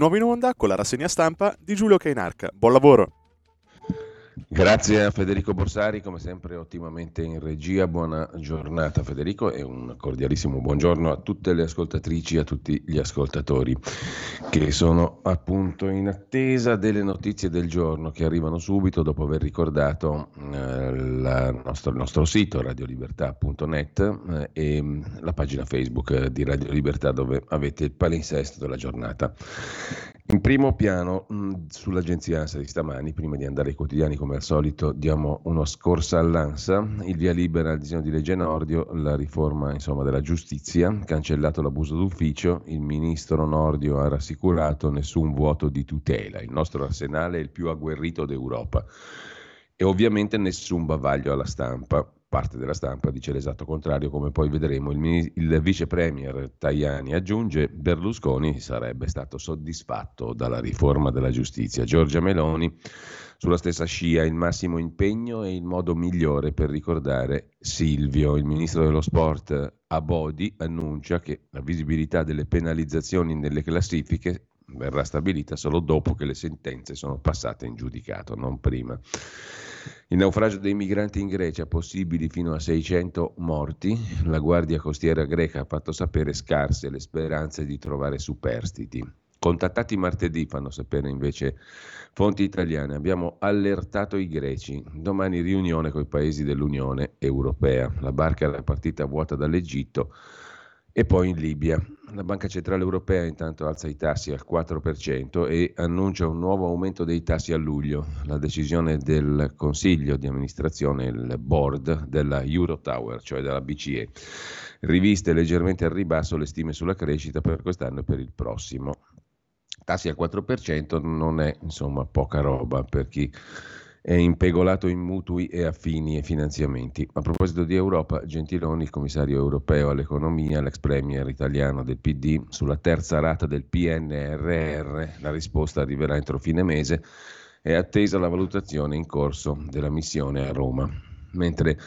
Nuovo in onda con la rassegna stampa di Giulio Cainarca. Buon lavoro! Grazie a Federico Borsari, come sempre ottimamente in regia. Buona giornata Federico e un cordialissimo buongiorno a tutte le ascoltatrici e a tutti gli ascoltatori che sono appunto in attesa delle notizie del giorno che arrivano subito dopo aver ricordato eh, nostro, il nostro sito radiolibertà.net eh, e mm, la pagina Facebook di Radio Libertà dove avete il palinsesto della giornata. In primo piano, mh, sull'agenzia ANSA di stamani, prima di andare ai quotidiani come al solito, diamo una scorsa all'ANSA, il via libera al disegno di legge Nordio, la riforma insomma, della giustizia, cancellato l'abuso d'ufficio, il ministro Nordio ha rassicurato nessun vuoto di tutela, il nostro arsenale è il più agguerrito d'Europa. E ovviamente nessun bavaglio alla stampa parte della stampa dice l'esatto contrario, come poi vedremo. Il, il vice premier Tajani aggiunge Berlusconi sarebbe stato soddisfatto dalla riforma della giustizia. Giorgia Meloni sulla stessa scia il massimo impegno e il modo migliore per ricordare Silvio. Il ministro dello sport Abodi annuncia che la visibilità delle penalizzazioni nelle classifiche verrà stabilita solo dopo che le sentenze sono passate in giudicato, non prima. Il naufragio dei migranti in Grecia, possibili fino a 600 morti. La Guardia Costiera greca ha fatto sapere scarse le speranze di trovare superstiti. Contattati martedì, fanno sapere invece fonti italiane, abbiamo allertato i greci. Domani riunione con i paesi dell'Unione Europea. La barca era partita vuota dall'Egitto e poi in Libia. La Banca Centrale Europea intanto alza i tassi al 4% e annuncia un nuovo aumento dei tassi a luglio. La decisione del Consiglio di amministrazione, il board della Eurotower, cioè della BCE. Riviste leggermente al ribasso le stime sulla crescita per quest'anno e per il prossimo. Tassi al 4% non è insomma poca roba per chi è impegolato in mutui e affini e finanziamenti. A proposito di Europa, Gentiloni, il commissario europeo all'economia, l'ex premier italiano del PD, sulla terza rata del PNRR, la risposta arriverà entro fine mese, è attesa la valutazione in corso della missione a Roma. Mentre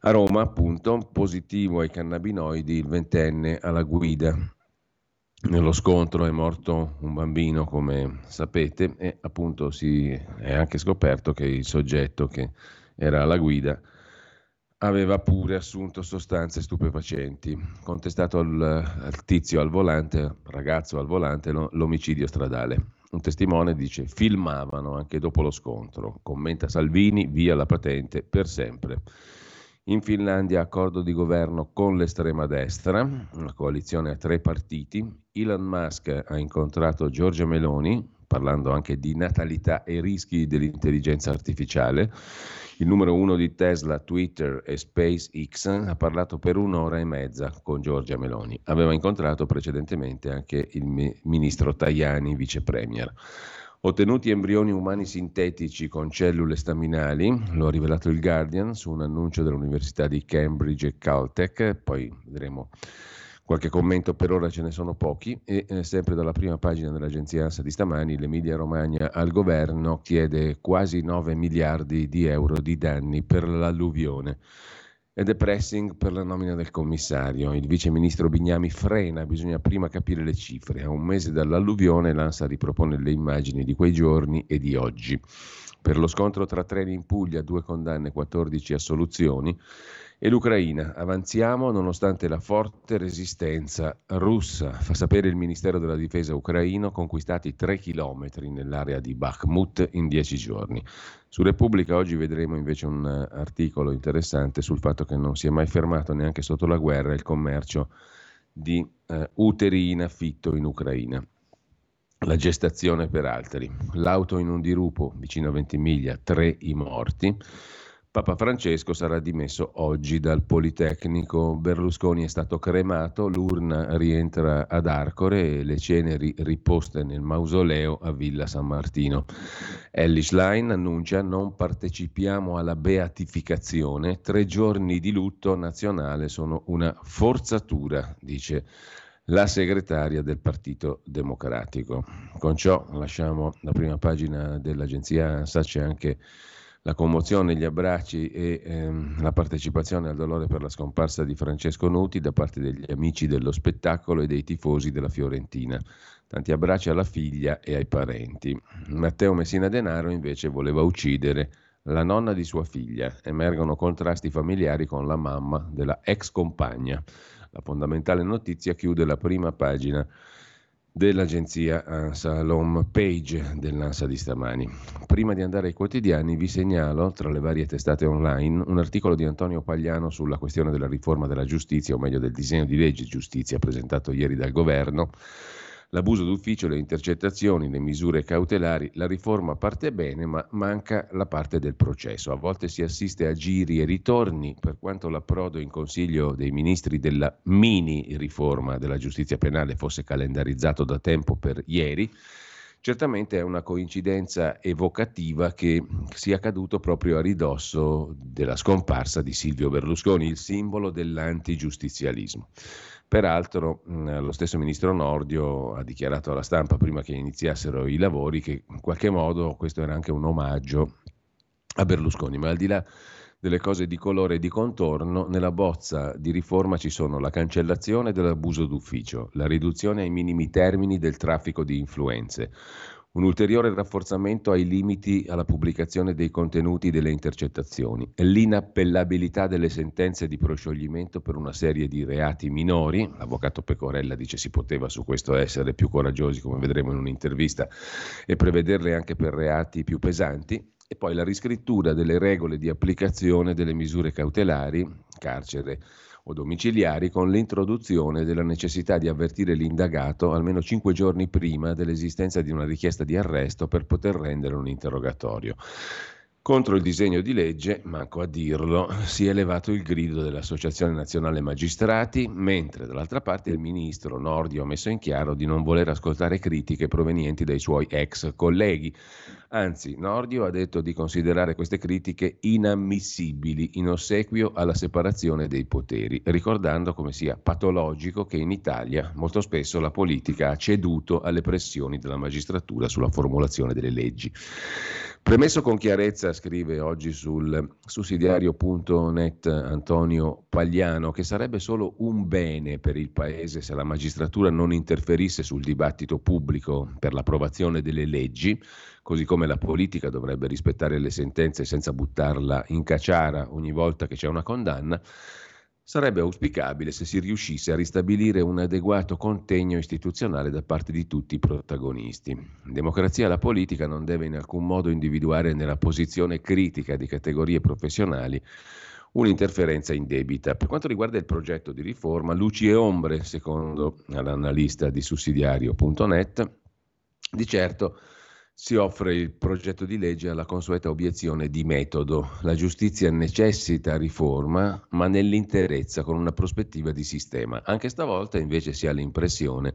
a Roma, appunto, positivo ai cannabinoidi il ventenne alla guida nello scontro è morto un bambino, come sapete, e appunto si è anche scoperto che il soggetto che era alla guida aveva pure assunto sostanze stupefacenti. Contestato al, al tizio al volante, ragazzo al volante, lo, l'omicidio stradale. Un testimone dice filmavano anche dopo lo scontro. Commenta Salvini, via la patente per sempre. In Finlandia accordo di governo con l'estrema destra, una coalizione a tre partiti. Elon Musk ha incontrato Giorgia Meloni, parlando anche di natalità e rischi dell'intelligenza artificiale. Il numero uno di Tesla, Twitter e SpaceX ha parlato per un'ora e mezza con Giorgia Meloni. Aveva incontrato precedentemente anche il ministro Tajani, vice premier. Ottenuti embrioni umani sintetici con cellule staminali, lo ha rivelato il Guardian su un annuncio dell'Università di Cambridge e Caltech, poi vedremo qualche commento, per ora ce ne sono pochi, e eh, sempre dalla prima pagina dell'agenzia ANSA di stamani, l'Emilia Romagna al governo chiede quasi 9 miliardi di euro di danni per l'alluvione ed è pressing per la nomina del commissario. Il vice ministro Bignami frena, bisogna prima capire le cifre. A un mese dall'alluvione l'ANSA ripropone le immagini di quei giorni e di oggi. Per lo scontro tra treni in Puglia, due condanne, 14 assoluzioni e l'Ucraina. Avanziamo nonostante la forte resistenza russa, fa sapere il Ministero della Difesa ucraino, conquistati 3 chilometri nell'area di Bakhmut in 10 giorni. Su Repubblica oggi vedremo invece un articolo interessante sul fatto che non si è mai fermato neanche sotto la guerra il commercio di eh, uteri in affitto in Ucraina. La gestazione per altri. L'auto in un dirupo vicino a Ventimiglia, tre i morti. Papa Francesco sarà dimesso oggi dal Politecnico, Berlusconi è stato cremato, l'urna rientra ad Arcore e le ceneri riposte nel mausoleo a Villa San Martino. Ellis Line annuncia non partecipiamo alla beatificazione, tre giorni di lutto nazionale sono una forzatura, dice la segretaria del Partito Democratico. Con ciò lasciamo la prima pagina dell'agenzia ANSA, c'è anche la commozione, gli abbracci e ehm, la partecipazione al dolore per la scomparsa di Francesco Nuti da parte degli amici dello spettacolo e dei tifosi della Fiorentina. Tanti abbracci alla figlia e ai parenti. Matteo Messina Denaro invece voleva uccidere la nonna di sua figlia. Emergono contrasti familiari con la mamma della ex compagna. La fondamentale notizia chiude la prima pagina dell'agenzia ANSA, l'home page dell'ANSA di stamani. Prima di andare ai quotidiani vi segnalo, tra le varie testate online, un articolo di Antonio Pagliano sulla questione della riforma della giustizia, o meglio del disegno di legge giustizia presentato ieri dal governo l'abuso d'ufficio, le intercettazioni, le misure cautelari, la riforma parte bene, ma manca la parte del processo. A volte si assiste a giri e ritorni, per quanto l'approdo in Consiglio dei Ministri della mini riforma della giustizia penale fosse calendarizzato da tempo per ieri. Certamente è una coincidenza evocativa che sia accaduto proprio a ridosso della scomparsa di Silvio Berlusconi, il simbolo dell'antigiustizialismo. Peraltro lo stesso ministro Nordio ha dichiarato alla stampa prima che iniziassero i lavori che in qualche modo questo era anche un omaggio a Berlusconi, ma al di là delle cose di colore e di contorno, nella bozza di riforma ci sono la cancellazione dell'abuso d'ufficio, la riduzione ai minimi termini del traffico di influenze, un ulteriore rafforzamento ai limiti alla pubblicazione dei contenuti delle intercettazioni, l'inappellabilità delle sentenze di proscioglimento per una serie di reati minori, l'avvocato Pecorella dice si poteva su questo essere più coraggiosi come vedremo in un'intervista e prevederle anche per reati più pesanti, e poi la riscrittura delle regole di applicazione delle misure cautelari, carcere, o domiciliari con l'introduzione della necessità di avvertire l'indagato almeno cinque giorni prima dell'esistenza di una richiesta di arresto per poter rendere un interrogatorio. Contro il disegno di legge, manco a dirlo, si è elevato il grido dell'Associazione Nazionale Magistrati, mentre dall'altra parte il ministro Nordio ha messo in chiaro di non voler ascoltare critiche provenienti dai suoi ex colleghi. Anzi, Nordio ha detto di considerare queste critiche inammissibili in ossequio alla separazione dei poteri, ricordando come sia patologico che in Italia molto spesso la politica ha ceduto alle pressioni della magistratura sulla formulazione delle leggi. Premesso con chiarezza, scrive oggi sul sussidiario.net Antonio Pagliano, che sarebbe solo un bene per il Paese se la magistratura non interferisse sul dibattito pubblico per l'approvazione delle leggi, così come la politica dovrebbe rispettare le sentenze senza buttarla in cacciara ogni volta che c'è una condanna, Sarebbe auspicabile se si riuscisse a ristabilire un adeguato contegno istituzionale da parte di tutti i protagonisti. In democrazia la politica non deve in alcun modo individuare nella posizione critica di categorie professionali un'interferenza indebita. Per quanto riguarda il progetto di riforma, luci e ombre, secondo l'analista di sussidiario.net, di certo si offre il progetto di legge alla consueta obiezione di metodo. La giustizia necessita riforma, ma nell'interezza, con una prospettiva di sistema. Anche stavolta invece si ha l'impressione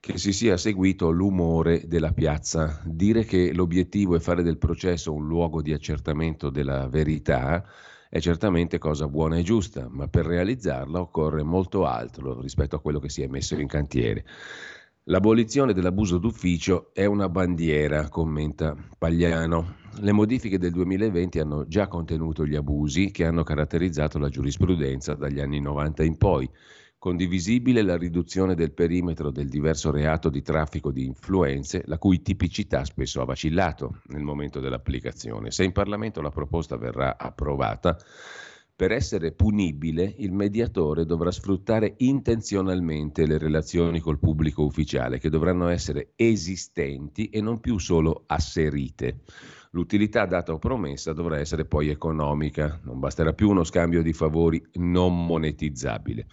che si sia seguito l'umore della piazza. Dire che l'obiettivo è fare del processo un luogo di accertamento della verità è certamente cosa buona e giusta, ma per realizzarla occorre molto altro rispetto a quello che si è messo in cantiere. L'abolizione dell'abuso d'ufficio è una bandiera, commenta Pagliano. Le modifiche del 2020 hanno già contenuto gli abusi che hanno caratterizzato la giurisprudenza dagli anni 90 in poi. Condivisibile la riduzione del perimetro del diverso reato di traffico di influenze, la cui tipicità spesso ha vacillato nel momento dell'applicazione. Se in Parlamento la proposta verrà approvata, per essere punibile, il mediatore dovrà sfruttare intenzionalmente le relazioni col pubblico ufficiale, che dovranno essere esistenti e non più solo asserite. L'utilità data o promessa dovrà essere poi economica, non basterà più uno scambio di favori non monetizzabile.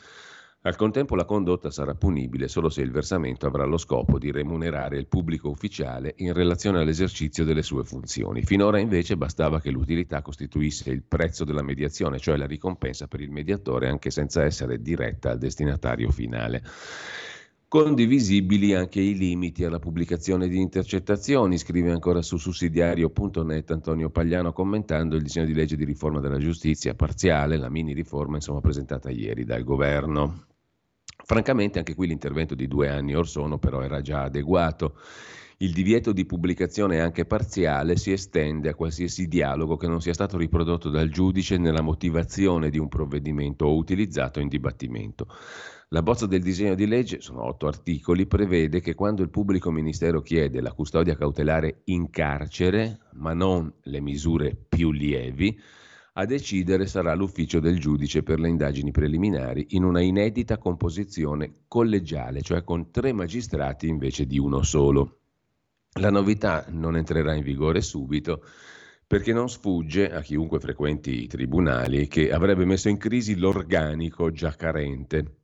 Al contempo la condotta sarà punibile solo se il versamento avrà lo scopo di remunerare il pubblico ufficiale in relazione all'esercizio delle sue funzioni. Finora invece bastava che l'utilità costituisse il prezzo della mediazione, cioè la ricompensa per il mediatore anche senza essere diretta al destinatario finale. Condivisibili anche i limiti alla pubblicazione di intercettazioni, scrive ancora su sussidiario.net Antonio Pagliano commentando il disegno di legge di riforma della giustizia parziale, la mini riforma insomma presentata ieri dal governo. Francamente anche qui l'intervento di due anni or sono però era già adeguato. Il divieto di pubblicazione anche parziale si estende a qualsiasi dialogo che non sia stato riprodotto dal giudice nella motivazione di un provvedimento o utilizzato in dibattimento. La bozza del disegno di legge, sono otto articoli, prevede che quando il pubblico ministero chiede la custodia cautelare in carcere, ma non le misure più lievi, a decidere sarà l'ufficio del giudice per le indagini preliminari in una inedita composizione collegiale, cioè con tre magistrati invece di uno solo. La novità non entrerà in vigore subito perché non sfugge a chiunque frequenti i tribunali che avrebbe messo in crisi l'organico già carente.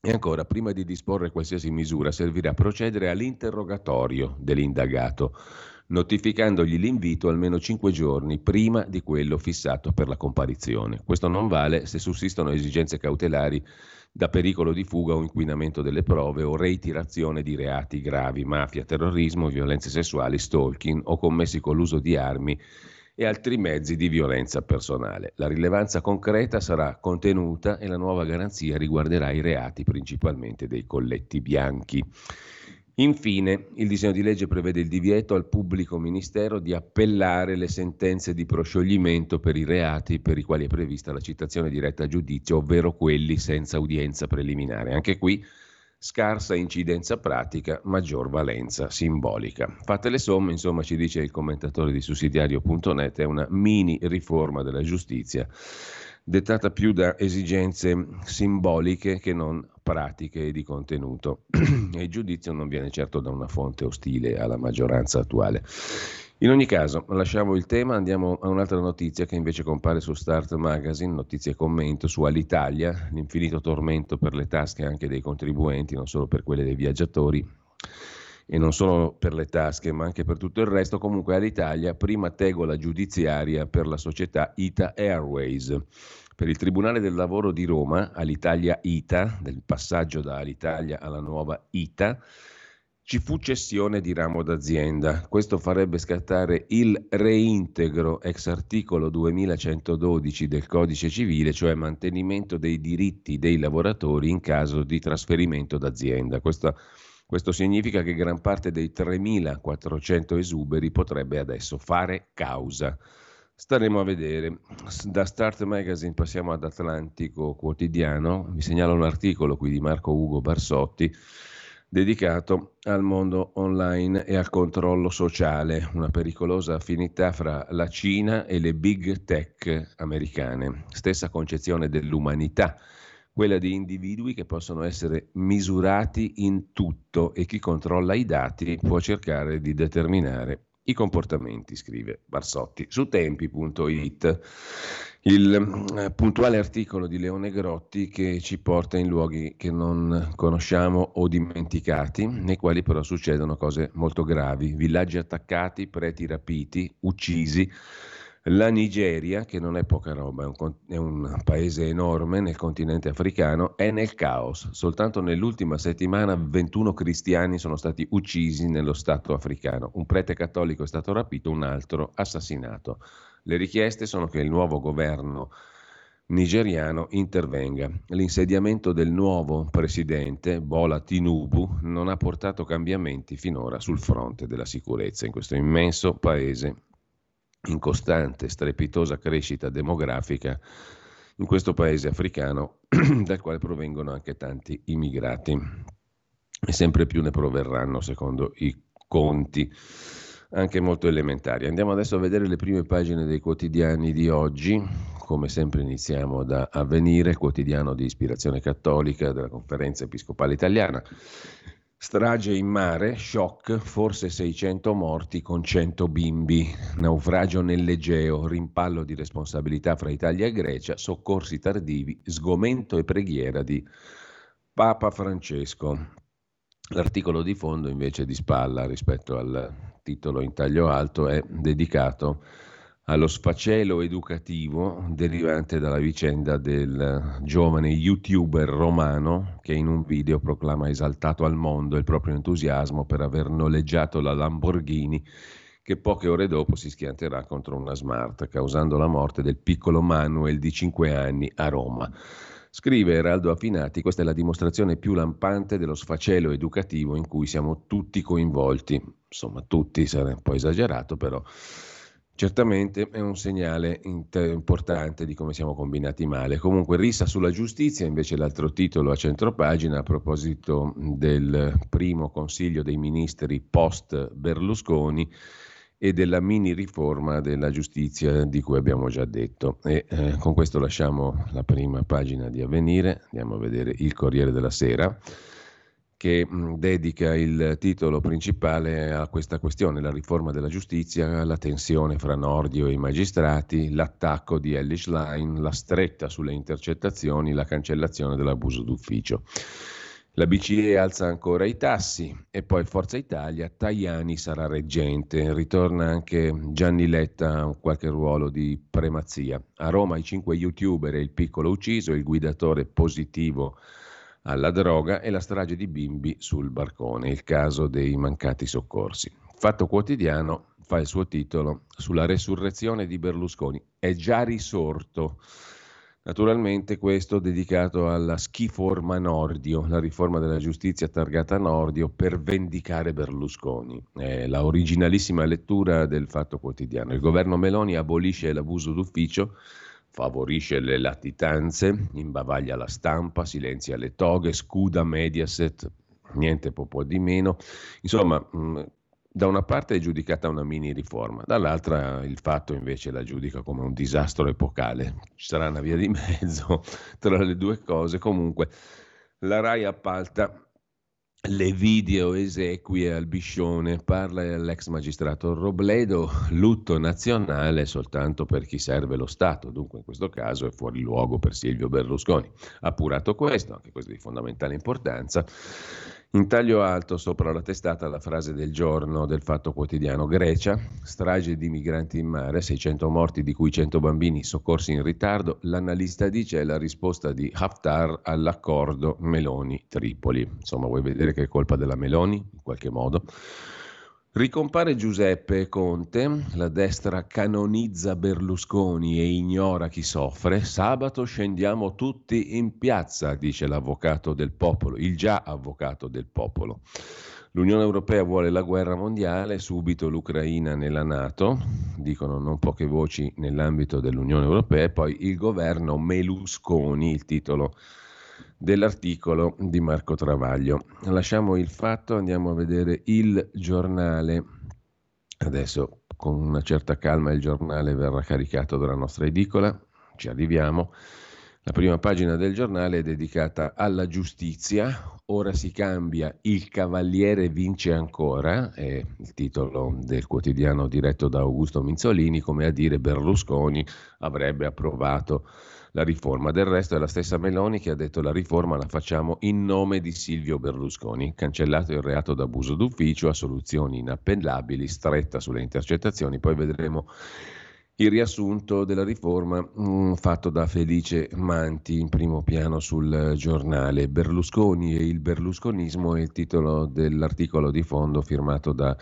E ancora, prima di disporre qualsiasi misura, servirà procedere all'interrogatorio dell'indagato notificandogli l'invito almeno cinque giorni prima di quello fissato per la comparizione. Questo non vale se sussistono esigenze cautelari da pericolo di fuga o inquinamento delle prove o reiterazione di reati gravi, mafia, terrorismo, violenze sessuali, stalking o commessi con l'uso di armi e altri mezzi di violenza personale. La rilevanza concreta sarà contenuta e la nuova garanzia riguarderà i reati principalmente dei colletti bianchi. Infine, il disegno di legge prevede il divieto al pubblico ministero di appellare le sentenze di proscioglimento per i reati per i quali è prevista la citazione diretta a giudizio, ovvero quelli senza udienza preliminare. Anche qui scarsa incidenza pratica, maggior valenza simbolica. Fatte le somme, insomma, ci dice il commentatore di sussidiario.net, è una mini riforma della giustizia dettata più da esigenze simboliche che non pratiche e di contenuto. e il giudizio non viene certo da una fonte ostile alla maggioranza attuale. In ogni caso, lasciamo il tema, andiamo a un'altra notizia che invece compare su Start Magazine, notizie e commento su Alitalia, l'infinito tormento per le tasche anche dei contribuenti, non solo per quelle dei viaggiatori e non solo per le tasche ma anche per tutto il resto, comunque all'Italia prima tegola giudiziaria per la società Ita Airways. Per il Tribunale del Lavoro di Roma, all'Italia ITA, del passaggio da Alitalia alla nuova ITA, ci fu cessione di ramo d'azienda. Questo farebbe scattare il reintegro ex articolo 2112 del Codice civile, cioè mantenimento dei diritti dei lavoratori in caso di trasferimento d'azienda. Questo questo significa che gran parte dei 3.400 esuberi potrebbe adesso fare causa. Staremo a vedere. Da Start Magazine passiamo ad Atlantico Quotidiano. Vi segnalo un articolo qui di Marco Ugo Barsotti dedicato al mondo online e al controllo sociale, una pericolosa affinità fra la Cina e le big tech americane. Stessa concezione dell'umanità quella di individui che possono essere misurati in tutto e chi controlla i dati può cercare di determinare i comportamenti, scrive Barsotti su tempi.it. Il eh, puntuale articolo di Leone Grotti che ci porta in luoghi che non conosciamo o dimenticati, nei quali però succedono cose molto gravi, villaggi attaccati, preti rapiti, uccisi, la Nigeria, che non è poca roba, è un, è un, paese enorme nel continente africano, è nel caos. Soltanto nell'ultima settimana 21 cristiani sono stati uccisi nello Stato africano. Un prete cattolico è stato rapito, un altro assassinato. Le richieste sono che il nuovo governo nigeriano intervenga. L'insediamento del nuovo presidente, Bola Tinubu, non ha portato cambiamenti finora sul fronte della sicurezza in questo immenso paese in costante, strepitosa crescita demografica in questo paese africano dal quale provengono anche tanti immigrati e sempre più ne proverranno secondo i conti anche molto elementari. Andiamo adesso a vedere le prime pagine dei quotidiani di oggi. Come sempre iniziamo da Avvenire, quotidiano di ispirazione cattolica della Conferenza Episcopale Italiana. Strage in mare, shock, forse 600 morti con 100 bimbi, naufragio nell'Egeo, rimpallo di responsabilità fra Italia e Grecia, soccorsi tardivi, sgomento e preghiera di Papa Francesco. L'articolo di fondo invece di spalla rispetto al titolo in taglio alto è dedicato allo sfacelo educativo derivante dalla vicenda del giovane youtuber romano che in un video proclama esaltato al mondo il proprio entusiasmo per aver noleggiato la Lamborghini che poche ore dopo si schianterà contro una smart, causando la morte del piccolo Manuel di 5 anni a Roma. Scrive Eraldo Affinati, questa è la dimostrazione più lampante dello sfacelo educativo in cui siamo tutti coinvolti. Insomma, tutti sarebbe un po' esagerato, però certamente è un segnale importante di come siamo combinati male. Comunque, rissa sulla giustizia, invece l'altro titolo a centropagina a proposito del primo Consiglio dei Ministri post Berlusconi e della mini riforma della giustizia di cui abbiamo già detto. E eh, con questo lasciamo la prima pagina di Avvenire, andiamo a vedere il Corriere della Sera che dedica il titolo principale a questa questione, la riforma della giustizia, la tensione fra Nordio e i magistrati, l'attacco di Ellis Line, la stretta sulle intercettazioni, la cancellazione dell'abuso d'ufficio. La BCE alza ancora i tassi e poi Forza Italia, Tajani sarà reggente, ritorna anche Gianni Letta a qualche ruolo di premazia. A Roma i cinque youtuber e il piccolo ucciso, il guidatore positivo alla droga e la strage di bimbi sul barcone, il caso dei mancati soccorsi. Fatto quotidiano fa il suo titolo sulla resurrezione di Berlusconi. È già risorto. Naturalmente questo dedicato alla schiforma Nordio, la riforma della giustizia targata Nordio per vendicare Berlusconi. È la originalissima lettura del Fatto Quotidiano. Il governo Meloni abolisce l'abuso d'ufficio, favorisce le latitanze, imbavaglia la stampa, silenzia le toghe, scuda Mediaset, niente po' di meno. Insomma, da una parte è giudicata una mini riforma, dall'altra il fatto invece la giudica come un disastro epocale. Ci sarà una via di mezzo tra le due cose. Comunque, la RAI appalta le video esequie al Biscione, parla l'ex magistrato Robledo, lutto nazionale soltanto per chi serve lo Stato, dunque in questo caso è fuori luogo per Silvio Berlusconi. Appurato questo, anche questo di fondamentale importanza, in taglio alto sopra la testata la frase del giorno del Fatto Quotidiano Grecia, strage di migranti in mare, 600 morti di cui 100 bambini soccorsi in ritardo, l'analista dice è la risposta di Haftar all'accordo Meloni-Tripoli. Insomma, vuoi vedere che è colpa della Meloni in qualche modo? Ricompare Giuseppe Conte, la destra canonizza Berlusconi e ignora chi soffre. Sabato scendiamo tutti in piazza, dice l'avvocato del popolo, il già avvocato del popolo. L'Unione Europea vuole la guerra mondiale, subito l'Ucraina nella Nato, dicono non poche voci nell'ambito dell'Unione Europea, e poi il governo Melusconi, il titolo dell'articolo di Marco Travaglio. Lasciamo il fatto, andiamo a vedere il giornale. Adesso con una certa calma il giornale verrà caricato dalla nostra edicola, ci arriviamo. La prima pagina del giornale è dedicata alla giustizia, ora si cambia, il cavaliere vince ancora, è il titolo del quotidiano diretto da Augusto Minzolini, come a dire Berlusconi avrebbe approvato la riforma. Del resto è la stessa Meloni che ha detto la riforma la facciamo in nome di Silvio Berlusconi, cancellato il reato d'abuso d'ufficio, a soluzioni inappellabili, stretta sulle intercettazioni, poi vedremo il riassunto della riforma mh, mm, fatto da Felice Manti in primo piano sul giornale. Berlusconi e il berlusconismo è il titolo dell'articolo di fondo firmato da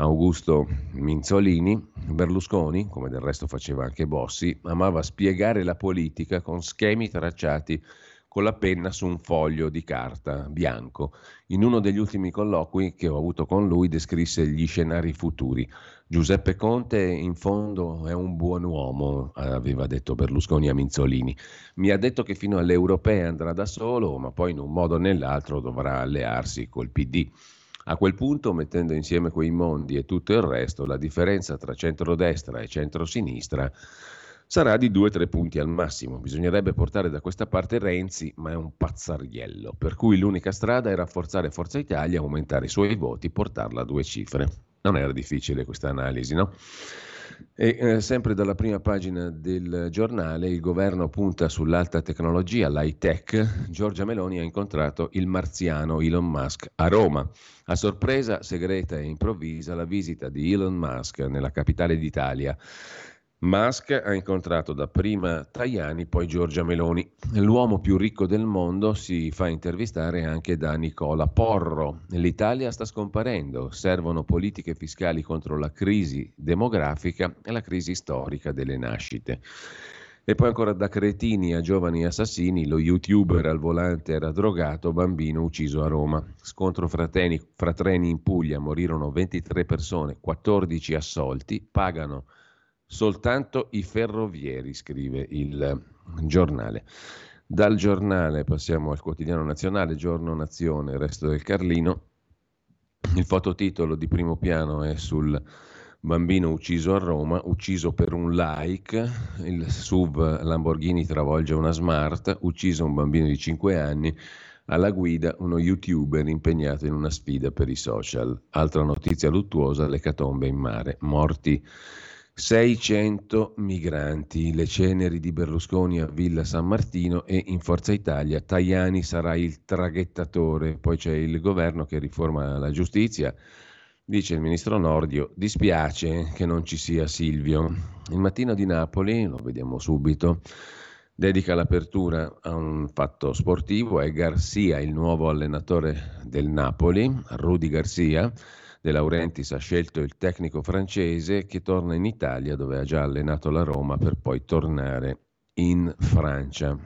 Augusto Minzolini, Berlusconi, come del resto faceva anche Bossi, amava spiegare la politica con schemi tracciati con la penna su un foglio di carta bianco. In uno degli ultimi colloqui che ho avuto con lui descrisse gli scenari futuri. Giuseppe Conte in fondo è un buon uomo, aveva detto Berlusconi a Minzolini. Mi ha detto che fino alle europee andrà da solo, ma poi in un modo o nell'altro dovrà allearsi col PD. A quel punto, mettendo insieme quei mondi e tutto il resto, la differenza tra centrodestra e centrosinistra sarà di 2-3 punti al massimo. Bisognerebbe portare da questa parte Renzi, ma è un pazzariello, per cui l'unica strada è rafforzare Forza Italia, aumentare i suoi voti, portarla a due cifre. Non era difficile questa analisi, no? E eh, sempre dalla prima pagina del giornale, il governo punta sull'alta tecnologia, l'high tech. Giorgia Meloni ha incontrato il marziano Elon Musk a Roma. A sorpresa, segreta e improvvisa, la visita di Elon Musk nella capitale d'Italia. Musk ha incontrato dapprima Tajani, poi Giorgia Meloni. L'uomo più ricco del mondo si fa intervistare anche da Nicola Porro. L'Italia sta scomparendo, servono politiche fiscali contro la crisi demografica e la crisi storica delle nascite. E poi ancora da cretini a giovani assassini, lo youtuber al volante era drogato, bambino ucciso a Roma. Scontro fra treni, in Puglia, morirono 23 persone, 14 assolti, pagano soltanto i ferrovieri, scrive il giornale. Dal giornale passiamo al quotidiano nazionale, Giorno Nazione, Resto del Carlino. Il fototitolo di primo piano è sul bambino ucciso a Roma, ucciso per un like, il SUV Lamborghini travolge una smart, ucciso un bambino di 5 anni, alla guida uno youtuber impegnato in una sfida per i social. Altra notizia luttuosa, l'ecatombe in mare, morti 600 migranti, le ceneri di Berlusconi a Villa San Martino e in Forza Italia. Tajani sarà il traghettatore, poi c'è il governo che riforma la giustizia, dice il ministro Nordio, dispiace che non ci sia Silvio. Il mattino di Napoli, lo vediamo subito, dedica l'apertura a un fatto sportivo, è Garcia il nuovo allenatore del Napoli, Rudy Garcia De Laurentiis ha scelto il tecnico francese che torna in Italia dove ha già allenato la Roma per poi tornare in Francia.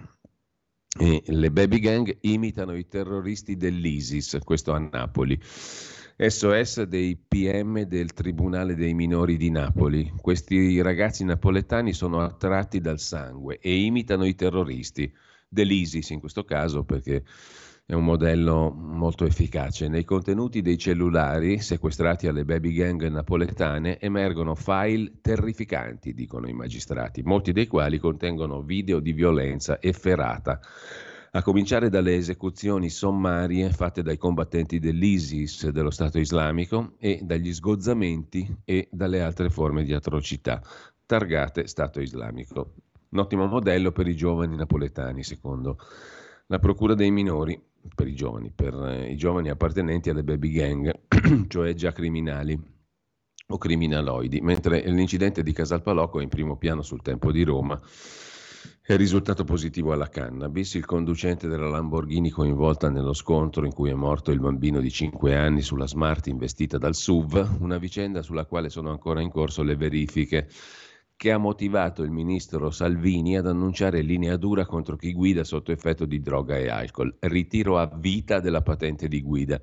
E le baby gang imitano i terroristi dell'ISIS, questo a Napoli. SOS dei PM del Tribunale dei minori di Napoli. Questi ragazzi napoletani sono attratti dal sangue e imitano i terroristi dell'ISIS in questo caso perché è un modello molto efficace. Nei contenuti dei cellulari sequestrati alle baby gang napoletane emergono file terrificanti, dicono i magistrati, molti dei quali contengono video di violenza efferata a cominciare dalle esecuzioni sommarie fatte dai combattenti dell'ISIS, dello Stato islamico, e dagli sgozzamenti e dalle altre forme di atrocità, targate Stato islamico. Un ottimo modello per i giovani napoletani, secondo la Procura dei minori per i giovani, per eh, i giovani appartenenti alle baby gang, cioè già criminali o criminaloidi, mentre l'incidente di Casalpalocco è in primo piano sul tempo di Roma è risultato positivo alla cannabis. Il conducente della Lamborghini coinvolta nello scontro in cui è morto il bambino di 5 anni sulla Smart investita dal SUV, una vicenda sulla quale sono ancora in corso le verifiche che ha motivato il ministro Salvini ad annunciare linea dura contro chi guida sotto effetto di droga e alcol, ritiro a vita della patente di guida.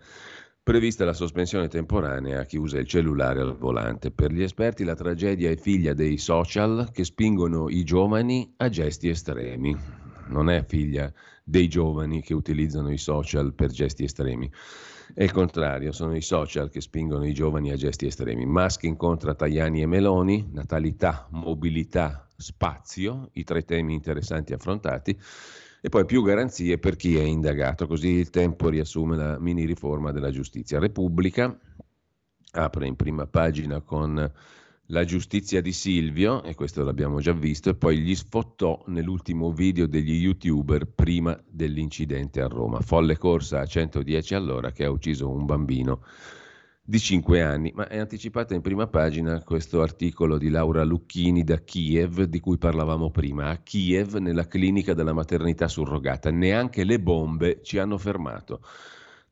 Prevista la sospensione temporanea a chi usa il cellulare al volante. Per gli esperti la tragedia è figlia dei social che spingono i giovani a gesti estremi. Non è figlia dei giovani che utilizzano i social per gesti estremi. È il contrario, sono i social che spingono i giovani a gesti estremi. Musk incontra Tajani e Meloni, natalità, mobilità, spazio, i tre temi interessanti affrontati, e poi più garanzie per chi è indagato. Così il tempo riassume la mini riforma della giustizia. Repubblica apre in prima pagina con la giustizia di Silvio, e questo l'abbiamo già visto, e poi gli sfottò nell'ultimo video degli youtuber prima dell'incidente a Roma. Folle corsa a 110 all'ora che ha ucciso un bambino di 5 anni, ma è anticipata in prima pagina questo articolo di Laura Lucchini da Kiev di cui parlavamo prima. A Kiev, nella clinica della maternità surrogata, neanche le bombe ci hanno fermato.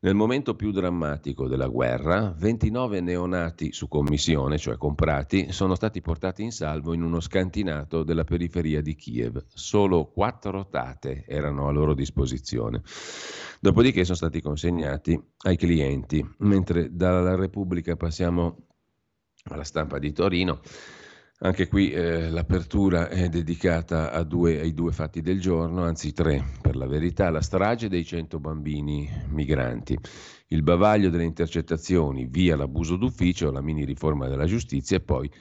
Nel momento più drammatico della guerra, 29 neonati su commissione, cioè comprati, sono stati portati in salvo in uno scantinato della periferia di Kiev. Solo quattro tate erano a loro disposizione. Dopodiché sono stati consegnati ai clienti. Mentre dalla Repubblica passiamo alla stampa di Torino. Anche qui eh, l'apertura è dedicata due, ai due fatti del giorno, anzi tre per la verità, la strage dei 100 bambini migranti, il bavaglio delle intercettazioni via l'abuso d'ufficio, la mini riforma della giustizia e poi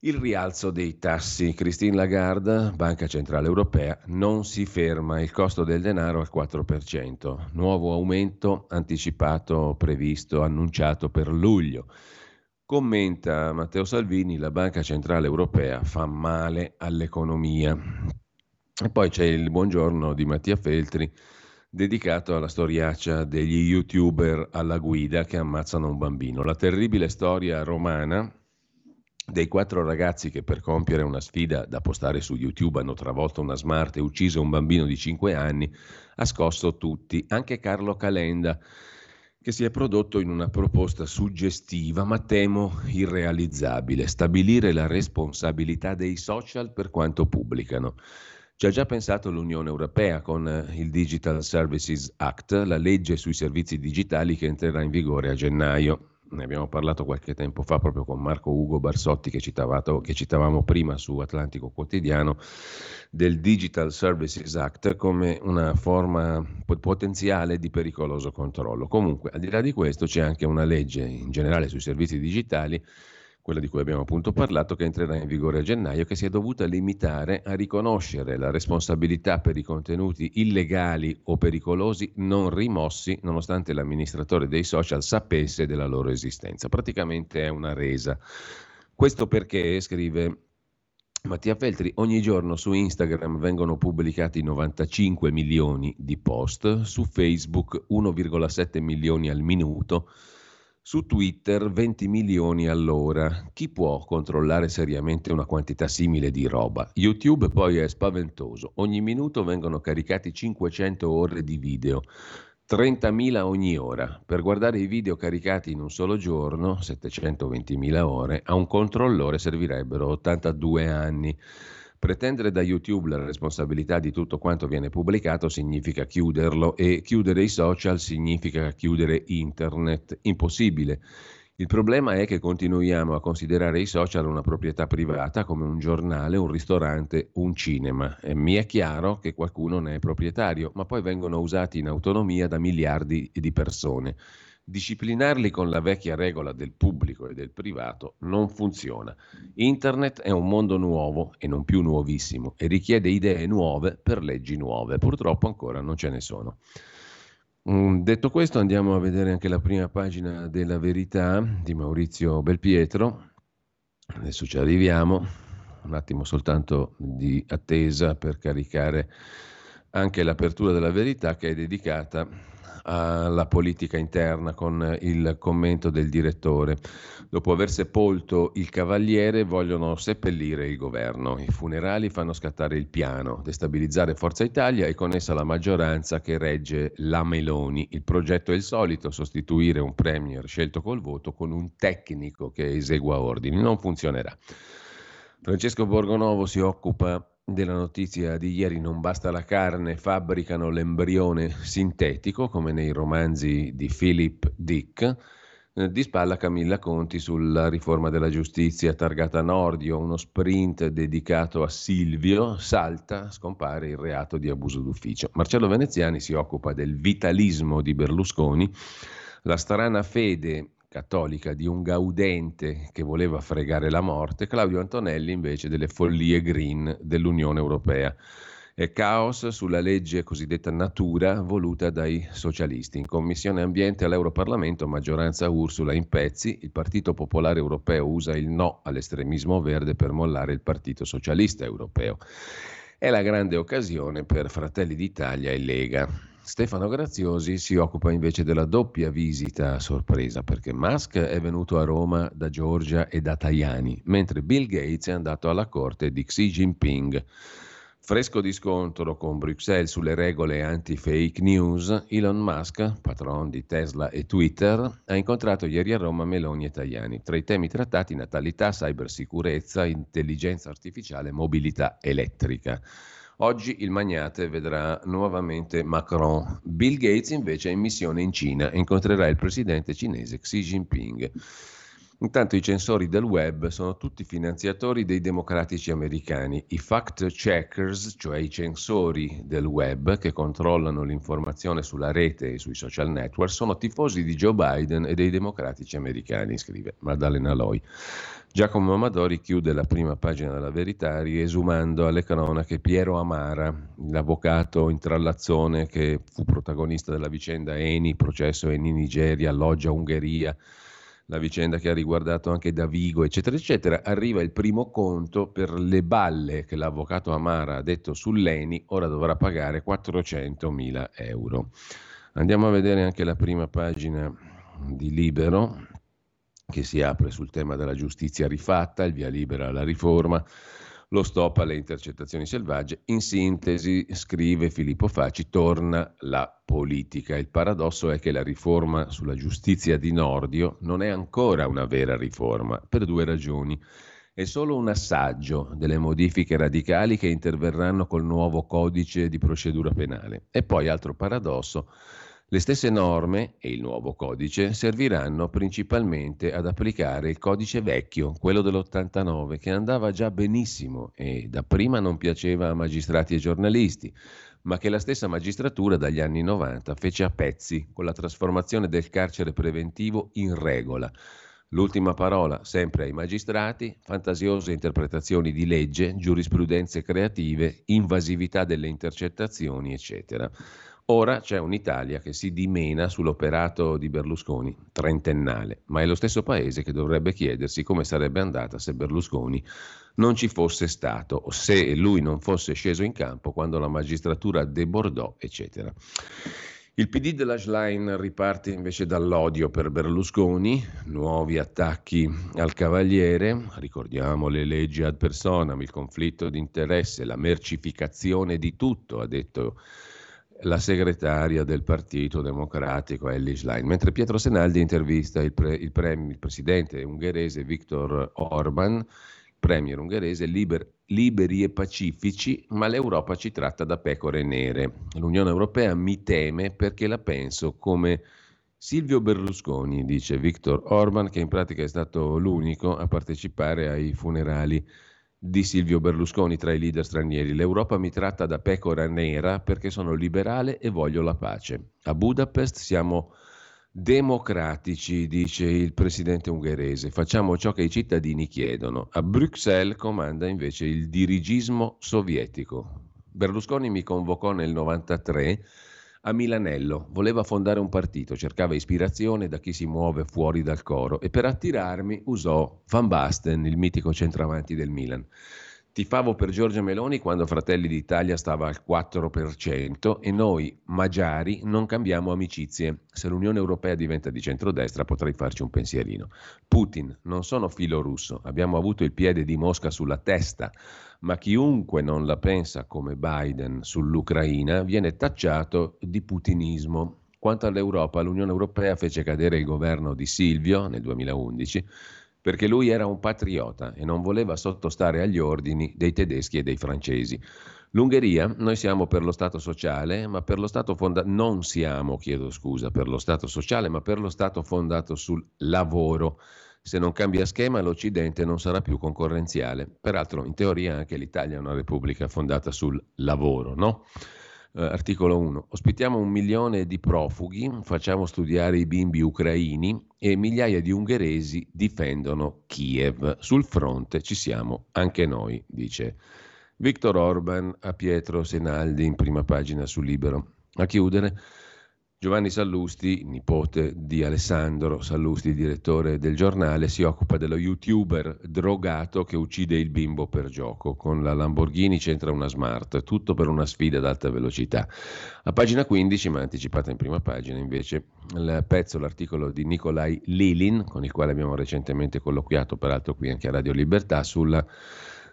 il rialzo dei tassi. Christine Lagarde, Banca Centrale Europea, non si ferma, il costo del denaro al 4%, nuovo aumento anticipato, previsto, annunciato per luglio. Commenta Matteo Salvini, la Banca Centrale Europea fa male all'economia. E poi c'è il buongiorno di Mattia Feltri dedicato alla storiaccia degli youtuber alla guida che ammazzano un bambino. La terribile storia romana dei quattro ragazzi che per compiere una sfida da postare su YouTube hanno travolto una smart e ucciso un bambino di 5 anni ha scosso tutti, anche Carlo Calenda che si è prodotto in una proposta suggestiva ma temo irrealizzabile, stabilire la responsabilità dei social per quanto pubblicano. Ci ha già pensato l'Unione Europea con il Digital Services Act, la legge sui servizi digitali che entrerà in vigore a gennaio ne abbiamo parlato qualche tempo fa proprio con Marco Ugo Barsotti che, che citavamo prima su Atlantico Quotidiano del Digital Services Act come una forma potenziale di pericoloso controllo. Comunque, al di là di questo c'è anche una legge in generale sui servizi digitali quella di cui abbiamo appunto parlato, che entrerà in vigore a gennaio, che si è dovuta limitare a riconoscere la responsabilità per i contenuti illegali o pericolosi non rimossi, nonostante l'amministratore dei social sapesse della loro esistenza. Praticamente è una resa. Questo perché, scrive Mattia Feltri, ogni giorno su Instagram vengono pubblicati 95 milioni di post, su Facebook 1,7 milioni al minuto su Twitter 20 milioni all'ora. Chi può controllare seriamente una quantità simile di roba? YouTube poi è spaventoso. Ogni minuto vengono caricati 500 ore di video. 30.000 ogni ora. Per guardare i video caricati in un solo giorno, 720.000 ore, a un controllore servirebbero 82 anni. Pretendere da YouTube la responsabilità di tutto quanto viene pubblicato significa chiuderlo e chiudere i social significa chiudere internet. Impossibile. Il problema è che continuiamo a considerare i social una proprietà privata come un giornale, un ristorante, un cinema. E mi è chiaro che qualcuno ne è proprietario, ma poi vengono usati in autonomia da miliardi di persone. Disciplinarli con la vecchia regola del pubblico e del privato non funziona. Internet è un mondo nuovo e non più nuovissimo e richiede idee nuove per leggi nuove. Purtroppo ancora non ce ne sono. Mm, detto questo andiamo a vedere anche la prima pagina della verità di Maurizio Belpietro. Adesso ci arriviamo, un attimo soltanto di attesa per caricare anche l'apertura della verità che è dedicata alla politica interna con il commento del direttore. Dopo aver sepolto il cavaliere vogliono seppellire il governo. I funerali fanno scattare il piano, destabilizzare Forza Italia e con essa la maggioranza che regge la Meloni. Il progetto è il solito, sostituire un premier scelto col voto con un tecnico che esegua ordini. Non funzionerà. Francesco Borgonovo si occupa della notizia di ieri non basta la carne, fabbricano l'embrione sintetico, come nei romanzi di Philip Dick. Eh, di spalla Camilla Conti sulla riforma della giustizia targata Nordio, uno sprint dedicato a Silvio, salta, scompare il reato di abuso d'ufficio. Marcello Veneziani si occupa del vitalismo di Berlusconi, la strana fede cattolica di un gaudente che voleva fregare la morte, Claudio Antonelli invece delle follie green dell'Unione Europea. E caos sulla legge cosiddetta natura voluta dai socialisti. In Commissione Ambiente all'Europarlamento, maggioranza Ursula in pezzi, il Partito Popolare Europeo usa il no all'estremismo verde per mollare il Partito Socialista Europeo. È la grande occasione per Fratelli d'Italia e Lega. Stefano Graziosi si occupa invece della doppia visita a sorpresa perché Musk è venuto a Roma da Georgia e da Tajani, mentre Bill Gates è andato alla corte di Xi Jinping. Fresco di scontro con Bruxelles sulle regole anti-fake news, Elon Musk, patron di Tesla e Twitter, ha incontrato ieri a Roma Meloni e Tajani. Tra i temi trattati natalità, cybersicurezza, intelligenza artificiale, mobilità elettrica. Oggi il magnate vedrà nuovamente Macron. Bill Gates invece è in missione in Cina e incontrerà il presidente cinese Xi Jinping. Intanto i censori del web sono tutti finanziatori dei democratici americani. I fact checkers, cioè i censori del web che controllano l'informazione sulla rete e sui social network, sono tifosi di Joe Biden e dei democratici americani, scrive Maddalena Loi. Giacomo Amadori chiude la prima pagina della verità riesumando alle cronache Piero Amara, l'avvocato intrallazzone che fu protagonista della vicenda Eni, processo Eni Nigeria, Loggia Ungheria la vicenda che ha riguardato anche Davigo, eccetera, eccetera, arriva il primo conto per le balle che l'avvocato Amara ha detto sull'ENI, ora dovrà pagare 400 mila euro. Andiamo a vedere anche la prima pagina di Libero, che si apre sul tema della giustizia rifatta, il via libera alla riforma lo stop alle intercettazioni selvagge. In sintesi, scrive Filippo Facci, torna la politica. Il paradosso è che la riforma sulla giustizia di Nordio non è ancora una vera riforma, per due ragioni. È solo un assaggio delle modifiche radicali che interverranno col nuovo codice di procedura penale. E poi, altro paradosso, le stesse norme e il nuovo codice serviranno principalmente ad applicare il codice vecchio, quello dell'89, che andava già benissimo e dapprima non piaceva a magistrati e giornalisti, ma che la stessa magistratura dagli anni 90 fece a pezzi con la trasformazione del carcere preventivo in regola. L'ultima parola sempre ai magistrati, fantasiose interpretazioni di legge, giurisprudenze creative, invasività delle intercettazioni, eccetera. Ora c'è un'Italia che si dimena sull'operato di Berlusconi, trentennale, ma è lo stesso paese che dovrebbe chiedersi come sarebbe andata se Berlusconi non ci fosse stato, o se lui non fosse sceso in campo quando la magistratura debordò, eccetera. Il PD della Schlein riparte invece dall'odio per Berlusconi, nuovi attacchi al Cavaliere, ricordiamo le leggi ad personam, il conflitto di interesse, la mercificazione di tutto, ha detto la segretaria del Partito Democratico Ellie Schlein, mentre Pietro Senaldi intervista il, pre, il, pre, il presidente ungherese Viktor Orban, premier ungherese, liber, liberi e pacifici, ma l'Europa ci tratta da pecore nere. L'Unione Europea mi teme perché la penso come Silvio Berlusconi, dice Viktor Orban, che in pratica è stato l'unico a partecipare ai funerali di Silvio Berlusconi tra i leader stranieri. L'Europa mi tratta da pecora nera perché sono liberale e voglio la pace. A Budapest siamo democratici, dice il presidente ungherese. Facciamo ciò che i cittadini chiedono. A Bruxelles comanda invece il dirigismo sovietico. Berlusconi mi convocò nel 93 a Milanello. Voleva fondare un partito, cercava ispirazione da chi si muove fuori dal coro e per attirarmi usò Van Basten, il mitico centravanti del Milan. Tifavo per Giorgia Meloni quando Fratelli d'Italia stava al 4% e noi, magiari, non cambiamo amicizie. Se l'Unione Europea diventa di centrodestra potrei farci un pensierino. Putin, non sono filo russo, abbiamo avuto il piede di Mosca sulla testa, ma chiunque non la pensa come Biden sull'Ucraina viene tacciato di putinismo. Quanto all'Europa, l'Unione Europea fece cadere il governo di Silvio nel 2011 perché lui era un patriota e non voleva sottostare agli ordini dei tedeschi e dei francesi. L'Ungheria, noi siamo per lo Stato sociale, ma per lo Stato fondato, non siamo, chiedo scusa, per lo Stato sociale, ma per lo Stato fondato sul lavoro. Se non cambia schema l'Occidente non sarà più concorrenziale. Peraltro in teoria anche l'Italia è una repubblica fondata sul lavoro, no? Eh, articolo 1. Ospitiamo un milione di profughi, facciamo studiare i bimbi ucraini e migliaia di ungheresi difendono Kiev. Sul fronte ci siamo anche noi, dice Viktor Orban a Pietro Senaldi in prima pagina su Libero. A chiudere Giovanni Sallusti, nipote di Alessandro Sallusti, direttore del giornale, si occupa dello youtuber drogato che uccide il bimbo per gioco. Con la Lamborghini c'entra una smart, tutto per una sfida ad alta velocità. A pagina 15, ma anticipata in prima pagina, invece, il pezzo, l'articolo di Nikolai Lilin, con il quale abbiamo recentemente colloquiato, peraltro qui anche a Radio Libertà, sulla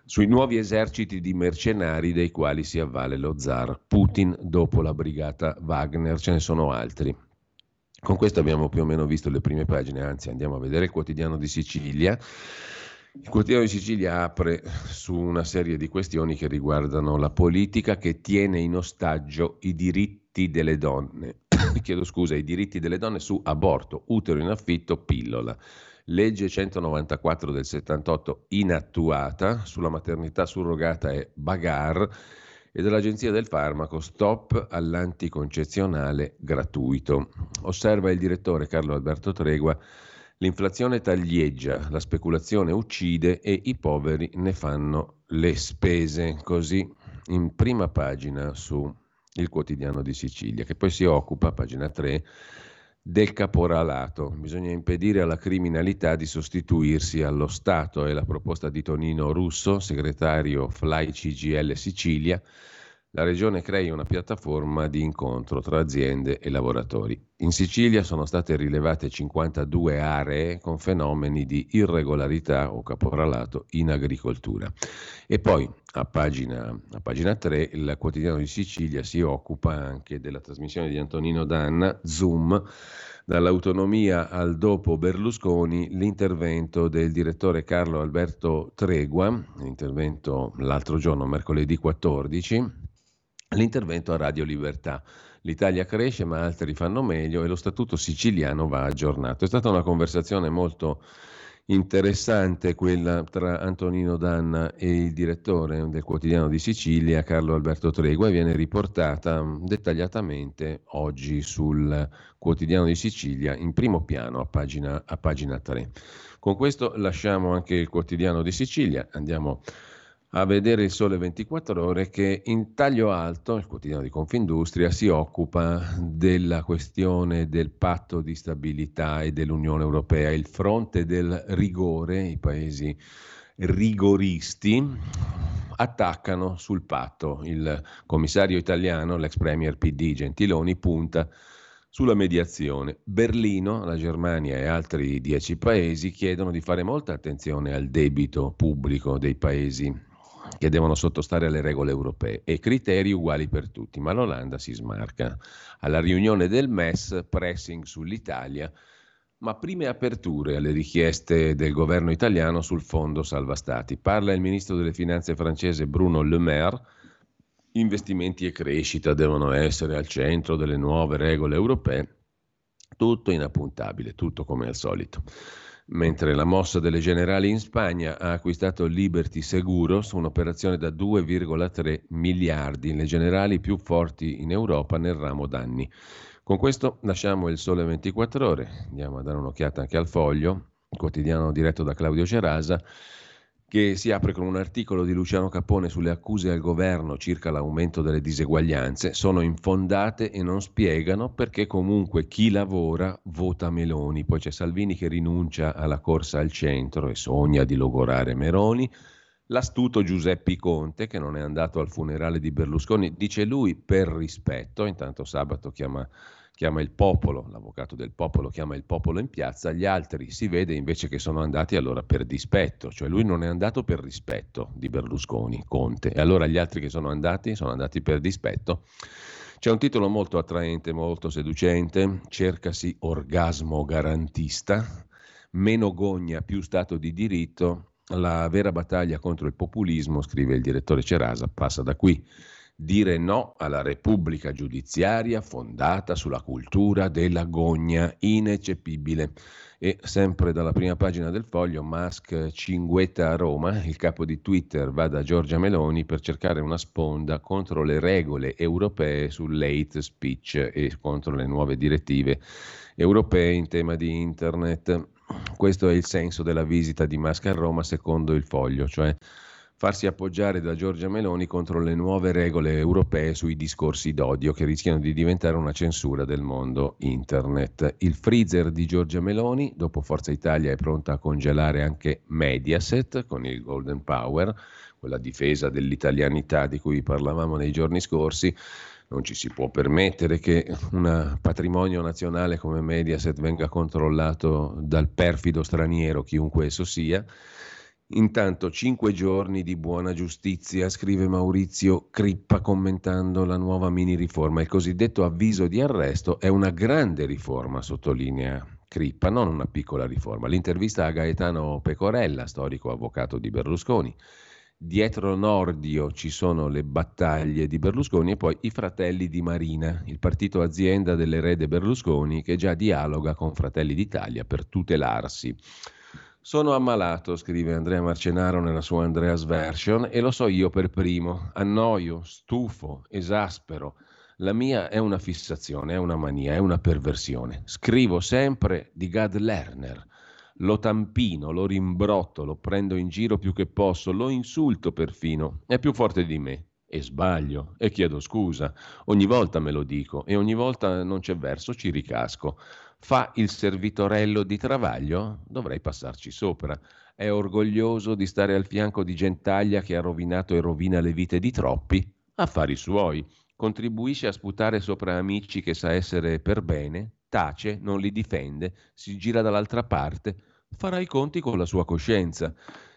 sui nuovi eserciti di mercenari dei quali si avvale lo zar Putin dopo la brigata Wagner, ce ne sono altri. Con questo abbiamo più o meno visto le prime pagine, anzi andiamo a vedere il quotidiano di Sicilia. Il quotidiano di Sicilia apre su una serie di questioni che riguardano la politica che tiene in ostaggio i diritti delle donne. Chiedo scusa, i diritti delle donne su aborto, utero in affitto, pillola legge 194 del 78 inattuata sulla maternità surrogata e bagar e dell'Agenzia del Farmaco Stop all'anticoncezionale gratuito. Osserva il direttore Carlo Alberto Tregua, l'inflazione taglieggia, la speculazione uccide e i poveri ne fanno le spese. Così in prima pagina su il quotidiano di Sicilia, che poi si occupa, pagina 3, del caporalato. Bisogna impedire alla criminalità di sostituirsi allo Stato. È la proposta di Tonino Russo, segretario Fly CGL Sicilia. La regione crei una piattaforma di incontro tra aziende e lavoratori. In Sicilia sono state rilevate 52 aree con fenomeni di irregolarità o caporalato in agricoltura. E poi a pagina, a pagina 3 il quotidiano di Sicilia si occupa anche della trasmissione di Antonino Danna, Zoom, dall'autonomia al dopo Berlusconi, l'intervento del direttore Carlo Alberto Tregua, l'intervento l'altro giorno, mercoledì 14, l'intervento a Radio Libertà. L'Italia cresce ma altri fanno meglio e lo statuto siciliano va aggiornato. È stata una conversazione molto interessante quella tra Antonino Danna e il direttore del quotidiano di Sicilia, Carlo Alberto Tregua, e viene riportata mm, dettagliatamente oggi sul quotidiano di Sicilia in primo piano a pagina, a pagina 3. Con questo lasciamo anche il quotidiano di Sicilia, andiamo a a vedere il Sole 24 Ore che in taglio alto, il quotidiano di Confindustria, si occupa della questione del patto di stabilità e dell'Unione Europea, il fronte del rigore, i paesi rigoristi attaccano sul patto. Il commissario italiano, l'ex premier PD Gentiloni, punta sulla mediazione. Berlino, la Germania e altri dieci paesi chiedono di fare molta attenzione al debito pubblico dei paesi che devono sottostare alle regole europee e criteri uguali per tutti, ma l'Olanda si smarca. Alla riunione del MES, pressing sull'Italia, ma prime aperture alle richieste del governo italiano sul fondo salva stati. Parla il ministro delle finanze francese Bruno Le Maire. Investimenti e crescita devono essere al centro delle nuove regole europee. Tutto inappuntabile, tutto come al solito mentre la mossa delle generali in Spagna ha acquistato Liberty Seguros, un'operazione da 2,3 miliardi, le generali più forti in Europa nel ramo danni. Con questo lasciamo il sole 24 ore, andiamo a dare un'occhiata anche al foglio, quotidiano diretto da Claudio Cerasa che si apre con un articolo di Luciano Capone sulle accuse al governo circa l'aumento delle diseguaglianze, sono infondate e non spiegano perché comunque chi lavora vota Meloni. Poi c'è Salvini che rinuncia alla corsa al centro e sogna di logorare Meroni. L'astuto Giuseppe Conte, che non è andato al funerale di Berlusconi, dice lui per rispetto, intanto sabato chiama chiama il popolo, l'avvocato del popolo chiama il popolo in piazza, gli altri si vede invece che sono andati allora per dispetto, cioè lui non è andato per rispetto di Berlusconi, Conte, e allora gli altri che sono andati sono andati per dispetto. C'è un titolo molto attraente, molto seducente, cercasi orgasmo garantista, meno gogna, più Stato di diritto, la vera battaglia contro il populismo, scrive il direttore Cerasa, passa da qui dire no alla Repubblica giudiziaria fondata sulla cultura della gogna ineccepibile. E sempre dalla prima pagina del foglio, Musk cinguetta a Roma, il capo di Twitter va da Giorgia Meloni per cercare una sponda contro le regole europee sull'hate speech e contro le nuove direttive europee in tema di internet. Questo è il senso della visita di Musk a Roma secondo il foglio, cioè farsi appoggiare da Giorgia Meloni contro le nuove regole europee sui discorsi d'odio che rischiano di diventare una censura del mondo internet. Il freezer di Giorgia Meloni, dopo Forza Italia, è pronta a congelare anche Mediaset con il Golden Power, quella difesa dell'italianità di cui parlavamo nei giorni scorsi. Non ci si può permettere che un patrimonio nazionale come Mediaset venga controllato dal perfido straniero, chiunque esso sia. Intanto cinque giorni di buona giustizia, scrive Maurizio Crippa commentando la nuova mini riforma. Il cosiddetto avviso di arresto è una grande riforma, sottolinea Crippa, non una piccola riforma. L'intervista a Gaetano Pecorella, storico avvocato di Berlusconi. Dietro Nordio ci sono le battaglie di Berlusconi e poi i fratelli di Marina, il partito azienda dell'erede Berlusconi che già dialoga con Fratelli d'Italia per tutelarsi. Sono ammalato, scrive Andrea Marcenaro nella sua Andreas Version, e lo so io per primo. Annoio, stufo, esaspero. La mia è una fissazione, è una mania, è una perversione. Scrivo sempre di Gad Lerner. Lo tampino, lo rimbrotto, lo prendo in giro più che posso, lo insulto perfino. È più forte di me. E sbaglio, e chiedo scusa. Ogni volta me lo dico, e ogni volta non c'è verso, ci ricasco. Fa il servitorello di Travaglio? Dovrei passarci sopra. È orgoglioso di stare al fianco di Gentaglia che ha rovinato e rovina le vite di troppi? Affari suoi. Contribuisce a sputare sopra amici che sa essere per bene? Tace, non li difende, si gira dall'altra parte? Farà i conti con la sua coscienza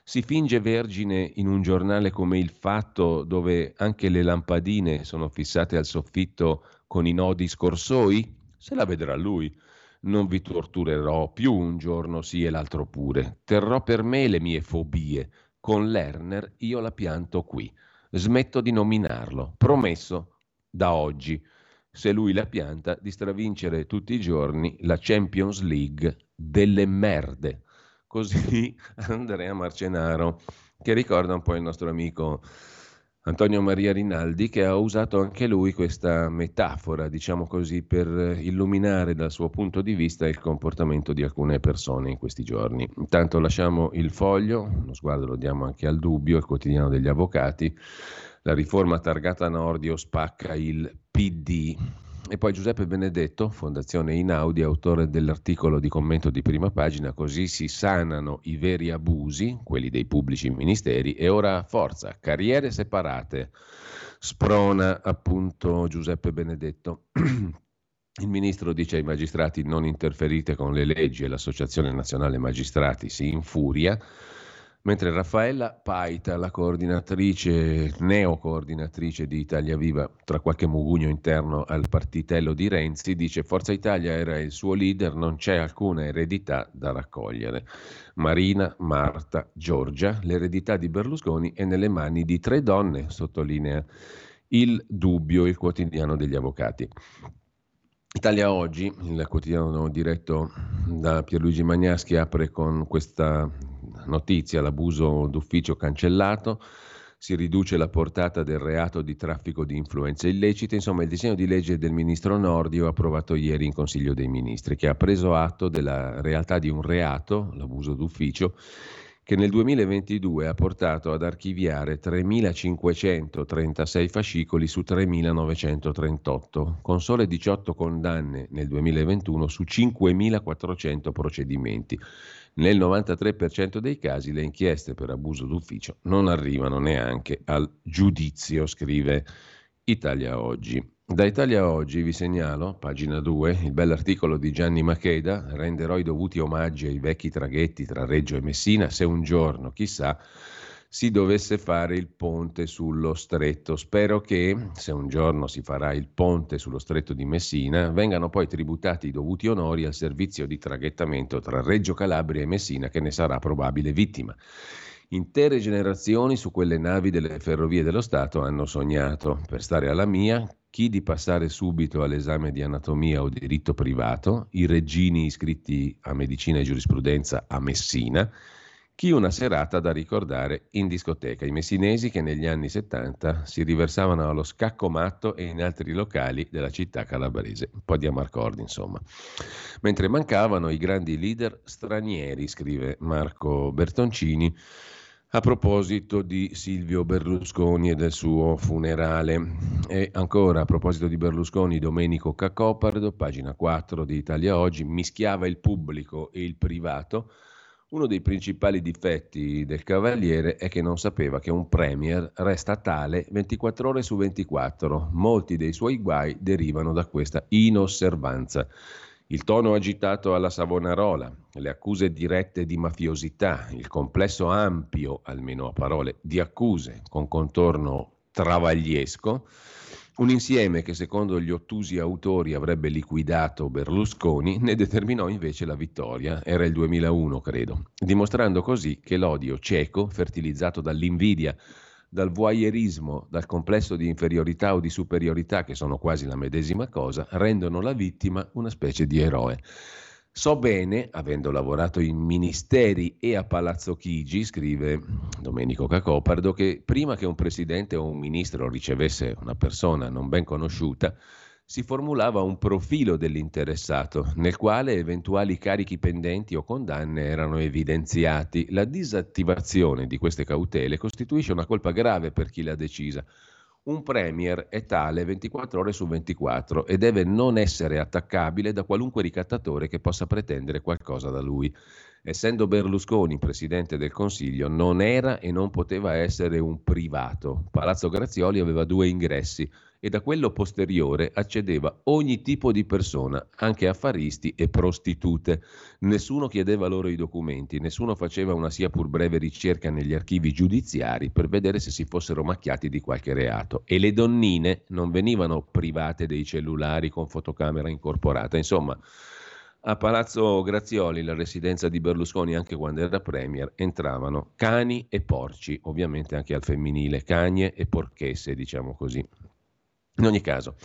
si finge vergine in un giornale come Il Fatto, dove anche le lampadine sono fissate al soffitto con i nodi scorsoi? Se la vedrà lui. Non vi torturerò più un giorno sì e l'altro pure. Terrò per me le mie fobie. Con Lerner io la pianto qui. Smetto di nominarlo. Promesso da oggi. Se lui la pianta, di stravincere tutti i giorni la Champions League delle merde così Andrea Marcenaro, che ricorda un po' il nostro amico Antonio Maria Rinaldi, che ha usato anche lui questa metafora, diciamo così, per illuminare dal suo punto di vista il comportamento di alcune persone in questi giorni. Intanto lasciamo il foglio, uno sguardo lo diamo anche al dubbio, il quotidiano degli avvocati. La riforma targata Nordio spacca il PD. E poi Giuseppe Benedetto, Fondazione Inaudi, autore dell'articolo di commento di prima pagina, così si sanano i veri abusi, quelli dei pubblici ministeri, e ora forza, carriere separate. Sprona appunto Giuseppe Benedetto. Il ministro dice ai magistrati non interferite con le leggi e l'Associazione Nazionale Magistrati si infuria mentre Raffaella Paita, la coordinatrice, neocoordinatrice di Italia Viva, tra qualche mugugno interno al partitello di Renzi, dice Forza Italia era il suo leader, non c'è alcuna eredità da raccogliere. Marina, Marta, Giorgia, l'eredità di Berlusconi è nelle mani di tre donne, sottolinea il dubbio, il quotidiano degli avvocati. Italia Oggi, il quotidiano diretto da Pierluigi Magnaschi, apre con questa notizia, l'abuso d'ufficio cancellato, si riduce la portata del reato di traffico di influenze illecite, insomma il disegno di legge del ministro Nordio approvato ieri in Consiglio dei Ministri, che ha preso atto della realtà di un reato, l'abuso d'ufficio, che nel 2022 ha portato ad archiviare 3.536 fascicoli su 3.938, con sole 18 condanne nel 2021 su 5.400 procedimenti. Nel 93% dei casi le inchieste per abuso d'ufficio non arrivano neanche al giudizio, scrive Italia Oggi. Da Italia Oggi vi segnalo, pagina 2, il bell'articolo di Gianni Macheda, renderò i dovuti omaggi ai vecchi traghetti tra Reggio e Messina se un giorno, chissà, si dovesse fare il ponte sullo stretto. Spero che, se un giorno si farà il ponte sullo stretto di Messina, vengano poi tributati i dovuti onori al servizio di traghettamento tra Reggio Calabria e Messina, che ne sarà probabile vittima. Intere generazioni su quelle navi delle ferrovie dello Stato hanno sognato, per stare alla mia, chi di passare subito all'esame di anatomia o diritto privato, i reggini iscritti a medicina e giurisprudenza a Messina, chi una serata da ricordare in discoteca. I messinesi che negli anni 70 si riversavano allo scacco matto e in altri locali della città calabrese. Un po' di amarcordi, insomma. Mentre mancavano i grandi leader stranieri, scrive Marco Bertoncini. A proposito di Silvio Berlusconi e del suo funerale. E ancora a proposito di Berlusconi, Domenico Cacopardo, pagina 4 di Italia Oggi, mischiava il pubblico e il privato uno dei principali difetti del Cavaliere è che non sapeva che un Premier resta tale 24 ore su 24. Molti dei suoi guai derivano da questa inosservanza. Il tono agitato alla Savonarola, le accuse dirette di mafiosità, il complesso ampio, almeno a parole, di accuse con contorno travagliesco un insieme che secondo gli ottusi autori avrebbe liquidato Berlusconi ne determinò invece la vittoria, era il 2001 credo, dimostrando così che l'odio cieco, fertilizzato dall'invidia, dal voyeurismo, dal complesso di inferiorità o di superiorità, che sono quasi la medesima cosa, rendono la vittima una specie di eroe. So bene, avendo lavorato in ministeri e a Palazzo Chigi, scrive Domenico Cacopardo, che prima che un presidente o un ministro ricevesse una persona non ben conosciuta, si formulava un profilo dell'interessato, nel quale eventuali carichi pendenti o condanne erano evidenziati. La disattivazione di queste cautele costituisce una colpa grave per chi l'ha decisa Un premier è tale 24 ore su 24 e deve non essere attaccabile da qualunque ricattatore che possa pretendere qualcosa da lui. Essendo Berlusconi presidente del Consiglio, non era e non poteva essere un privato. Palazzo Grazioli aveva due ingressi e da quello posteriore accedeva ogni tipo di persona, anche affaristi e prostitute. Nessuno chiedeva loro i documenti, nessuno faceva una sia pur breve ricerca negli archivi giudiziari per vedere se si fossero macchiati di qualche reato. E le donnine non venivano private dei cellulari con fotocamera incorporata. Insomma, a Palazzo Grazioli, la residenza di Berlusconi anche quando era premier, entravano cani e porci, ovviamente anche al femminile, cagne e porchesse, diciamo così. In ogni caso,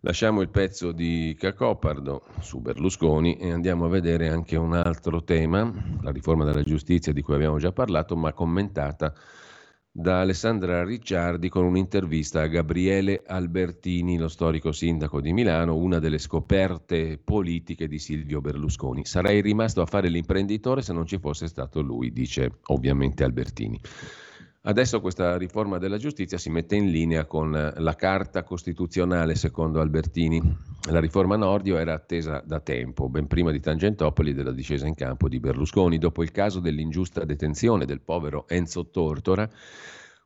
lasciamo il pezzo di Cacopardo su Berlusconi e andiamo a vedere anche un altro tema, la riforma della giustizia di cui abbiamo già parlato, ma commentata da Alessandra Ricciardi con un'intervista a Gabriele Albertini, lo storico sindaco di Milano, una delle scoperte politiche di Silvio Berlusconi. Sarei rimasto a fare l'imprenditore se non ci fosse stato lui, dice ovviamente Albertini. Adesso questa riforma della giustizia si mette in linea con la Carta Costituzionale, secondo Albertini. La riforma Nordio era attesa da tempo, ben prima di Tangentopoli e della discesa in campo di Berlusconi, dopo il caso dell'ingiusta detenzione del povero Enzo Tortora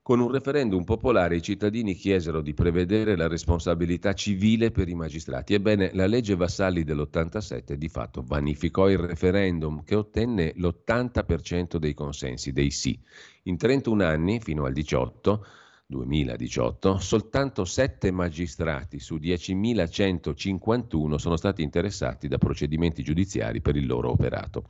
con un referendum popolare i cittadini chiesero di prevedere la responsabilità civile per i magistrati. Ebbene, la legge Vassalli dell'87 di fatto vanificò il referendum che ottenne l'80% dei consensi, dei sì. In 31 anni, fino al 18, 2018, soltanto 7 magistrati su 10.151 sono stati interessati da procedimenti giudiziari per il loro operato.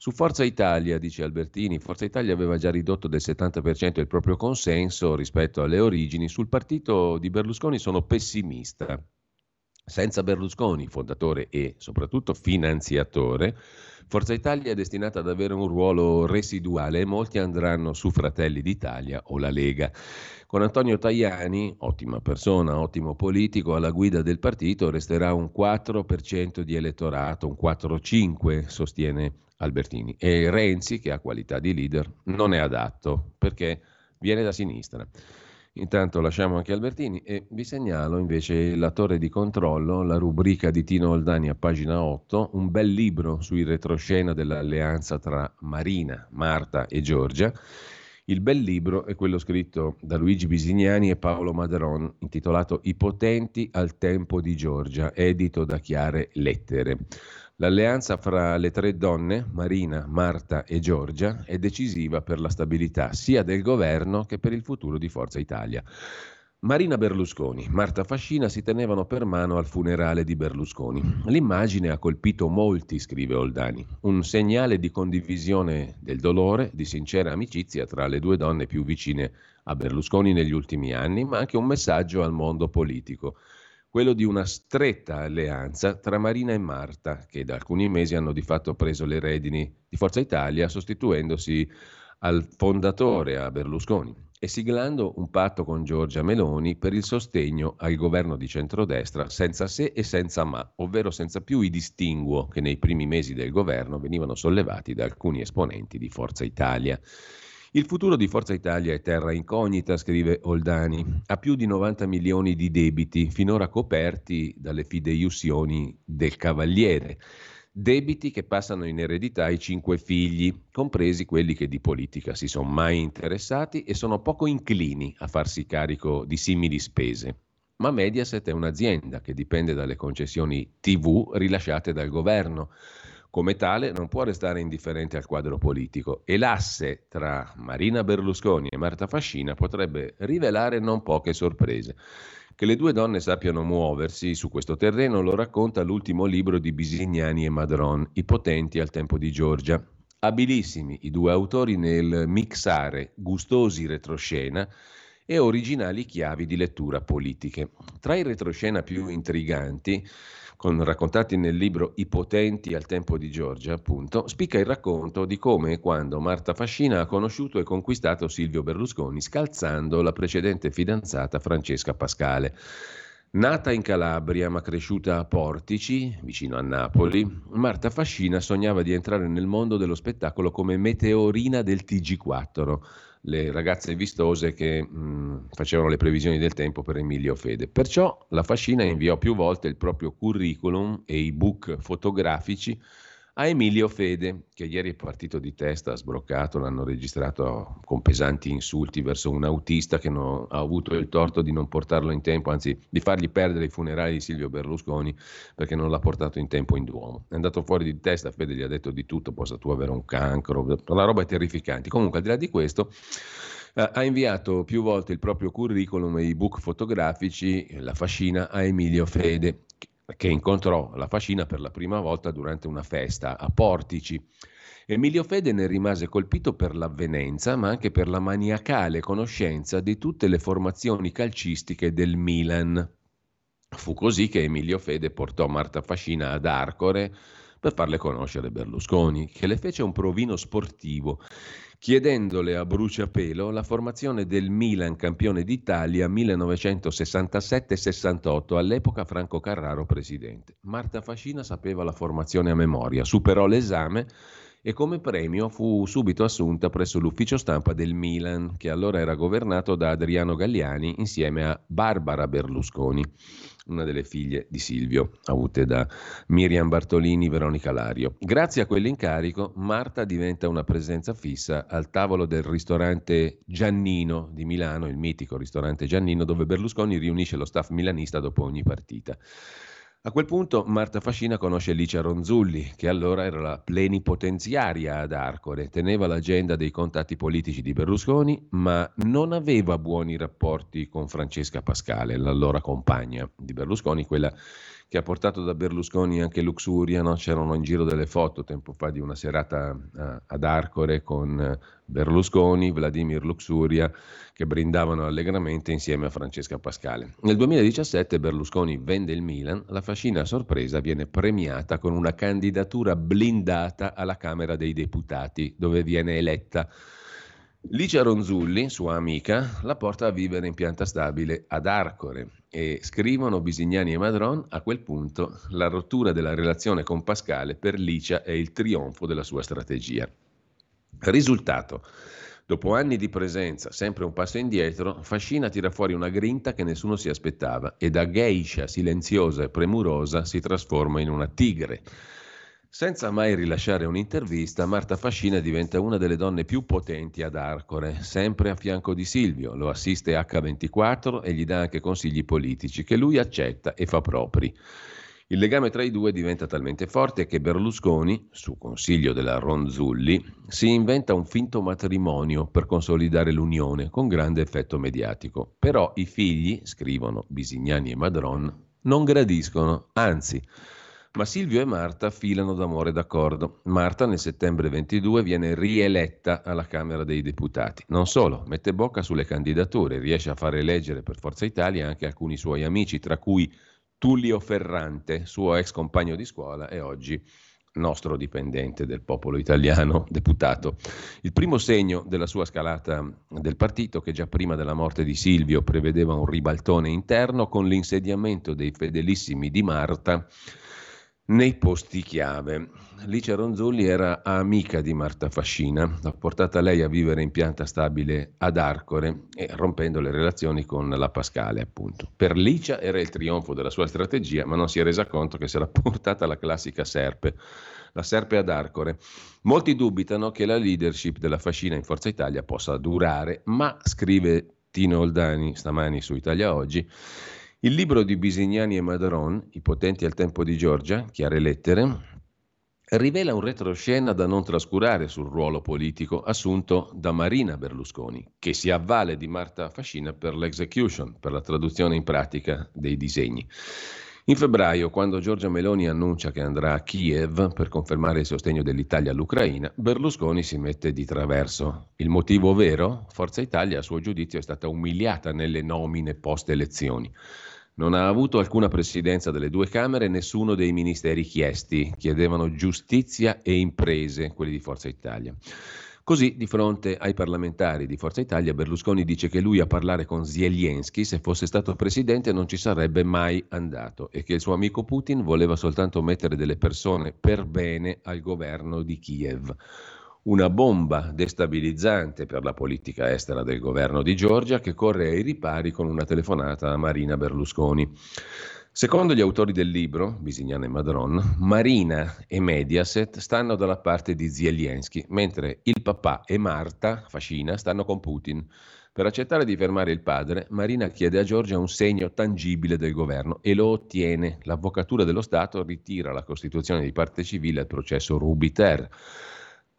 Su Forza Italia, dice Albertini, Forza Italia aveva già ridotto del 70% il proprio consenso rispetto alle origini. Sul partito di Berlusconi sono pessimista. Senza Berlusconi, fondatore e soprattutto finanziatore, Forza Italia è destinata ad avere un ruolo residuale e molti andranno su Fratelli d'Italia o la Lega. Con Antonio Tajani, ottima persona, ottimo politico, alla guida del partito resterà un 4% di elettorato, un 4-5, sostiene Albertini. E Renzi, che ha qualità di leader, non è adatto perché viene da sinistra. Intanto lasciamo anche Albertini e vi segnalo invece la torre di controllo, la rubrica di Tino Oldani a pagina 8, un bel libro sui retroscena dell'alleanza tra Marina, Marta e Giorgia. Il bel libro è quello scritto da Luigi Bisignani e Paolo Maderon, intitolato I potenti al tempo di Giorgia, edito da Chiare Lettere. L'alleanza fra le tre donne, Marina, Marta e Giorgia, è decisiva per la stabilità sia del governo che per il futuro di Forza Italia. Marina Berlusconi, Marta Fascina si tenevano per mano al funerale di Berlusconi. L'immagine ha colpito molti, scrive Oldani, un segnale di condivisione del dolore, di sincera amicizia tra le due donne più vicine a Berlusconi negli ultimi anni, ma anche un messaggio al mondo politico quello di una stretta alleanza tra Marina e Marta, che da alcuni mesi hanno di fatto preso le redini di Forza Italia, sostituendosi al fondatore, a Berlusconi, e siglando un patto con Giorgia Meloni per il sostegno al governo di centrodestra senza se e senza ma, ovvero senza più i distinguo che nei primi mesi del governo venivano sollevati da alcuni esponenti di Forza Italia. Il futuro di Forza Italia è terra incognita, scrive Oldani. Ha più di 90 milioni di debiti, finora coperti dalle fideiussioni del Cavaliere. Debiti che passano in eredità ai cinque figli, compresi quelli che di politica si sono mai interessati e sono poco inclini a farsi carico di simili spese. Ma Mediaset è un'azienda che dipende dalle concessioni TV rilasciate dal governo come tale non può restare indifferente al quadro politico e l'asse tra Marina Berlusconi e Marta Fascina potrebbe rivelare non poche sorprese. Che le due donne sappiano muoversi su questo terreno lo racconta l'ultimo libro di Bisignani e Madron, I potenti al tempo di Giorgia. Abilissimi i due autori nel mixare gustosi retroscena e originali chiavi di lettura politiche. Tra i retroscena più intriganti con, raccontati nel libro I potenti al tempo di Giorgia, appunto, spicca il racconto di come e quando Marta Fascina ha conosciuto e conquistato Silvio Berlusconi, scalzando la precedente fidanzata Francesca Pascale. Nata in Calabria ma cresciuta a Portici, vicino a Napoli, Marta Fascina sognava di entrare nel mondo dello spettacolo come meteorina del TG4, le ragazze vistose che mh, facevano le previsioni del tempo per Emilio Fede. Perciò la Fascina inviò più volte il proprio curriculum e i book fotografici a Emilio Fede, che ieri è partito di testa, sbroccato, l'hanno registrato con pesanti insulti verso un autista che non, ha avuto il torto di non portarlo in tempo, anzi di fargli perdere i funerali di Silvio Berlusconi perché non l'ha portato in tempo in Duomo. È andato fuori di testa, Fede gli ha detto di tutto, possa tu avere un cancro, la roba è terrificante. Comunque, al di là di questo, ha inviato più volte il proprio curriculum e i book fotografici, la fascina, a Emilio Fede, che incontrò la fascina per la prima volta durante una festa a Portici. Emilio Fede ne rimase colpito per l'avvenenza, ma anche per la maniacale conoscenza di tutte le formazioni calcistiche del Milan. Fu così che Emilio Fede portò Marta Fascina ad Arcore per farle conoscere Berlusconi, che le fece un provino sportivo chiedendole a bruciapelo la formazione del Milan campione d'Italia 1967-68, all'epoca Franco Carraro presidente. Marta Fascina sapeva la formazione a memoria, superò l'esame e come premio fu subito assunta presso l'ufficio stampa del Milan, che allora era governato da Adriano Galliani insieme a Barbara Berlusconi una delle figlie di Silvio, avute da Miriam Bartolini, Veronica Lario. Grazie a quell'incarico, Marta diventa una presenza fissa al tavolo del ristorante Giannino di Milano, il mitico ristorante Giannino, dove Berlusconi riunisce lo staff milanista dopo ogni partita. A quel punto Marta Fascina conosce Licia Ronzulli, che allora era la plenipotenziaria ad Arcore, teneva l'agenda dei contatti politici di Berlusconi, ma non aveva buoni rapporti con Francesca Pascale, l'allora compagna di Berlusconi, quella che ha portato da Berlusconi anche Luxuria, no? c'erano in giro delle foto tempo fa di una serata uh, ad Arcore con Berlusconi, Vladimir Luxuria, che brindavano allegramente insieme a Francesca Pascale. Nel 2017 Berlusconi vende il Milan, la fascina sorpresa viene premiata con una candidatura blindata alla Camera dei Deputati, dove viene eletta Licia Ronzulli, sua amica, la porta a vivere in pianta stabile ad Arcore e scrivono Bisignani e Madron, a quel punto la rottura della relazione con Pascale per Licia è il trionfo della sua strategia. Risultato. Dopo anni di presenza, sempre un passo indietro, Fascina tira fuori una grinta che nessuno si aspettava e da geisha silenziosa e premurosa si trasforma in una tigre. Senza mai rilasciare un'intervista, Marta Fascina diventa una delle donne più potenti ad Arcore, sempre a fianco di Silvio, lo assiste H24 e gli dà anche consigli politici che lui accetta e fa propri. Il legame tra i due diventa talmente forte che Berlusconi, su consiglio della Ronzulli, si inventa un finto matrimonio per consolidare l'unione con grande effetto mediatico. Però i figli, scrivono Bisignani e Madron, non gradiscono, anzi ma Silvio e Marta filano d'amore d'accordo. Marta nel settembre 22 viene rieletta alla Camera dei Deputati. Non solo, mette bocca sulle candidature, riesce a far eleggere per Forza Italia anche alcuni suoi amici, tra cui Tullio Ferrante, suo ex compagno di scuola e oggi nostro dipendente del popolo italiano, deputato. Il primo segno della sua scalata del partito, che già prima della morte di Silvio prevedeva un ribaltone interno, con l'insediamento dei fedelissimi di Marta, nei posti chiave. Licia Ronzulli era amica di Marta Fascina, l'ha portata lei a vivere in pianta stabile ad Arcore e rompendo le relazioni con la Pascale, appunto. Per Licia era il trionfo della sua strategia, ma non si è resa conto che si era portata la classica serpe, la serpe ad Arcore. Molti dubitano che la leadership della Fascina in Forza Italia possa durare, ma scrive Tino Oldani stamani su Italia Oggi, il libro di Bisignani e Madron, I potenti al tempo di Giorgia, chiare lettere, rivela un retroscena da non trascurare sul ruolo politico assunto da Marina Berlusconi, che si avvale di Marta Fascina per l'execution, per la traduzione in pratica dei disegni. In febbraio, quando Giorgia Meloni annuncia che andrà a Kiev per confermare il sostegno dell'Italia all'Ucraina, Berlusconi si mette di traverso. Il motivo vero? Forza Italia, a suo giudizio, è stata umiliata nelle nomine post-elezioni. Non ha avuto alcuna presidenza delle due Camere nessuno dei ministeri chiesti. Chiedevano giustizia e imprese, quelli di Forza Italia. Così, di fronte ai parlamentari di Forza Italia, Berlusconi dice che lui a parlare con Zelensky, se fosse stato presidente, non ci sarebbe mai andato e che il suo amico Putin voleva soltanto mettere delle persone per bene al governo di Kiev. Una bomba destabilizzante per la politica estera del governo di Georgia che corre ai ripari con una telefonata a Marina Berlusconi. Secondo gli autori del libro, Bisignano e Madron, Marina e Mediaset stanno dalla parte di Zelensky, mentre il papà e Marta, Fascina, stanno con Putin. Per accettare di fermare il padre, Marina chiede a Giorgia un segno tangibile del governo e lo ottiene. L'Avvocatura dello Stato ritira la costituzione di parte civile al processo Rubiter.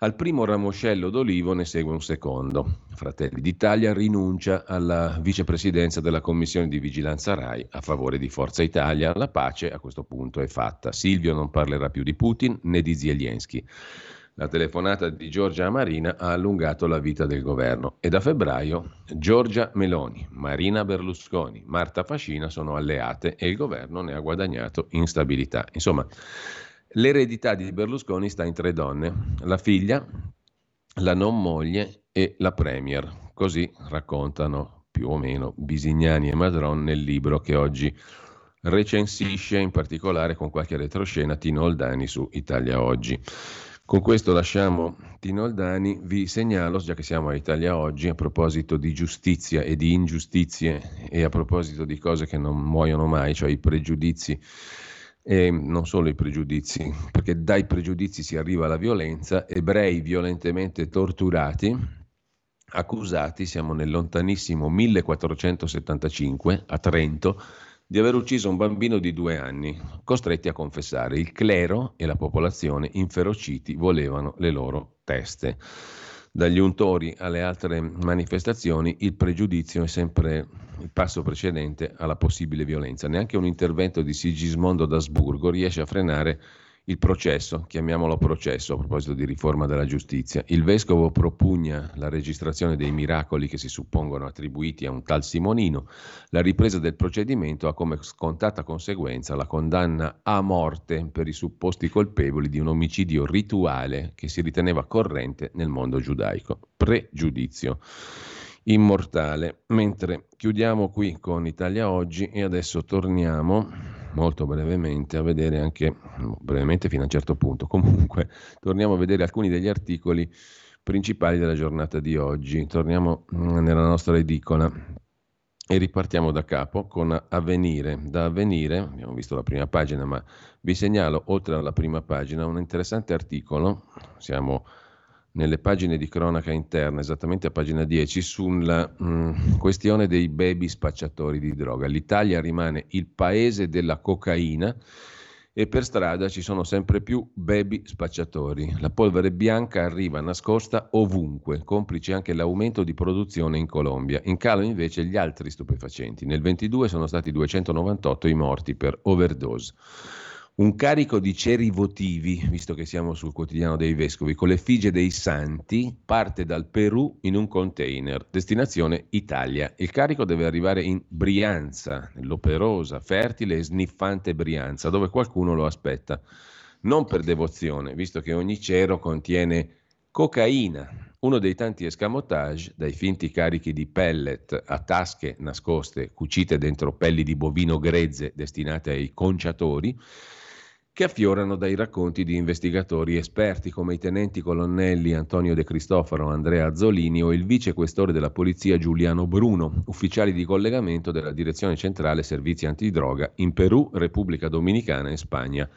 Al primo ramoscello d'olivo ne segue un secondo. Fratelli d'Italia rinuncia alla vicepresidenza della Commissione di Vigilanza RAI a favore di Forza Italia. La pace a questo punto è fatta. Silvio non parlerà più di Putin né di Zelensky. La telefonata di Giorgia Marina ha allungato la vita del governo e da febbraio Giorgia Meloni, Marina Berlusconi, Marta Fascina sono alleate e il governo ne ha guadagnato instabilità. Insomma, L'eredità di Berlusconi sta in tre donne, la figlia, la non moglie e la premier. Così raccontano più o meno Bisignani e Madron nel libro che oggi recensisce in particolare con qualche retroscena Tino Oldani su Italia Oggi. Con questo lasciamo Tino Oldani, vi segnalo, già che siamo a Italia Oggi, a proposito di giustizia e di ingiustizie e a proposito di cose che non muoiono mai, cioè i pregiudizi e non solo i pregiudizi, perché dai pregiudizi si arriva alla violenza, ebrei violentemente torturati, accusati, siamo nel lontanissimo 1475 a Trento, di aver ucciso un bambino di due anni, costretti a confessare. Il clero e la popolazione inferociti volevano le loro teste dagli untori alle altre manifestazioni, il pregiudizio è sempre il passo precedente alla possibile violenza. Neanche un intervento di Sigismondo d'Asburgo riesce a frenare il processo, chiamiamolo processo a proposito di riforma della giustizia. Il vescovo propugna la registrazione dei miracoli che si suppongono attribuiti a un tal Simonino. La ripresa del procedimento ha come scontata conseguenza la condanna a morte per i supposti colpevoli di un omicidio rituale che si riteneva corrente nel mondo giudaico. Pregiudizio immortale. Mentre chiudiamo qui con Italia Oggi e adesso torniamo molto brevemente a vedere anche, brevemente fino a un certo punto, comunque torniamo a vedere alcuni degli articoli principali della giornata di oggi. Torniamo mm, nella nostra edicola e ripartiamo da capo con Avvenire. Da Avvenire, abbiamo visto la prima pagina, ma vi segnalo oltre alla prima pagina un interessante articolo, siamo nelle pagine di cronaca interna, esattamente a pagina 10, sulla mh, mm, questione dei baby spacciatori di droga. L'Italia rimane il paese della cocaina e per strada ci sono sempre più baby spacciatori. La polvere bianca arriva nascosta ovunque, complice anche l'aumento di produzione in Colombia. In calo invece gli altri stupefacenti. Nel 22 sono stati 298 i morti per overdose. Un carico di ceri votivi, visto che siamo sul quotidiano dei vescovi, con l'effigie dei santi, parte dal Perù in un container, destinazione Italia. Il carico deve arrivare in Brianza, nell'operosa, fertile e sniffante Brianza, dove qualcuno lo aspetta. Non per devozione, visto che ogni cero contiene cocaina, uno dei tanti escamotage, dai finti carichi di pellet a tasche nascoste, cucite dentro pelli di bovino grezze destinate ai conciatori, che affiorano dai racconti di investigatori esperti come i tenenti colonnelli Antonio De Cristofaro, Andrea Azzolini o il vice questore della polizia Giuliano Bruno, ufficiali di collegamento della Direzione Centrale Servizi Antidroga in Perù, Repubblica Dominicana e Spagna.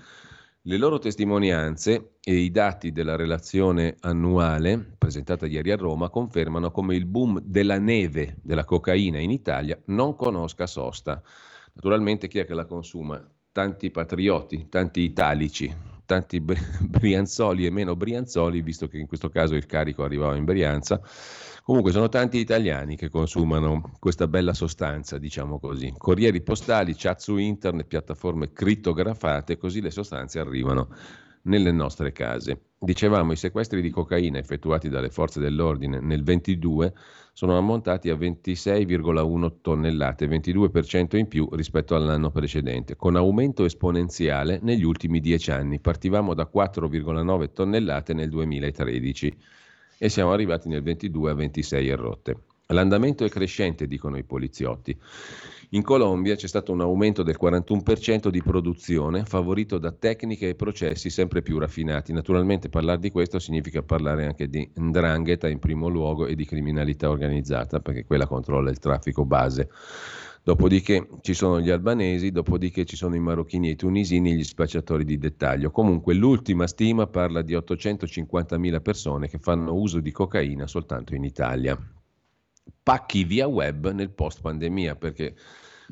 Le loro testimonianze e i dati della relazione annuale presentata ieri a Roma confermano come il boom della neve della cocaina in Italia non conosca sosta. Naturalmente chi è che la consuma? Tanti patrioti, tanti italici, tanti brianzoli e meno brianzoli, visto che in questo caso il carico arrivava in Brianza. Comunque sono tanti italiani che consumano questa bella sostanza, diciamo così. Corrieri postali, chat su internet, piattaforme crittografate, così le sostanze arrivano nelle nostre case. Dicevamo, i sequestri di cocaina effettuati dalle forze dell'ordine nel 22 sono ammontati a 26,1 tonnellate, 22% in più rispetto all'anno precedente, con aumento esponenziale negli ultimi dieci anni. Partivamo da 4,9 tonnellate nel 2013 e siamo arrivati nel 22 a 26 e rotte. L'andamento è crescente, dicono i poliziotti. In Colombia c'è stato un aumento del 41% di produzione, favorito da tecniche e processi sempre più raffinati. Naturalmente parlare di questo significa parlare anche di ndrangheta in primo luogo e di criminalità organizzata, perché quella controlla il traffico base. Dopodiché ci sono gli albanesi, dopodiché ci sono i marocchini e i tunisini, gli spacciatori di dettaglio. Comunque l'ultima stima parla di 850.000 persone che fanno uso di cocaina soltanto in Italia. Pacchi via web nel post pandemia, perché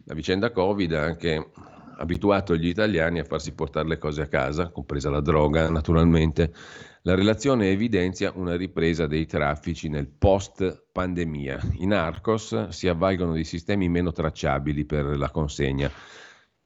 la vicenda Covid ha anche abituato gli italiani a farsi portare le cose a casa, compresa la droga naturalmente. La relazione evidenzia una ripresa dei traffici nel post pandemia. I narcos si avvalgono di sistemi meno tracciabili per la consegna.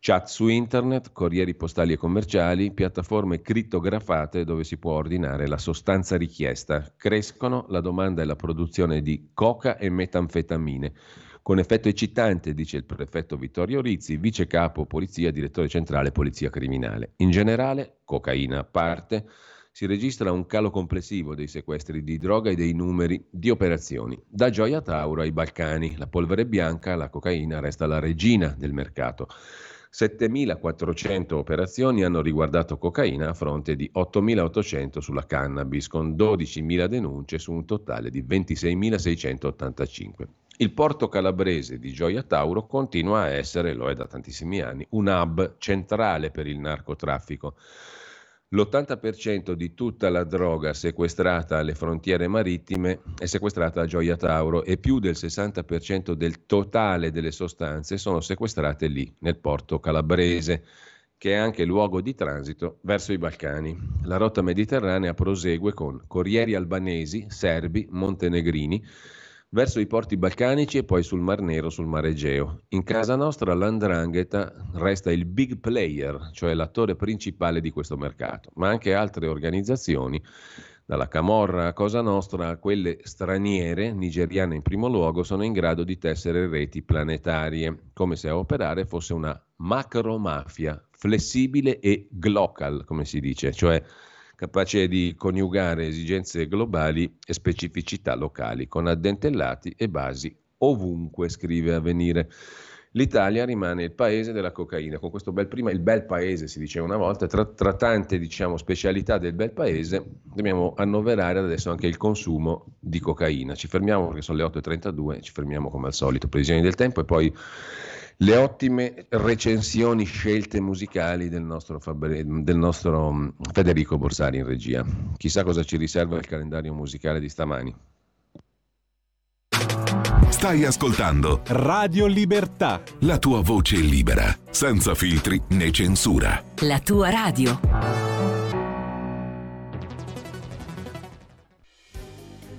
Chat su internet, corrieri postali e commerciali, piattaforme crittografate dove si può ordinare la sostanza richiesta. Crescono la domanda e la produzione di coca e metanfetamine. Con effetto eccitante, dice il prefetto Vittorio Rizzi, vice capo polizia, direttore centrale polizia criminale. In generale, cocaina a parte, si registra un calo complessivo dei sequestri di droga e dei numeri di operazioni. Da Gioia Tauro ai Balcani, la polvere bianca, la cocaina resta la regina del mercato. 7.400 operazioni hanno riguardato cocaina a fronte di 8.800 sulla cannabis, con 12.000 denunce su un totale di 26.685. Il porto calabrese di Gioia Tauro continua a essere, lo è da tantissimi anni, un hub centrale per il narcotraffico. L'80% di tutta la droga sequestrata alle frontiere marittime è sequestrata a Gioia Tauro e più del 60% del totale delle sostanze sono sequestrate lì, nel porto calabrese, che è anche luogo di transito verso i Balcani. La rotta mediterranea prosegue con corrieri albanesi, serbi, montenegrini, verso i porti balcanici e poi sul Mar Nero, sul Mar Egeo. In casa nostra l'Andrangheta resta il big player, cioè l'attore principale di questo mercato, ma anche altre organizzazioni, dalla Camorra a Cosa Nostra a quelle straniere, nigeriane in primo luogo, sono in grado di tessere reti planetarie, come se a operare fosse una macromafia flessibile e glocal, come si dice, cioè capace di coniugare esigenze globali e specificità locali, con addentellati e basi ovunque, scrive Avvenire. L'Italia rimane il paese della cocaina, con questo bel prima, il bel paese si diceva una volta, tra, tra tante diciamo, specialità del bel paese dobbiamo annoverare adesso anche il consumo di cocaina. Ci fermiamo perché sono le 8.32, ci fermiamo come al solito, previsioni del tempo e poi le ottime recensioni, scelte musicali del nostro, Fabre, del nostro mm, Federico Borsari in regia. Chissà cosa ci riserva il calendario musicale di stamani. Stai ascoltando Radio Libertà. La tua voce libera, senza filtri né censura. La tua radio.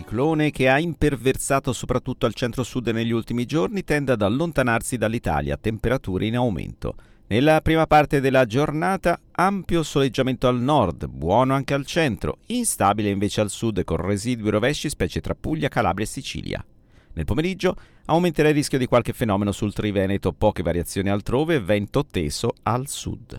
ciclone che ha imperversato soprattutto al centro-sud negli ultimi giorni tende ad allontanarsi dall'Italia, temperature in aumento. Nella prima parte della giornata ampio soleggiamento al nord, buono anche al centro, instabile invece al sud con residui rovesci specie tra Puglia, Calabria e Sicilia. Nel pomeriggio aumenterà il rischio di qualche fenomeno sul Triveneto, poche variazioni altrove vento teso al sud.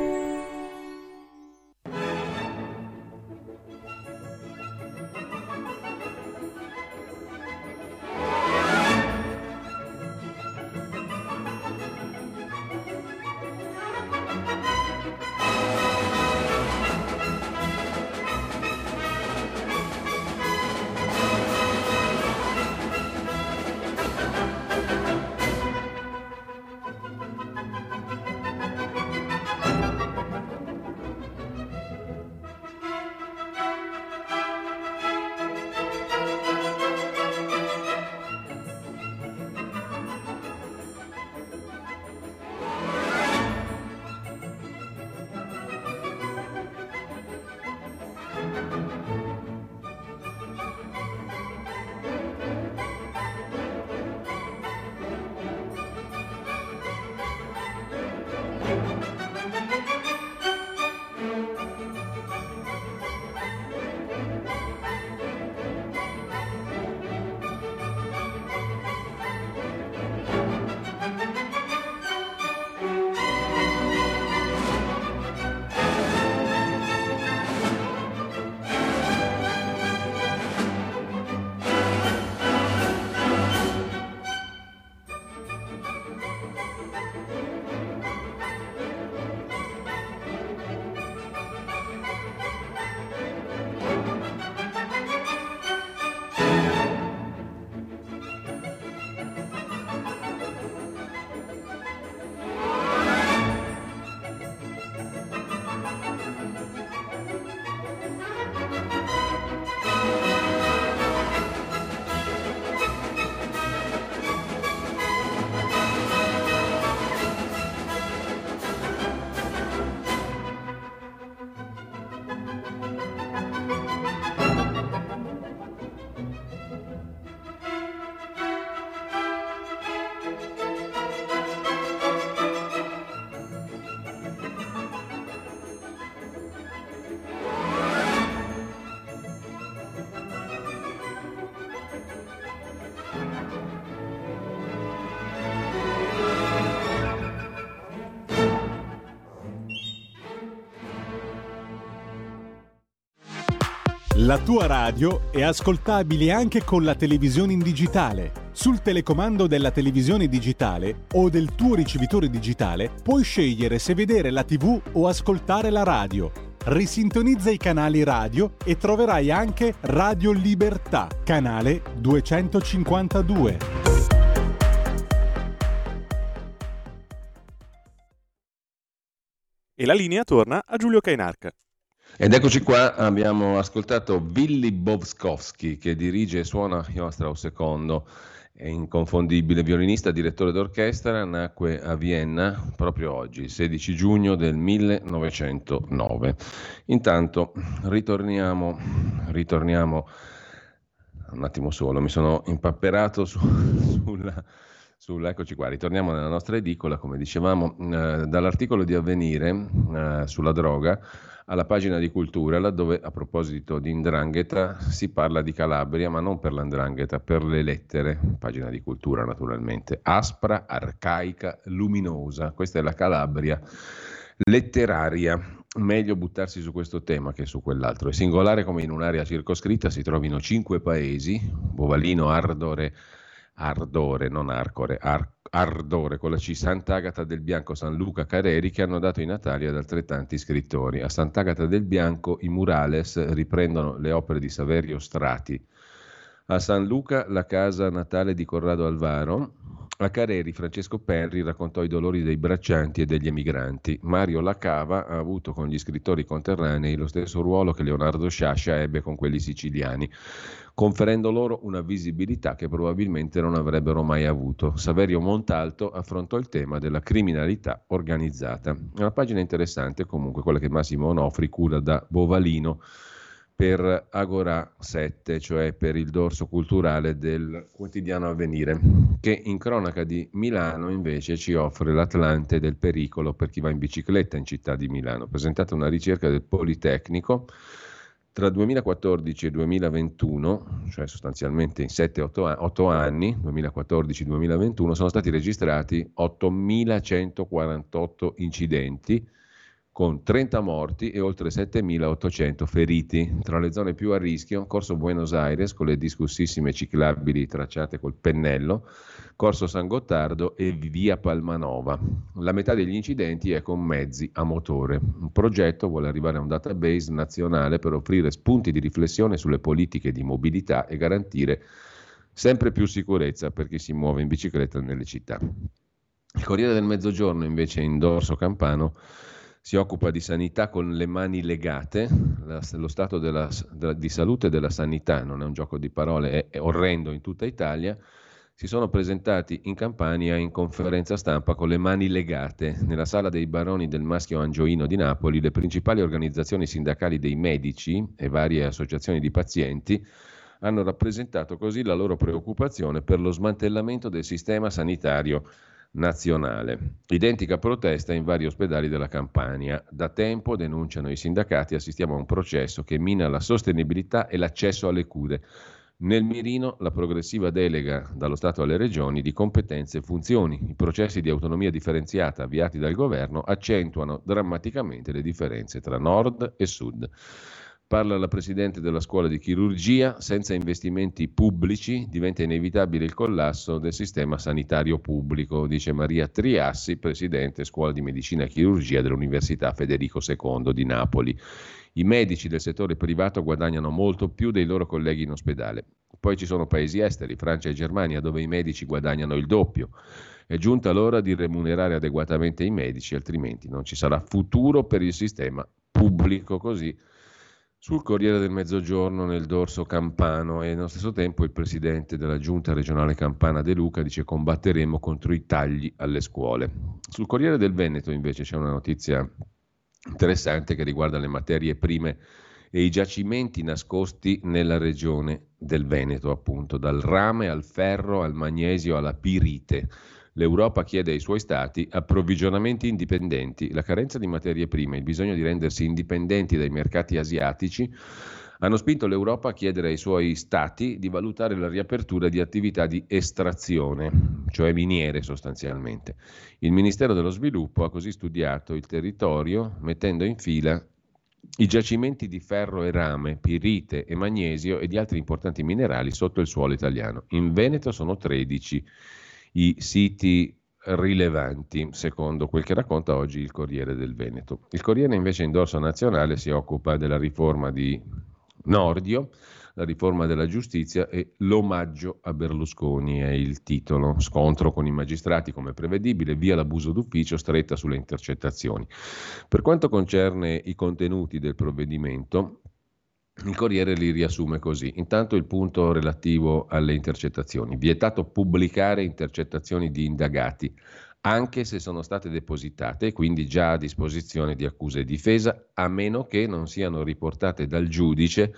La tua radio è ascoltabile anche con la televisione in digitale. Sul telecomando della televisione digitale o del tuo ricevitore digitale puoi scegliere se vedere la TV o ascoltare la radio. Risintonizza i canali radio e troverai anche Radio Libertà, canale 252. E la linea torna a Giulio Cainarca. Ed eccoci qua, abbiamo ascoltato Billy Bovskowski che dirige e suona Johann Strauss II, è inconfondibile violinista, direttore d'orchestra, nacque a Vienna proprio oggi, 16 giugno del 1909. Intanto ritorniamo, ritorniamo un attimo solo, mi sono impapperato su, sulla, eccoci qua, ritorniamo nella nostra edicola, come dicevamo, eh, dall'articolo di Avvenire eh, sulla droga alla pagina di cultura, laddove a proposito di Indrangheta si parla di Calabria, ma non per l'Andrangheta, per le lettere, pagina di cultura naturalmente, aspra, arcaica, luminosa, questa è la Calabria letteraria. Meglio buttarsi su questo tema che su quell'altro. È singolare come in un'area circoscritta si trovino cinque paesi, Bovalino, Ardore, Ardore, non Arcore, Ar- Ardore con la C, Sant'Agata del Bianco, San Luca, Careri, che hanno dato i natali ad altrettanti scrittori. A Sant'Agata del Bianco i murales riprendono le opere di Saverio Strati. A San Luca la casa natale di Corrado Alvaro, a Careri Francesco Perri raccontò i dolori dei braccianti e degli emigranti. Mario Lacava ha avuto con gli scrittori conterranei lo stesso ruolo che Leonardo Sciascia ebbe con quelli siciliani, conferendo loro una visibilità che probabilmente non avrebbero mai avuto. Saverio Montalto affrontò il tema della criminalità organizzata. Una pagina interessante comunque quella che Massimo Onofri cura da Bovalino per Agora 7, cioè per il dorso culturale del quotidiano Avvenire, che in cronaca di Milano invece ci offre l'Atlante del pericolo per chi va in bicicletta in città di Milano. Presentata una ricerca del Politecnico tra 2014 e 2021, cioè sostanzialmente in 7-8 anni, 2014-2021, sono stati registrati 8.148 incidenti con 30 morti e oltre 7.800 feriti. Tra le zone più a rischio, Corso Buenos Aires con le discussissime ciclabili tracciate col pennello, Corso San Gottardo e Via Palmanova. La metà degli incidenti è con mezzi a motore. Un progetto vuole arrivare a un database nazionale per offrire spunti di riflessione sulle politiche di mobilità e garantire sempre più sicurezza per chi si muove in bicicletta nelle città. Il Corriere del Mezzogiorno invece in dorso campano si occupa di sanità con le mani legate, la, lo stato della, della, di salute della sanità, non è un gioco di parole, è, è orrendo in tutta Italia, si sono presentati in Campania in conferenza stampa con le mani legate. Nella sala dei baroni del Maschio Angioino di Napoli, le principali organizzazioni sindacali dei medici e varie associazioni di pazienti hanno rappresentato così la loro preoccupazione per lo smantellamento del sistema sanitario nazionale. Identica protesta in vari ospedali della Campania. Da tempo, denunciano i sindacati, assistiamo a un processo che mina la sostenibilità e l'accesso alle cure nel mirino la progressiva delega dallo Stato alle regioni di competenze e funzioni. I processi di autonomia differenziata avviati dal governo accentuano drammaticamente le differenze tra nord e sud. Parla la Presidente della Scuola di Chirurgia, senza investimenti pubblici diventa inevitabile il collasso del sistema sanitario pubblico, dice Maria Triassi, Presidente Scuola di Medicina e Chirurgia dell'Università Federico II di Napoli. I medici del settore privato guadagnano molto più dei loro colleghi in ospedale. Poi ci sono paesi esteri, Francia e Germania, dove i medici guadagnano il doppio. È giunta l'ora di remunerare adeguatamente i medici, altrimenti non ci sarà futuro per il sistema pubblico. Così sul Corriere del Mezzogiorno nel dorso campano e nello stesso tempo il presidente della giunta regionale campana De Luca dice combatteremo contro i tagli alle scuole. Sul Corriere del Veneto invece c'è una notizia interessante che riguarda le materie prime e i giacimenti nascosti nella regione del Veneto, appunto, dal rame al ferro, al magnesio, alla pirite. L'Europa chiede ai suoi stati approvvigionamenti indipendenti. La carenza di materie prime, il bisogno di rendersi indipendenti dai mercati asiatici hanno spinto l'Europa a chiedere ai suoi stati di valutare la riapertura di attività di estrazione, cioè miniere sostanzialmente. Il Ministero dello Sviluppo ha così studiato il territorio mettendo in fila i giacimenti di ferro e rame, pirite e magnesio e di altri importanti minerali sotto il suolo italiano. In Veneto sono 13 i siti rilevanti, secondo quel che racconta oggi il Corriere del Veneto. Il Corriere invece in dorso nazionale si occupa della riforma di Nordio, la riforma della giustizia e l'omaggio a Berlusconi è il titolo. Scontro con i magistrati come prevedibile, via l'abuso d'ufficio, stretta sulle intercettazioni. Per quanto concerne i contenuti del provvedimento, il Corriere li riassume così. Intanto il punto relativo alle intercettazioni. Vietato pubblicare intercettazioni di indagati, anche se sono state depositate e quindi già a disposizione di accusa e difesa, a meno che non siano riportate dal giudice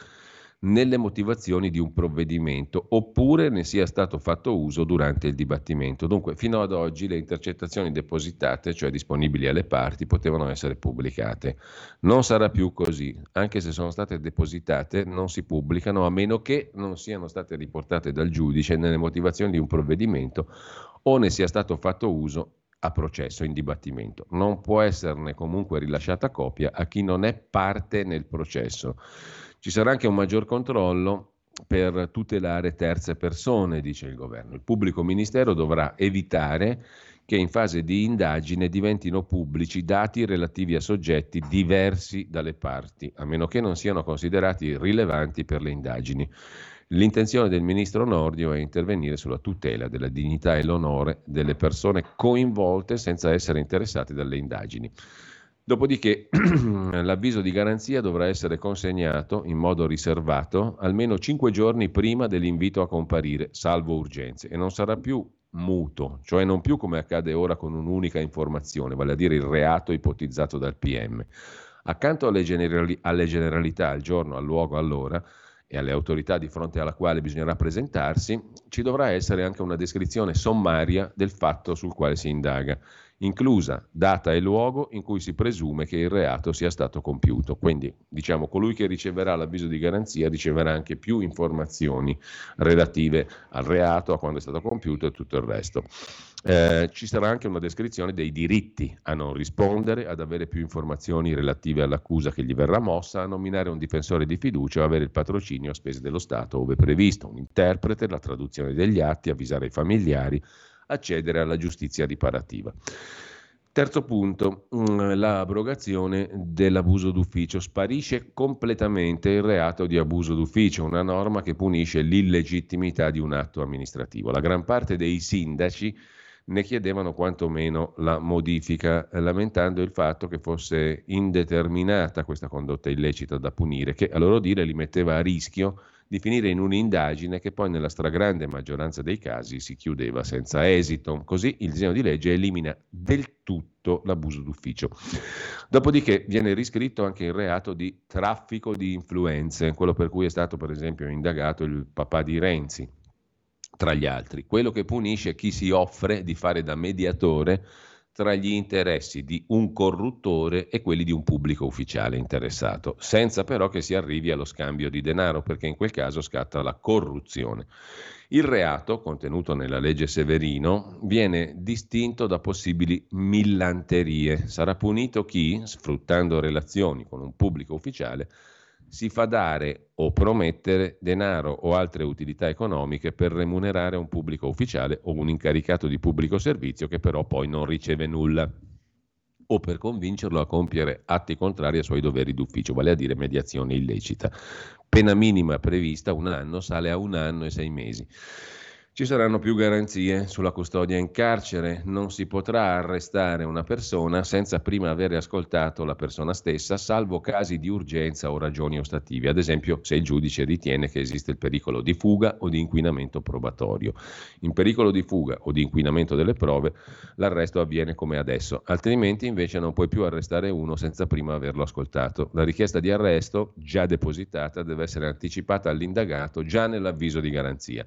nelle motivazioni di un provvedimento oppure ne sia stato fatto uso durante il dibattimento. Dunque, fino ad oggi le intercettazioni depositate, cioè disponibili alle parti, potevano essere pubblicate. Non sarà più così, anche se sono state depositate, non si pubblicano a meno che non siano state riportate dal giudice nelle motivazioni di un provvedimento o ne sia stato fatto uso a processo, in dibattimento. Non può esserne comunque rilasciata copia a chi non è parte nel processo. Ci sarà anche un maggior controllo per tutelare terze persone, dice il governo. Il pubblico ministero dovrà evitare che in fase di indagine diventino pubblici dati relativi a soggetti diversi dalle parti, a meno che non siano considerati rilevanti per le indagini. L'intenzione del ministro Nordio è intervenire sulla tutela della dignità e l'onore delle persone coinvolte senza essere interessate dalle indagini. Dopodiché l'avviso di garanzia dovrà essere consegnato in modo riservato almeno cinque giorni prima dell'invito a comparire, salvo urgenze, e non sarà più muto, cioè non più come accade ora con un'unica informazione, vale a dire il reato ipotizzato dal PM. Accanto alle, generali- alle generalità, al giorno, al luogo, all'ora, e alle autorità di fronte alla quale bisognerà presentarsi, ci dovrà essere anche una descrizione sommaria del fatto sul quale si indaga inclusa data e luogo in cui si presume che il reato sia stato compiuto. Quindi, diciamo, colui che riceverà l'avviso di garanzia riceverà anche più informazioni relative al reato, a quando è stato compiuto e tutto il resto. Eh, ci sarà anche una descrizione dei diritti a non rispondere, ad avere più informazioni relative all'accusa che gli verrà mossa, a nominare un difensore di fiducia o avere il patrocinio a spese dello Stato, ove previsto, un interprete, la traduzione degli atti, avvisare i familiari, accedere alla giustizia riparativa. Terzo punto, mm, l'abrogazione dell'abuso d'ufficio. Sparisce completamente il reato di abuso d'ufficio, una norma che punisce l'illegittimità di un atto amministrativo. La gran parte dei sindaci ne chiedevano quantomeno la modifica, lamentando il fatto che fosse indeterminata questa condotta illecita da punire, che a loro dire li metteva a rischio di finire in un'indagine che poi nella stragrande maggioranza dei casi si chiudeva senza esito. Così il disegno di legge elimina del tutto l'abuso d'ufficio. Dopodiché viene riscritto anche il reato di traffico di influenze, quello per cui è stato per esempio indagato il papà di Renzi, tra gli altri, quello che punisce chi si offre di fare da mediatore tra gli interessi di un corruttore e quelli di un pubblico ufficiale interessato, senza però che si arrivi allo scambio di denaro, perché in quel caso scatta la corruzione. Il reato, contenuto nella legge Severino, viene distinto da possibili millanterie. Sarà punito chi, sfruttando relazioni con un pubblico ufficiale, si fa dare o promettere denaro o altre utilità economiche per remunerare un pubblico ufficiale o un incaricato di pubblico servizio che però poi non riceve nulla o per convincerlo a compiere atti contrari ai suoi doveri d'ufficio, vale a dire mediazione illecita. Pena minima prevista un anno sale a un anno e sei mesi. Ci saranno più garanzie sulla custodia in carcere, non si potrà arrestare una persona senza prima aver ascoltato la persona stessa, salvo casi di urgenza o ragioni ostative, ad esempio se il giudice ritiene che esiste il pericolo di fuga o di inquinamento probatorio. In pericolo di fuga o di inquinamento delle prove l'arresto avviene come adesso, altrimenti invece non puoi più arrestare uno senza prima averlo ascoltato. La richiesta di arresto, già depositata, deve essere anticipata all'indagato già nell'avviso di garanzia.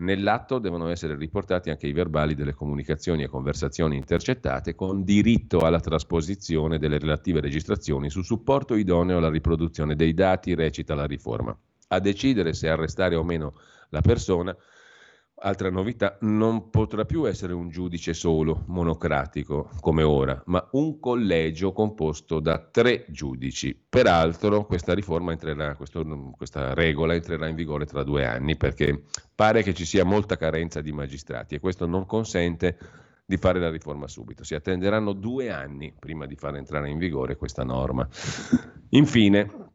Nell'atto devono essere riportati anche i verbali delle comunicazioni e conversazioni intercettate con diritto alla trasposizione delle relative registrazioni su supporto idoneo alla riproduzione dei dati, recita la riforma. A decidere se arrestare o meno la persona Altra novità, non potrà più essere un giudice solo, monocratico, come ora, ma un collegio composto da tre giudici. Peraltro questa riforma entrerà, questo, questa regola entrerà in vigore tra due anni perché pare che ci sia molta carenza di magistrati e questo non consente di fare la riforma subito. Si attenderanno due anni prima di far entrare in vigore questa norma. Infine,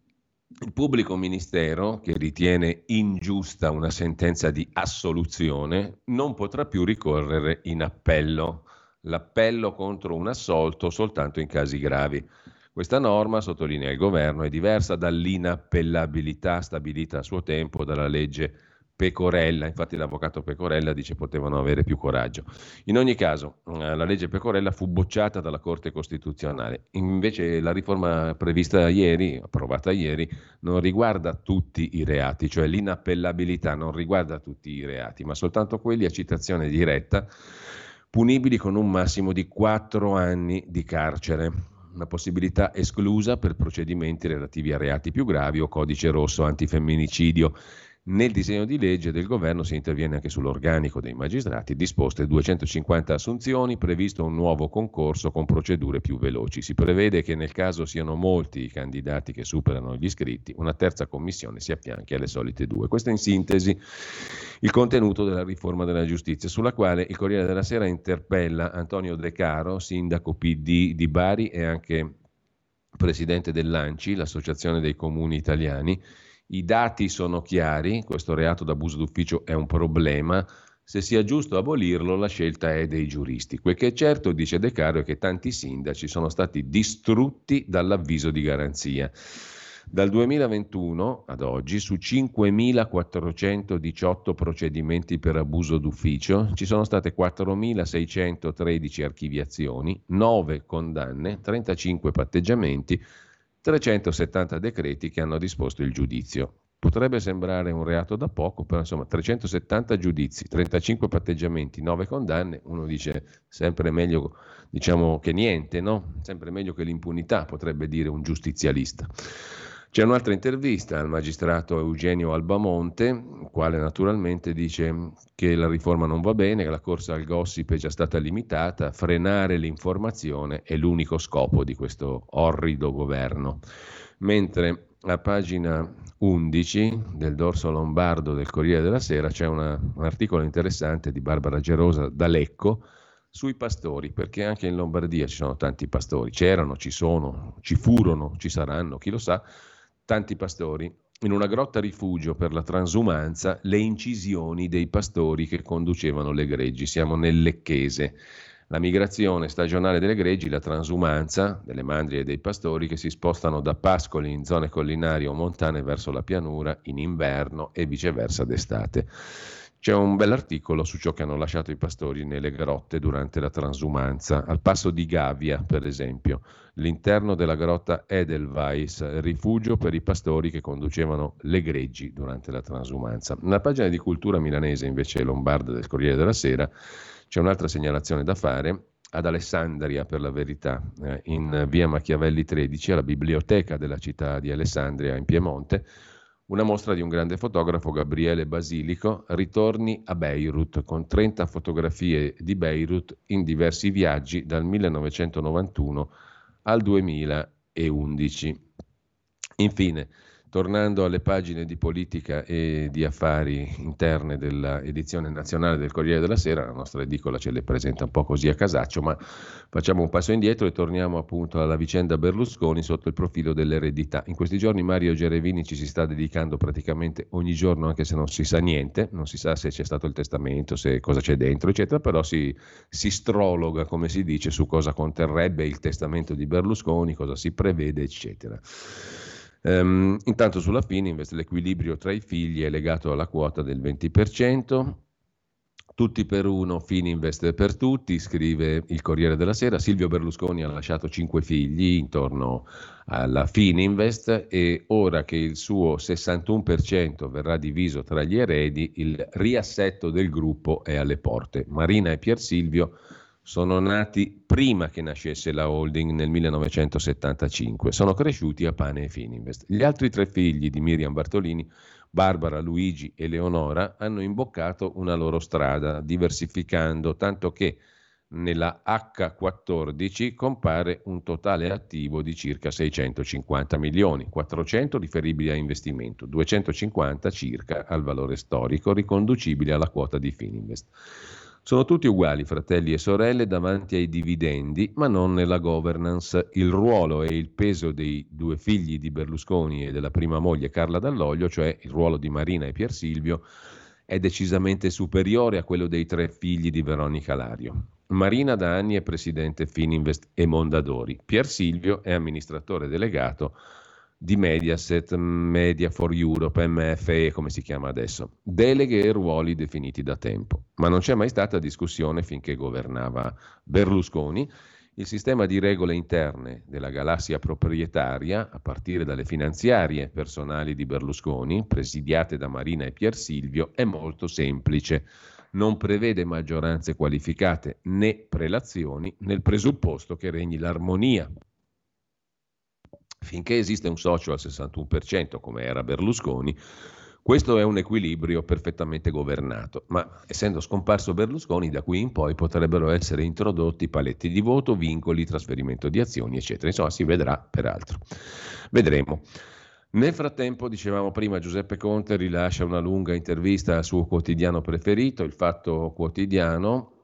il pubblico ministero, che ritiene ingiusta una sentenza di assoluzione, non potrà più ricorrere in appello. L'appello contro un assolto soltanto in casi gravi. Questa norma, sottolinea il governo, è diversa dall'inappellabilità stabilita a suo tempo dalla legge Pecorella, infatti l'avvocato Pecorella dice potevano avere più coraggio. In ogni caso, eh, la legge Pecorella fu bocciata dalla Corte Costituzionale. Invece la riforma prevista ieri, approvata ieri, non riguarda tutti i reati, cioè l'inappellabilità non riguarda tutti i reati, ma soltanto quelli a citazione diretta punibili con un massimo di quattro anni di carcere una possibilità esclusa per procedimenti relativi a reati più gravi o codice rosso antifemminicidio. Nel disegno di legge del governo si interviene anche sull'organico dei magistrati, disposte 250 assunzioni, previsto un nuovo concorso con procedure più veloci. Si prevede che nel caso siano molti i candidati che superano gli iscritti, una terza commissione si affianchi alle solite due. Questo in sintesi il contenuto della riforma della giustizia, sulla quale il Corriere della Sera interpella Antonio De Caro, sindaco PD di Bari e anche presidente dell'ANCI, l'Associazione dei Comuni Italiani, i dati sono chiari, questo reato d'abuso d'ufficio è un problema, se sia giusto abolirlo la scelta è dei giuristi. Quel che è certo, dice De Caro, è che tanti sindaci sono stati distrutti dall'avviso di garanzia. Dal 2021 ad oggi su 5.418 procedimenti per abuso d'ufficio ci sono state 4.613 archiviazioni, 9 condanne, 35 patteggiamenti, 370 decreti che hanno disposto il giudizio. Potrebbe sembrare un reato da poco, però insomma 370 giudizi, 35 patteggiamenti, 9 condanne, uno dice sempre meglio diciamo che niente, no? Sempre meglio che l'impunità, potrebbe dire un giustizialista. C'è un'altra intervista al magistrato Eugenio Albamonte, quale naturalmente dice che la riforma non va bene, che la corsa al gossip è già stata limitata, frenare l'informazione è l'unico scopo di questo orrido governo. Mentre a pagina 11 del dorso lombardo del Corriere della Sera c'è una, un articolo interessante di Barbara Gerosa da Lecco sui pastori, perché anche in Lombardia ci sono tanti pastori, c'erano, ci sono, ci furono, ci saranno, chi lo sa tanti pastori. In una grotta rifugio per la transumanza, le incisioni dei pastori che conducevano le greggi. Siamo nel Lecchese. la migrazione stagionale delle greggi, la transumanza delle mandrie e dei pastori che si spostano da pascoli in zone collinari o montane verso la pianura in inverno e viceversa d'estate. C'è un bell'articolo su ciò che hanno lasciato i pastori nelle grotte durante la transumanza, al passo di Gavia, per esempio, l'interno della grotta Edelweiss, rifugio per i pastori che conducevano le greggi durante la transumanza. Nella pagina di cultura milanese, invece lombarda del Corriere della Sera, c'è un'altra segnalazione da fare ad Alessandria, per la verità, eh, in via Machiavelli 13, alla biblioteca della città di Alessandria in Piemonte, una mostra di un grande fotografo, Gabriele Basilico, ritorni a Beirut, con 30 fotografie di Beirut in diversi viaggi dal 1991 al 2011. Infine, Tornando alle pagine di politica e di affari interne dell'edizione nazionale del Corriere della Sera, la nostra edicola ce le presenta un po' così a casaccio, ma facciamo un passo indietro e torniamo appunto alla vicenda Berlusconi sotto il profilo dell'eredità. In questi giorni Mario Gerevini ci si sta dedicando praticamente ogni giorno, anche se non si sa niente, non si sa se c'è stato il testamento, se cosa c'è dentro, eccetera, però si, si strologa, come si dice, su cosa conterrebbe il testamento di Berlusconi, cosa si prevede, eccetera. Um, intanto sulla Fininvest l'equilibrio tra i figli è legato alla quota del 20%. Tutti per uno, Fininvest per tutti, scrive il Corriere della Sera. Silvio Berlusconi ha lasciato cinque figli intorno alla Fininvest e ora che il suo 61% verrà diviso tra gli eredi, il riassetto del gruppo è alle porte. Marina e Pier Silvio sono nati prima che nascesse la holding nel 1975, sono cresciuti a Pane e Fininvest. Gli altri tre figli di Miriam Bartolini, Barbara, Luigi e Leonora, hanno imboccato una loro strada, diversificando, tanto che nella H14 compare un totale attivo di circa 650 milioni, 400 riferibili a investimento, 250 circa al valore storico riconducibile alla quota di Fininvest. Sono tutti uguali, fratelli e sorelle, davanti ai dividendi, ma non nella governance. Il ruolo e il peso dei due figli di Berlusconi e della prima moglie Carla Dall'Oglio, cioè il ruolo di Marina e Pier Silvio, è decisamente superiore a quello dei tre figli di Veronica Lario. Marina da anni è presidente Fininvest e Mondadori. Pier Silvio è amministratore delegato di Mediaset, Media for Europe, MFE come si chiama adesso, deleghe e ruoli definiti da tempo. Ma non c'è mai stata discussione finché governava Berlusconi. Il sistema di regole interne della galassia proprietaria, a partire dalle finanziarie personali di Berlusconi, presidiate da Marina e Pier Silvio, è molto semplice. Non prevede maggioranze qualificate né prelazioni nel presupposto che regni l'armonia Finché esiste un socio al 61%, come era Berlusconi, questo è un equilibrio perfettamente governato, ma essendo scomparso Berlusconi, da qui in poi potrebbero essere introdotti paletti di voto, vincoli, trasferimento di azioni, eccetera. Insomma, si vedrà peraltro. Vedremo. Nel frattempo, dicevamo prima, Giuseppe Conte rilascia una lunga intervista al suo quotidiano preferito, il Fatto Quotidiano,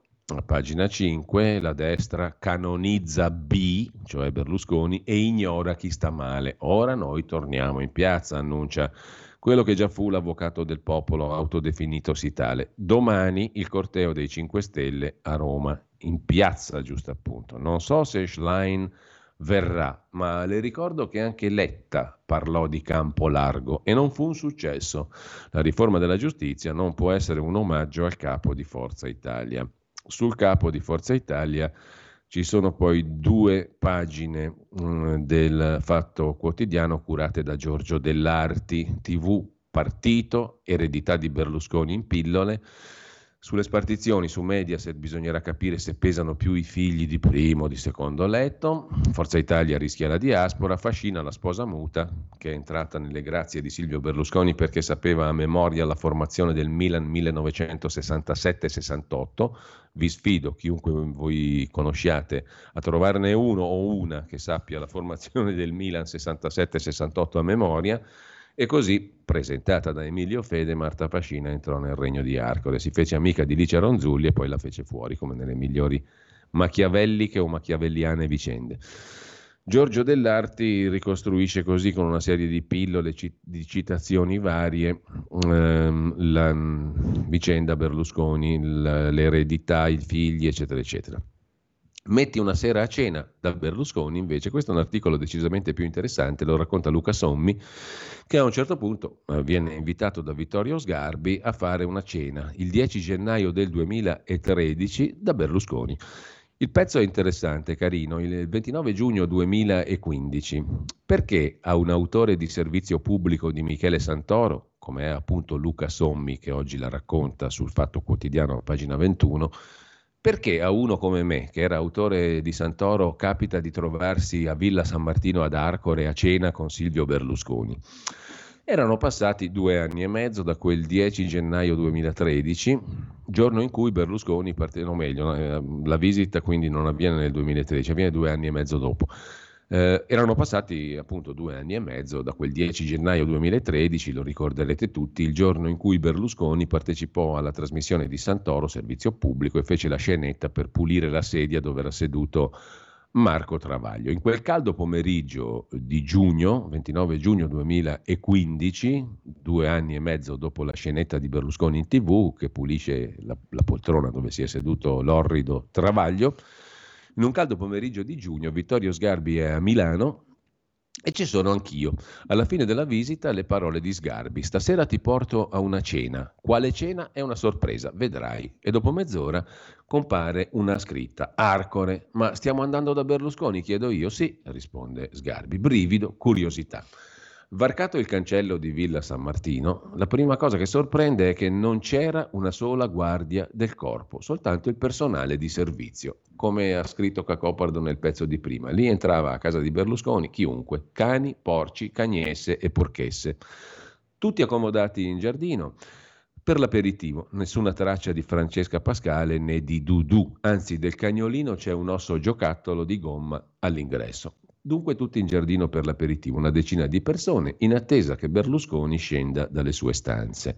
pagina 5, la destra canonizza B, cioè Berlusconi, e ignora chi sta male. Ora noi torniamo in piazza, annuncia quello che già fu l'avvocato del popolo autodefinitosi tale. Domani il corteo dei 5 Stelle a Roma, in piazza giusto appunto. Non so se Schlein verrà, ma le ricordo che anche Letta parlò di campo largo e non fu un successo. La riforma della giustizia non può essere un omaggio al capo di Forza Italia. Sul capo di Forza Italia ci sono poi due pagine mh, mm, del Fatto Quotidiano curate da Giorgio Dell'Arti, TV Partito, eredità di Berlusconi in pillole sulle spartizioni su Mediaset bisognerà capire se pesano più i figli di primo o di secondo letto. Forza Italia rischia la diaspora, fascina la sposa muta che è entrata nelle grazie di Silvio Berlusconi perché sapeva a memoria la formazione del Milan 1967-68. Vi sfido, chiunque voi conosciate, a trovarne uno o una che sappia la formazione del Milan 67-68 a memoria e così, presentata da Emilio Fede, Marta Pascina entrò nel regno di Arcore, si fece amica di Licia Ronzulli e poi la fece fuori, come nelle migliori machiavelliche o machiavelliane vicende. Giorgio Dell'Arti ricostruisce così con una serie di pillole di citazioni varie ehm, la vicenda Berlusconi, l'eredità, i figli, eccetera, eccetera. Metti una sera a cena da Berlusconi, invece, questo è un articolo decisamente più interessante, lo racconta Luca Sommi, che a un certo punto eh, viene invitato da Vittorio Sgarbi a fare una cena il 10 gennaio del 2013 da Berlusconi. Il pezzo è interessante, carino, il 29 giugno 2015. Perché a un autore di servizio pubblico di Michele Santoro, come è appunto Luca Sommi, che oggi la racconta sul Fatto Quotidiano, pagina 21, perché a uno come me, che era autore di Santoro, capita di trovarsi a Villa San Martino ad Arcore a cena con Silvio Berlusconi? Erano passati due anni e mezzo da quel 10 gennaio 2013, giorno in cui Berlusconi parte, no meglio, eh, la visita quindi non avviene nel 2013, avviene due anni e mezzo dopo. Eh, erano passati appunto due anni e mezzo da quel 10 gennaio 2013, lo ricorderete tutti, il giorno in cui Berlusconi partecipò alla trasmissione di Santoro, servizio pubblico, e fece la scenetta per pulire la sedia dove era seduto Marco Travaglio. In quel caldo pomeriggio di giugno, 29 giugno 2015, due anni e mezzo dopo la scenetta di Berlusconi in tv, che pulisce la, la poltrona dove si è seduto l'orrido Travaglio, in un caldo pomeriggio di giugno Vittorio Sgarbi è a Milano e ci sono anch'io. Alla fine della visita le parole di Sgarbi. Stasera ti porto a una cena. Quale cena? È una sorpresa, vedrai. E dopo mezz'ora compare una scritta. Arcore. Ma stiamo andando da Berlusconi? Chiedo io. Sì, risponde Sgarbi. Brivido, curiosità. Varcato il cancello di Villa San Martino, la prima cosa che sorprende è che non c'era una sola guardia del corpo, soltanto il personale di servizio, come ha scritto Cacopardo nel pezzo di prima. Lì entrava a casa di Berlusconi chiunque, cani, porci, cagnesse e porchesse, tutti accomodati in giardino. Per l'aperitivo, nessuna traccia di Francesca Pascale né di Dudu, anzi del cagnolino c'è un osso giocattolo di gomma all'ingresso. Dunque tutti in giardino per l'aperitivo, una decina di persone, in attesa che Berlusconi scenda dalle sue stanze.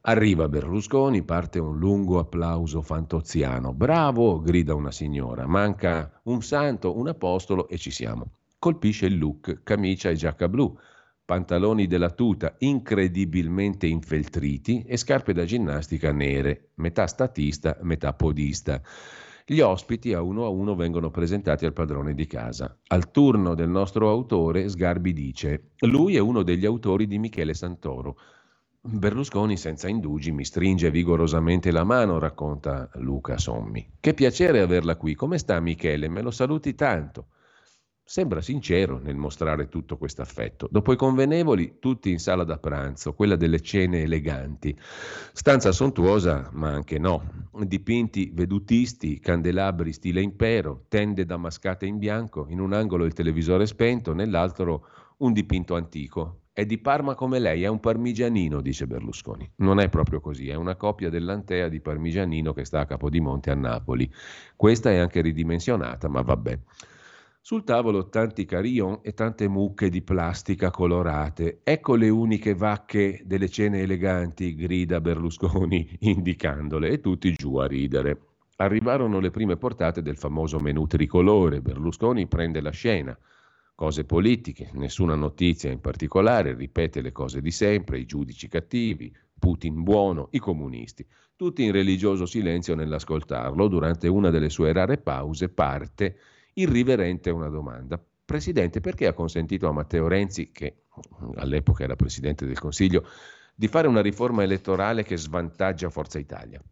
Arriva Berlusconi, parte un lungo applauso fantoziano. Bravo, grida una signora. Manca un santo, un apostolo e ci siamo. Colpisce il look, camicia e giacca blu, pantaloni della tuta incredibilmente infeltriti e scarpe da ginnastica nere, metà statista, metà podista. Gli ospiti a uno a uno vengono presentati al padrone di casa. Al turno del nostro autore, Sgarbi dice: Lui è uno degli autori di Michele Santoro. Berlusconi, senza indugi, mi stringe vigorosamente la mano, racconta Luca Sommi. Che piacere averla qui. Come sta Michele? Me lo saluti tanto. Sembra sincero nel mostrare tutto questo affetto. Dopo i convenevoli, tutti in sala da pranzo, quella delle cene eleganti. Stanza sontuosa, ma anche no. Dipinti vedutisti, candelabri stile impero, tende damascate in bianco, in un angolo il televisore spento, nell'altro un dipinto antico. È di Parma come lei, è un parmigianino, dice Berlusconi. Non è proprio così, è una copia dell'Antea di Parmigianino che sta a Capodimonte a Napoli. Questa è anche ridimensionata, ma vabbè. Sul tavolo tanti carillon e tante mucche di plastica colorate. Ecco le uniche vacche delle cene eleganti, grida Berlusconi, indicandole, e tutti giù a ridere. Arrivarono le prime portate del famoso menù tricolore. Berlusconi prende la scena. Cose politiche, nessuna notizia in particolare, ripete le cose di sempre, i giudici cattivi, Putin buono, i comunisti. Tutti in religioso silenzio nell'ascoltarlo. Durante una delle sue rare pause parte irriverente una domanda. Presidente, perché ha consentito a Matteo Renzi, che all'epoca era Presidente del Consiglio, di fare una riforma elettorale che svantaggia Forza Italia?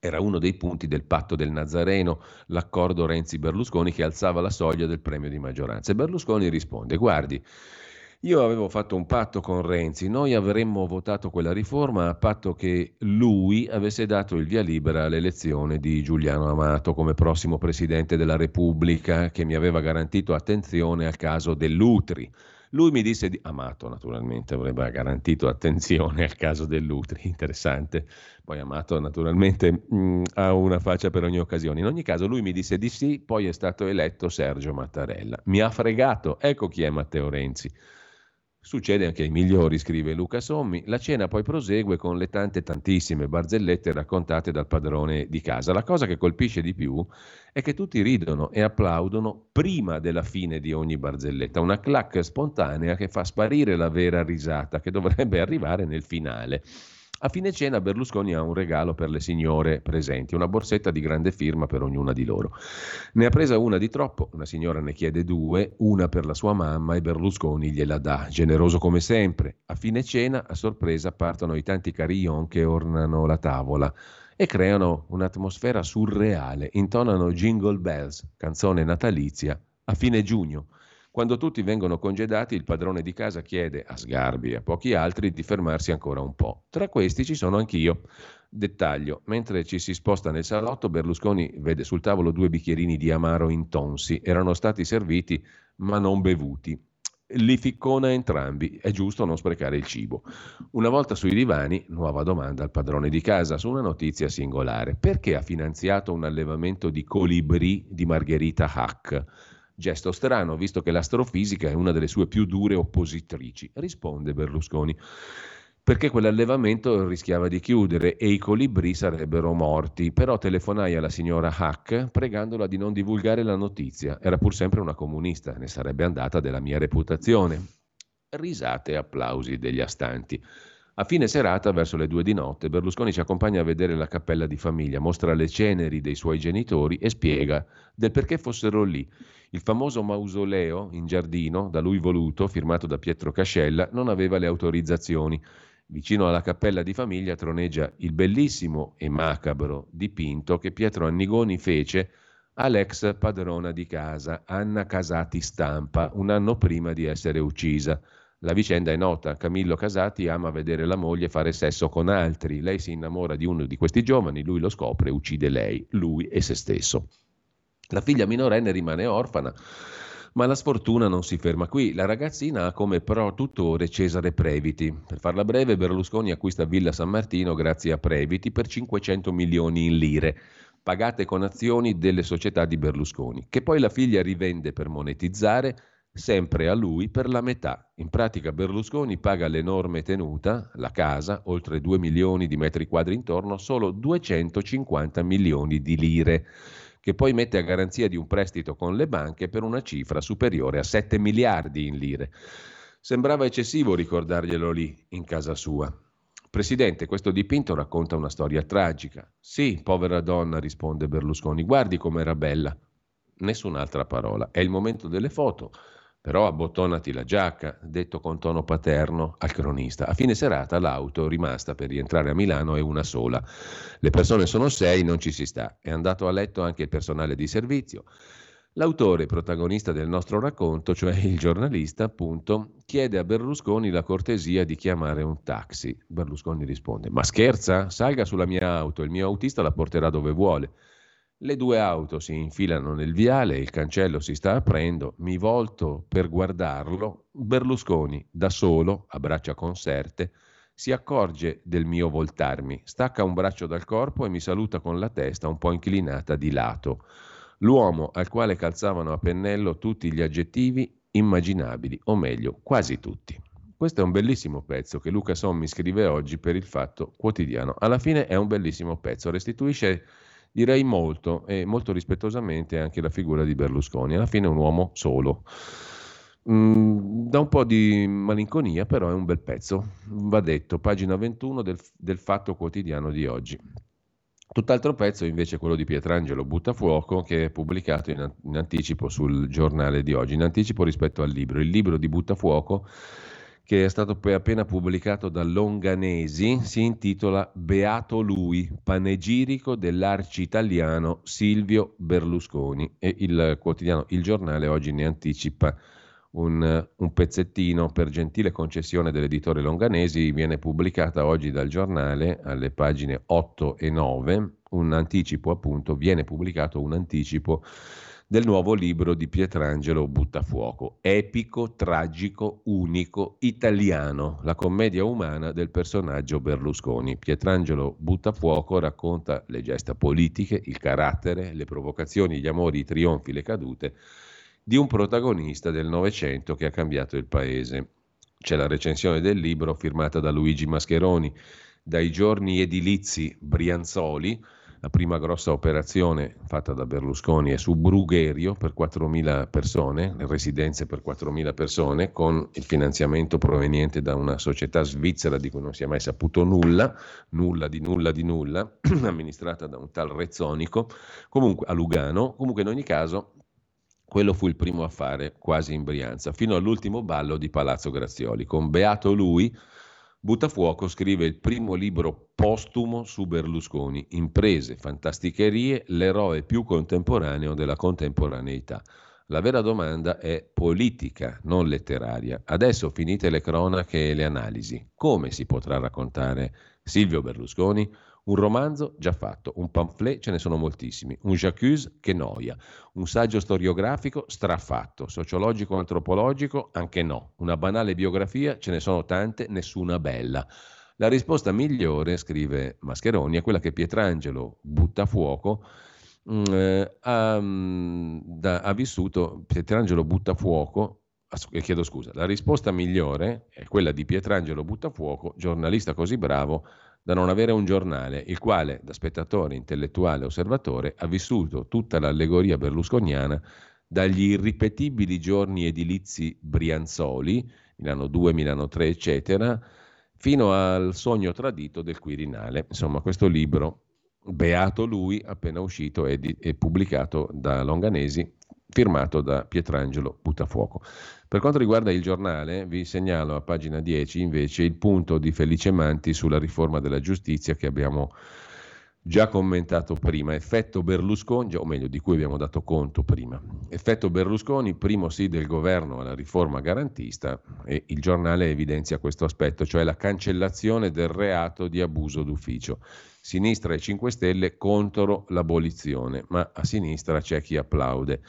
Era uno dei punti del patto del Nazareno, l'accordo Renzi-Berlusconi che alzava la soglia del premio di maggioranza. E Berlusconi risponde, guardi, io avevo fatto un patto con Renzi, noi avremmo votato quella riforma a patto che lui avesse dato il via libera all'elezione di Giuliano Amato come prossimo Presidente della Repubblica, che mi aveva garantito attenzione al caso dell'Utri. Lui mi disse di Amato, naturalmente, avrebbe garantito attenzione al caso dell'Utri, interessante. Poi Amato, naturalmente, mh, mm, ha una faccia per ogni occasione. In ogni caso, lui mi disse di sì, poi è stato eletto Sergio Mattarella. Mi ha fregato, ecco chi è Matteo Renzi. Succede anche ai migliori, scrive Luca Sommi. La cena poi prosegue con le tante tantissime barzellette raccontate dal padrone di casa. La cosa che colpisce di più è che tutti ridono e applaudono prima della fine di ogni barzelletta, una clac spontanea che fa sparire la vera risata che dovrebbe arrivare nel finale. A fine cena Berlusconi ha un regalo per le signore presenti, una borsetta di grande firma per ognuna di loro. Ne ha presa una di troppo, una signora ne chiede due, una per la sua mamma e Berlusconi gliela dà, generoso come sempre. A fine cena, a sorpresa, partono i tanti carillon che ornano la tavola e creano un'atmosfera surreale, intonano Jingle Bells, canzone natalizia, a fine giugno. Quando tutti vengono congedati, il padrone di casa chiede a Sgarbi e a pochi altri di fermarsi ancora un po'. Tra questi ci sono anch'io. Dettaglio, mentre ci si sposta nel salotto, Berlusconi vede sul tavolo due bicchierini di amaro in tonsi. Erano stati serviti ma non bevuti. Li ficcona entrambi, è giusto non sprecare il cibo. Una volta sui divani, nuova domanda al padrone di casa su una notizia singolare. Perché ha finanziato un allevamento di colibrì di Margherita Hack? Gesto strano, visto che l'astrofisica è una delle sue più dure oppositrici, risponde Berlusconi. Perché quell'allevamento rischiava di chiudere e i colibri sarebbero morti. Però telefonai alla signora Hack pregandola di non divulgare la notizia. Era pur sempre una comunista, ne sarebbe andata della mia reputazione. Risate e applausi degli astanti. A fine serata, verso le due di notte, Berlusconi ci accompagna a vedere la cappella di famiglia, mostra le ceneri dei suoi genitori e spiega del perché fossero lì. Il famoso mausoleo in giardino, da lui voluto, firmato da Pietro Cascella, non aveva le autorizzazioni. Vicino alla cappella di famiglia troneggia il bellissimo e macabro dipinto che Pietro Annigoni fece all'ex padrona di casa, Anna Casati Stampa, un anno prima di essere uccisa. La vicenda è nota, Camillo Casati ama vedere la moglie fare sesso con altri, lei si innamora di uno di questi giovani, lui lo scopre, uccide lei, lui e se stesso. La figlia minorenne rimane orfana, ma la sfortuna non si ferma qui. La ragazzina ha come pro tutore Cesare Previti. Per farla breve, Berlusconi acquista Villa San Martino grazie a Previti per 500 milioni in lire, pagate con azioni delle società di Berlusconi, che poi la figlia rivende per monetizzare sempre a lui per la metà. In pratica Berlusconi paga l'enorme tenuta, la casa, oltre 2 milioni di metri quadri intorno, solo 250 milioni di lire, che poi mette a garanzia di un prestito con le banche per una cifra superiore a 7 miliardi in lire. Sembrava eccessivo ricordarglielo lì, in casa sua. Presidente, questo dipinto racconta una storia tragica. Sì, povera donna, risponde Berlusconi, guardi com'era bella. Nessun'altra parola. È il momento delle foto. Però abbottonati la giacca, detto con tono paterno al cronista. A fine serata l'auto rimasta per rientrare a Milano è una sola. Le persone sono sei, non ci si sta. È andato a letto anche il personale di servizio. L'autore protagonista del nostro racconto, cioè il giornalista, appunto, chiede a Berlusconi la cortesia di chiamare un taxi. Berlusconi risponde: Ma scherza? Salga sulla mia auto, il mio autista la porterà dove vuole. Le due auto si infilano nel viale, il cancello si sta aprendo, mi volto per guardarlo, Berlusconi, da solo, a braccia conserte, si accorge del mio voltarmi, stacca un braccio dal corpo e mi saluta con la testa un po' inclinata di lato. L'uomo al quale calzavano a pennello tutti gli aggettivi immaginabili, o meglio, quasi tutti. Questo è un bellissimo pezzo che Luca Sommi scrive oggi per il Fatto Quotidiano. Alla fine è un bellissimo pezzo, restituisce direi molto e molto rispettosamente anche la figura di Berlusconi. Alla fine è un uomo solo. Mm, da un po' di malinconia, però è un bel pezzo, va detto, pagina 21 del, del Fatto Quotidiano di oggi. Tutt'altro pezzo invece è quello di Pietrangelo Buttafuoco che è pubblicato in, in anticipo sul giornale di oggi, in anticipo rispetto al libro. Il libro di Buttafuoco che è stato poi appena pubblicato da Longanesi, si intitola Beato lui, panegirico dell'arci italiano Silvio Berlusconi. E il quotidiano Il Giornale oggi ne anticipa un, un, pezzettino per gentile concessione dell'editore Longanesi, viene pubblicata oggi dal giornale alle pagine 8 e 9, un anticipo appunto, viene pubblicato un anticipo del nuovo libro di Pietrangelo Buttafuoco, epico, tragico, unico, italiano, la commedia umana del personaggio Berlusconi. Pietrangelo Buttafuoco racconta le gesta politiche, il carattere, le provocazioni, gli amori, i trionfi, le cadute di un protagonista del Novecento che ha cambiato il paese. C'è la recensione del libro firmata da Luigi Mascheroni, Dai giorni edilizi Brianzoli, La prima grossa operazione fatta da Berlusconi è su Brugherio per 4.000 persone, le residenze per 4.000 persone, con il finanziamento proveniente da una società svizzera di cui non si è mai saputo nulla, nulla di nulla di nulla, amministrata da un tal Rezzonico, comunque a Lugano. Comunque in ogni caso quello fu il primo a fare quasi in Brianza, fino all'ultimo ballo di Palazzo Grazioli. Con Beato lui, Buttafuoco scrive il primo libro postumo su Berlusconi, Imprese, fantasticherie, l'eroe più contemporaneo della contemporaneità. La vera domanda è politica, non letteraria. Adesso finite le cronache e le analisi. Come si potrà raccontare Silvio Berlusconi? Un romanzo già fatto, un pamphlet ce ne sono moltissimi, un j'accuse che noia, un saggio storiografico strafatto, sociologico antropologico anche no, una banale biografia ce ne sono tante, nessuna bella. La risposta migliore, scrive Mascheroni, è quella che Pietrangelo butta a fuoco. Mm, eh, ha, da, ha vissuto Pietrangelo butta a fuoco eh, chiedo scusa, la risposta migliore è quella di Pietrangelo Buttafuoco, giornalista così bravo da non avere un giornale, il quale, da spettatore, intellettuale, osservatore, ha vissuto tutta l'allegoria berlusconiana dagli irripetibili giorni edilizi brianzoli, Milano 2, Milano 3, eccetera, fino al sogno tradito del Quirinale. Insomma, questo libro, beato lui, appena uscito e, pubblicato da Longanesi, firmato da Pietrangelo Buttafuoco. Per quanto riguarda il giornale, vi segnalo a pagina 10 invece il punto di Felice Manti sulla riforma della giustizia che abbiamo già commentato prima, effetto Berlusconi, o meglio di cui abbiamo dato conto prima. Effetto Berlusconi, primo sì del governo alla riforma garantista e il giornale evidenzia questo aspetto, cioè la cancellazione del reato di abuso d'ufficio. Sinistra e 5 Stelle contro l'abolizione, ma a sinistra c'è chi applaude.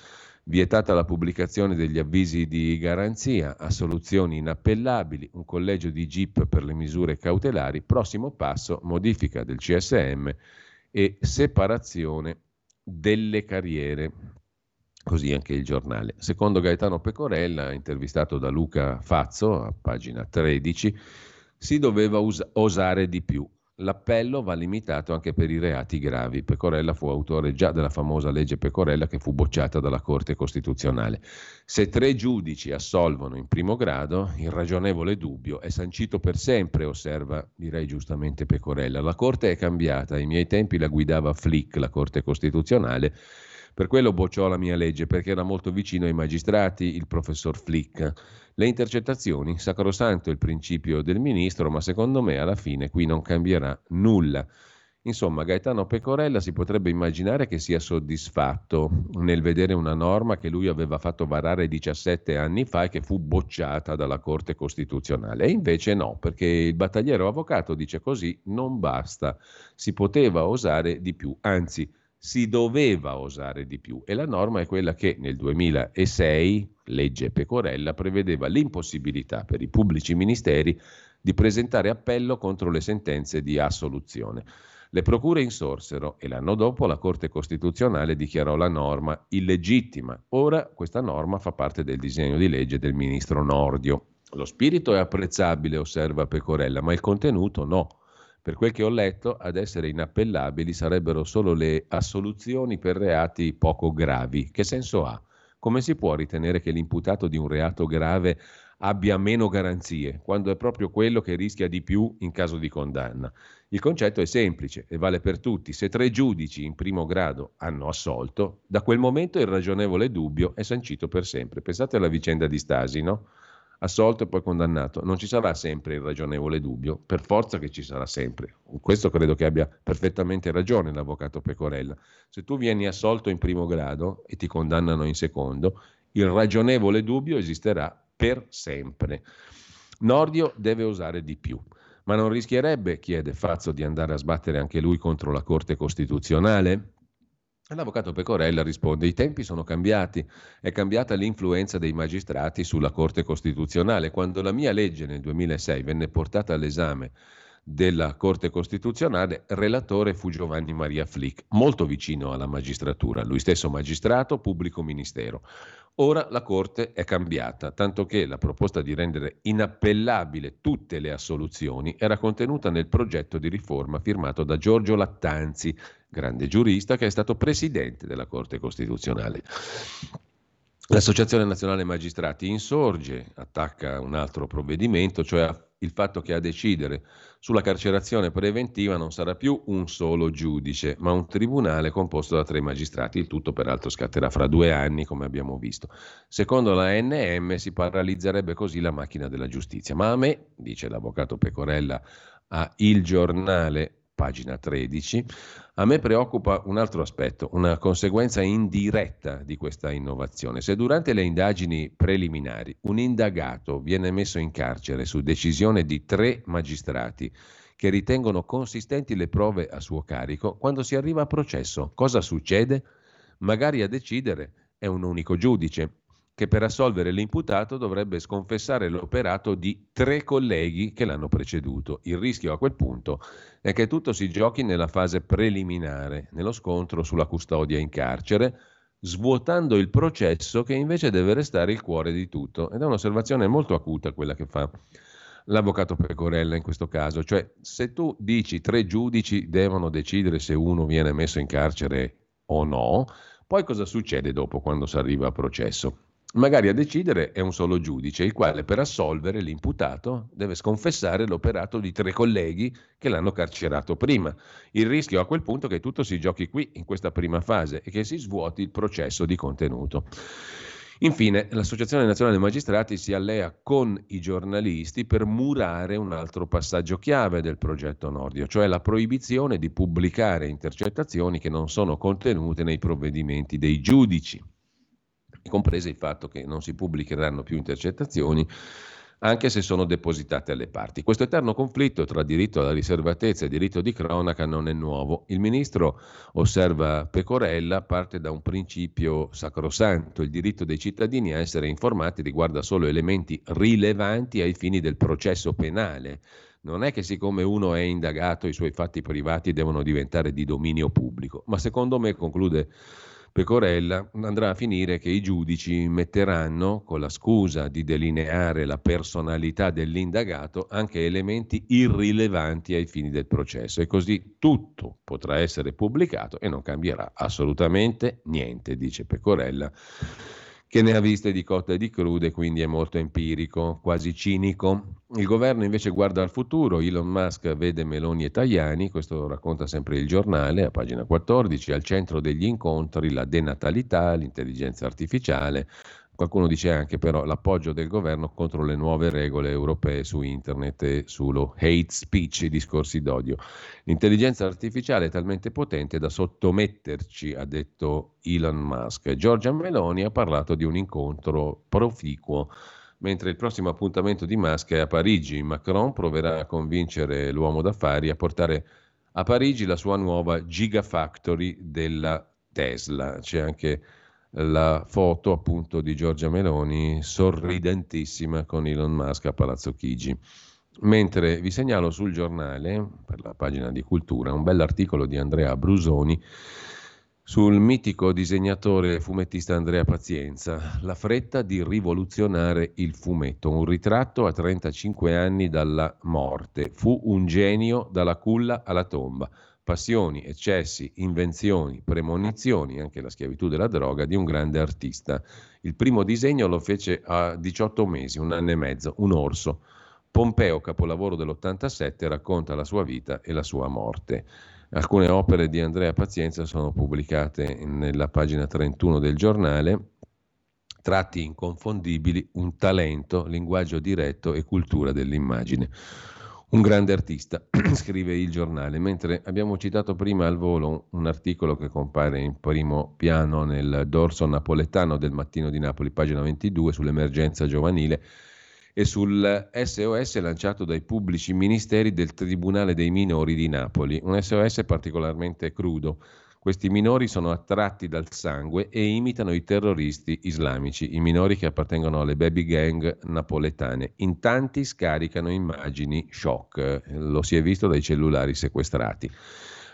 Vietata la pubblicazione degli avvisi di garanzia, a soluzioni inappellabili, un collegio di GIP per le misure cautelari, prossimo passo modifica del CSM e separazione delle carriere. Così anche il giornale. Secondo Gaetano Pecorella, intervistato da Luca Fazzo, a pagina 13, si doveva us- osare di più. L'appello va limitato anche per i reati gravi. Pecorella fu autore già della famosa legge Pecorella che fu bocciata dalla Corte Costituzionale. Se tre giudici assolvono in primo grado, il ragionevole dubbio è sancito per sempre, osserva, direi giustamente Pecorella. La Corte è cambiata, ai miei tempi la guidava Flick, la Corte Costituzionale, per quello bocciò la mia legge, perché era molto vicino ai magistrati, il professor Flick. Le intercettazioni, sacrosanto il principio del ministro, ma secondo me alla fine qui non cambierà nulla. Insomma, Gaetano Pecorella si potrebbe immaginare che sia soddisfatto nel vedere una norma che lui aveva fatto varare 17 anni fa e che fu bocciata dalla Corte Costituzionale. E invece no, perché il battagliero avvocato dice così non basta, si poteva osare di più, anzi si doveva osare di più e la norma è quella che nel 2006, legge Pecorella, prevedeva l'impossibilità per i pubblici ministeri di presentare appello contro le sentenze di assoluzione. Le procure insorsero e l'anno dopo la Corte Costituzionale dichiarò la norma illegittima. Ora questa norma fa parte del disegno di legge del ministro Nordio. Lo spirito è apprezzabile, osserva Pecorella, ma il contenuto no. Per quel che ho letto, ad essere inappellabili sarebbero solo le assoluzioni per reati poco gravi. Che senso ha? Come si può ritenere che l'imputato di un reato grave abbia meno garanzie, quando è proprio quello che rischia di più in caso di condanna? Il concetto è semplice e vale per tutti. Se tre giudici in primo grado hanno assolto, da quel momento il ragionevole dubbio è sancito per sempre. Pensate alla vicenda di Stasi, no? Assolto e poi condannato. Non ci sarà sempre il ragionevole dubbio, per forza che ci sarà sempre. Questo credo che abbia perfettamente ragione l'avvocato Pecorella. Se tu vieni assolto in primo grado e ti condannano in secondo, il ragionevole dubbio esisterà per sempre. Nordio deve usare di più. Ma non rischierebbe, chiede Fazzo, di andare a sbattere anche lui contro la Corte Costituzionale? L'avvocato Pecorella risponde: I tempi sono cambiati, è cambiata l'influenza dei magistrati sulla Corte Costituzionale. Quando la mia legge nel 2006 venne portata all'esame della Corte Costituzionale, relatore fu Giovanni Maria Flick, molto vicino alla magistratura, lui stesso magistrato, pubblico ministero. Ora la Corte è cambiata, tanto che la proposta di rendere inappellabile tutte le assoluzioni era contenuta nel progetto di riforma firmato da Giorgio Lattanzi, grande giurista che è stato presidente della Corte Costituzionale. L'Associazione Nazionale Magistrati insorge, attacca un altro provvedimento, cioè il fatto che a decidere sulla carcerazione preventiva non sarà più un solo giudice, ma un tribunale composto da tre magistrati. Il tutto peraltro scatterà fra due anni, come abbiamo visto. Secondo la NM si paralizzerebbe così la macchina della giustizia. Ma a me, dice l'avvocato Pecorella a Il Giornale, pagina 13, a me preoccupa un altro aspetto, una conseguenza indiretta di questa innovazione. Se durante le indagini preliminari un indagato viene messo in carcere su decisione di tre magistrati che ritengono consistenti le prove a suo carico, quando si arriva a processo, cosa succede? Magari a decidere è un unico giudice, che per assolvere l'imputato dovrebbe sconfessare l'operato di tre colleghi che l'hanno preceduto. Il rischio a quel punto è che tutto si giochi nella fase preliminare, nello scontro sulla custodia in carcere, svuotando il processo che invece deve restare il cuore di tutto. Ed è un'osservazione molto acuta quella che fa l'avvocato Pecorella in questo caso, cioè se tu dici tre giudici devono decidere se uno viene messo in carcere o no, poi cosa succede dopo quando si arriva a processo? Magari a decidere è un solo giudice, il quale per assolvere l'imputato deve sconfessare l'operato di tre colleghi che l'hanno carcerato prima. Il rischio a quel punto è che tutto si giochi qui, in questa prima fase, e che si svuoti il processo di contenuto. Infine, l'Associazione Nazionale dei Magistrati si allea con i giornalisti per murare un altro passaggio chiave del progetto Nordio, cioè la proibizione di pubblicare intercettazioni che non sono contenute nei provvedimenti dei giudici comprese il fatto che non si pubblicheranno più intercettazioni anche se sono depositate alle parti. Questo eterno conflitto tra diritto alla riservatezza e diritto di cronaca non è nuovo. Il ministro, osserva Pecorella, parte da un principio sacrosanto. Il diritto dei cittadini a essere informati riguarda solo elementi rilevanti ai fini del processo penale. Non è che siccome uno è indagato i suoi fatti privati devono diventare di dominio pubblico, ma secondo me, conclude Pecorella, andrà a finire che i giudici metteranno, con la scusa di delineare la personalità dell'indagato, anche elementi irrilevanti ai fini del processo. E così tutto potrà essere pubblicato e non cambierà assolutamente niente, dice Pecorella che ne ha viste di cotte e di crude, quindi è molto empirico, quasi cinico. Il governo invece guarda al futuro, Elon Musk vede Meloni e Tajani, questo racconta sempre il giornale a pagina 14, al centro degli incontri la denatalità, l'intelligenza artificiale, Qualcuno dice anche però l'appoggio del governo contro le nuove regole europee su internet e sullo hate speech, i discorsi d'odio. L'intelligenza artificiale è talmente potente da sottometterci, ha detto Elon Musk. Giorgia Meloni ha parlato di un incontro proficuo. Mentre il prossimo appuntamento di Musk è a Parigi, Macron proverà a convincere l'uomo d'affari a portare a Parigi la sua nuova Gigafactory della Tesla. C'è anche la foto appunto di Giorgia Meloni sorridentissima con Elon Musk a Palazzo Chigi. Mentre vi segnalo sul giornale, per la pagina di cultura, un bell'articolo di Andrea Brusoni sul mitico disegnatore fumettista Andrea Pazienza, La fretta di rivoluzionare il fumetto, un ritratto a 35 anni dalla morte. Fu un genio dalla culla alla tomba passioni, eccessi, invenzioni, premonizioni, anche la schiavitù della droga di un grande artista. Il primo disegno lo fece a 18 mesi, un anno e mezzo, un orso. Pompeo, capolavoro dell'87, racconta la sua vita e la sua morte. Alcune opere di Andrea Pazienza sono pubblicate nella pagina 31 del giornale, tratti inconfondibili, un talento, linguaggio diretto e cultura dell'immagine un grande artista, scrive il giornale, mentre abbiamo citato prima al volo un articolo che compare in primo piano nel dorso napoletano del Mattino di Napoli, pagina 22, sull'emergenza giovanile e sul SOS lanciato dai pubblici ministeri del Tribunale dei minori di Napoli, un SOS particolarmente crudo Questi minori sono attratti dal sangue e imitano i terroristi islamici, i minori che appartengono alle baby gang napoletane. In tanti scaricano immagini shock, lo si è visto dai cellulari sequestrati.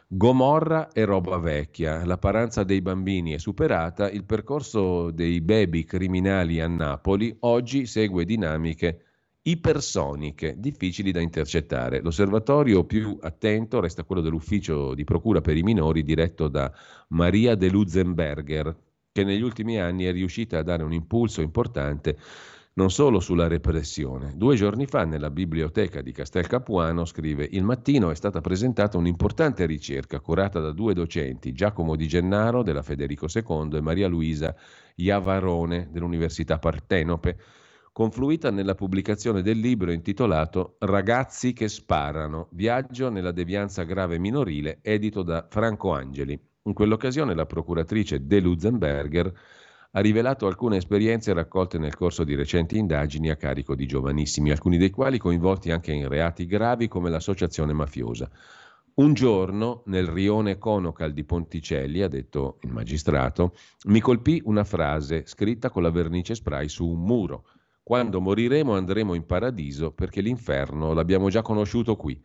Gomorra e roba vecchia, la paranza dei bambini è superata, il percorso dei baby criminali a Napoli oggi segue dinamiche ipersoniche, difficili da intercettare. L'osservatorio più attento resta quello dell'ufficio di procura per i minori diretto da Maria de Luzenberger, che negli ultimi anni è riuscita a dare un impulso importante non solo sulla repressione. Due giorni fa nella biblioteca di Castel Capuano, scrive, il mattino è stata presentata un'importante ricerca curata da due docenti, Giacomo Di Gennaro della Federico II e Maria Luisa Iavarone dell'Università Partenope, confluita nella pubblicazione del libro intitolato Ragazzi che sparano, viaggio nella devianza grave minorile, edito da Franco Angeli. In quell'occasione la procuratrice De Luzenberger ha rivelato alcune esperienze raccolte nel corso di recenti indagini a carico di giovanissimi, alcuni dei quali coinvolti anche in reati gravi come l'associazione mafiosa. Un giorno, nel rione Conocal di Ponticelli, ha detto il magistrato, mi colpì una frase scritta con la vernice spray su un muro. Quando moriremo andremo in paradiso perché l'inferno l'abbiamo già conosciuto qui.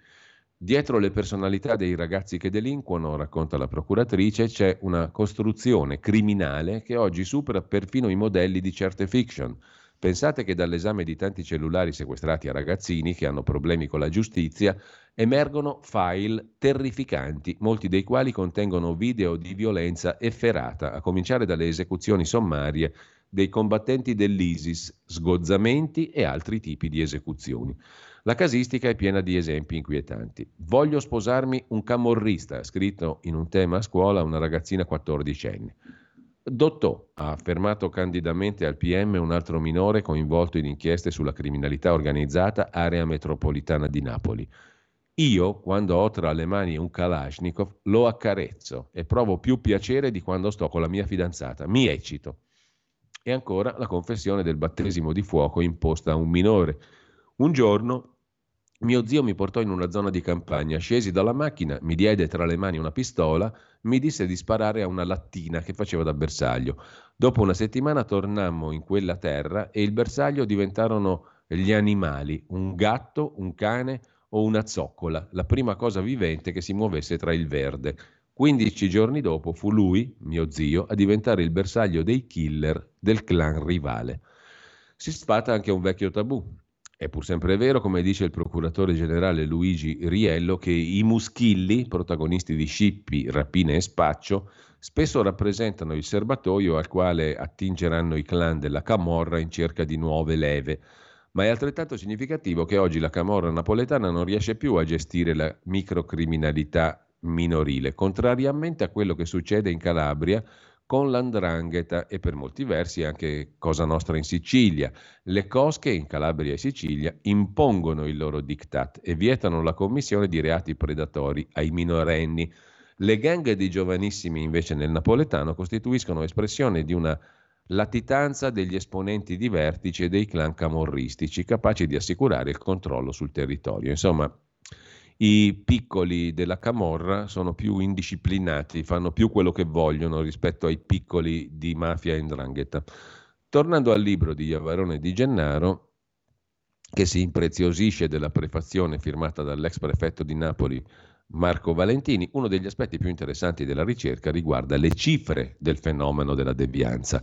Dietro le personalità dei ragazzi che delinquono, racconta la procuratrice, c'è una costruzione criminale che oggi supera perfino i modelli di certe fiction. Pensate che dall'esame di tanti cellulari sequestrati a ragazzini che hanno problemi con la giustizia emergono file terrificanti, molti dei quali contengono video di violenza efferata, a cominciare dalle esecuzioni sommarie dei combattenti dell'ISIS, sgozzamenti e altri tipi di esecuzioni. La casistica è piena di esempi inquietanti. Voglio sposarmi un camorrista, scritto in un tema a scuola una ragazzina 14enne. Dottò, ha affermato candidamente al PM un altro minore coinvolto in inchieste sulla criminalità organizzata area metropolitana di Napoli. Io, quando ho tra le mani un Kalashnikov, lo accarezzo e provo più piacere di quando sto con la mia fidanzata. Mi eccito. E ancora la confessione del battesimo di fuoco imposta a un minore un giorno mio zio mi portò in una zona di campagna, scesi dalla macchina, mi diede tra le mani una pistola, mi disse di sparare a una lattina che faceva da bersaglio. Dopo una settimana tornammo in quella terra e il bersaglio diventarono gli animali, un gatto, un cane o una zoccola, la prima cosa vivente che si muovesse tra il verde. Quindici giorni dopo fu lui, mio zio, a diventare il bersaglio dei killer del clan rivale. Si sfata anche un vecchio tabù. È pur sempre vero, come dice il procuratore generale Luigi Riello, che i muschilli, protagonisti di scippi, rapine e spaccio, spesso rappresentano il serbatoio al quale attingeranno i clan della Camorra in cerca di nuove leve. Ma è altrettanto significativo che oggi la Camorra napoletana non riesce più a gestire la microcriminalità minorile, contrariamente a quello che succede in Calabria con l'andrangheta e per molti versi anche Cosa Nostra in Sicilia. Le cosche in Calabria e Sicilia impongono il loro diktat e vietano la commissione di reati predatori ai minorenni. Le gang di giovanissimi invece nel napoletano costituiscono espressione di una latitanza degli esponenti di vertice dei clan camorristici capaci di assicurare il controllo sul territorio. Insomma, i piccoli della Camorra sono più indisciplinati, fanno più quello che vogliono rispetto ai piccoli di mafia e ndrangheta. Tornando al libro di Iavarone di Gennaro, che si impreziosisce della prefazione firmata dall'ex prefetto di Napoli Marco Valentini, uno degli aspetti più interessanti della ricerca riguarda le cifre del fenomeno della devianza.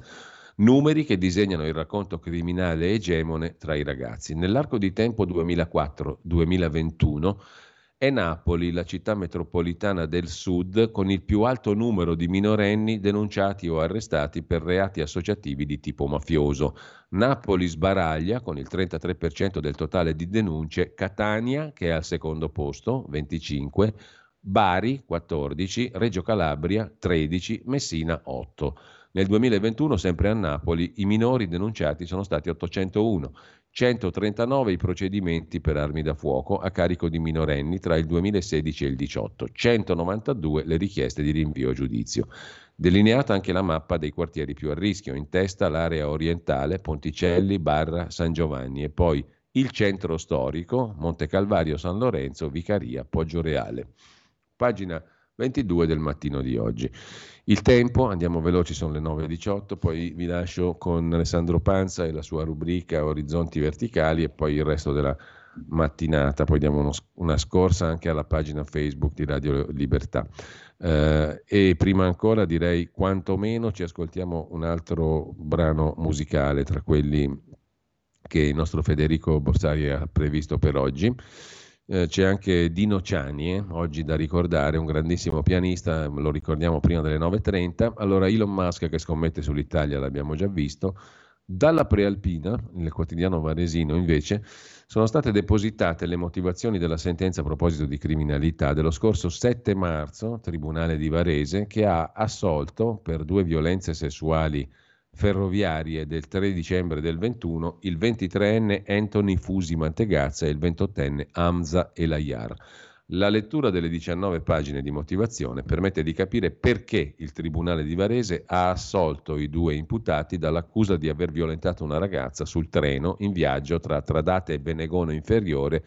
Numeri che disegnano il racconto criminale egemone tra i ragazzi. Nell'arco di tempo 2004-2021 è Napoli la città metropolitana del sud con il più alto numero di minorenni denunciati o arrestati per reati associativi di tipo mafioso. Napoli sbaraglia con il 33% del totale di denunce, Catania che è al secondo posto, 25, Bari 14, Reggio Calabria 13, Messina 8. Nel 2021, sempre a Napoli, i minori denunciati sono stati 801, 139 i procedimenti per armi da fuoco a carico di minorenni tra il 2016 e il 2018, 192 le richieste di rinvio a giudizio. Delineata anche la mappa dei quartieri più a rischio, in testa l'area orientale, Ponticelli, Barra, San Giovanni e poi il centro storico, Monte Calvario, San Lorenzo, Vicaria, Poggio Reale. Pagina 22 del mattino di oggi. Il tempo, andiamo veloci, sono le 9.18, poi vi lascio con Alessandro Panza e la sua rubrica Orizzonti Verticali e poi il resto della mattinata, poi diamo uno, una scorsa anche alla pagina Facebook di Radio Libertà. Eh, e prima ancora direi quantomeno ci ascoltiamo un altro brano musicale tra quelli che il nostro Federico Borsari ha previsto per oggi. Eh, c'è anche Dino Ciani, eh, oggi da ricordare, un grandissimo pianista, lo ricordiamo prima delle 9.30. Allora Elon Musk che scommette sull'Italia l'abbiamo già visto. Dalla Prealpina, il quotidiano varesino, invece, sono state depositate le motivazioni della sentenza a proposito di criminalità dello scorso 7 marzo, Tribunale di Varese, che ha assolto per due violenze sessuali ferroviarie del 3 dicembre del 21 il 23enne Anthony Fusi Mantegazza e il 28enne Hamza Elayar. La lettura delle 19 pagine di motivazione permette di capire perché il Tribunale di Varese ha assolto i due imputati dall'accusa di aver violentato una ragazza sul treno in viaggio tra Tradate e Benegono Inferiore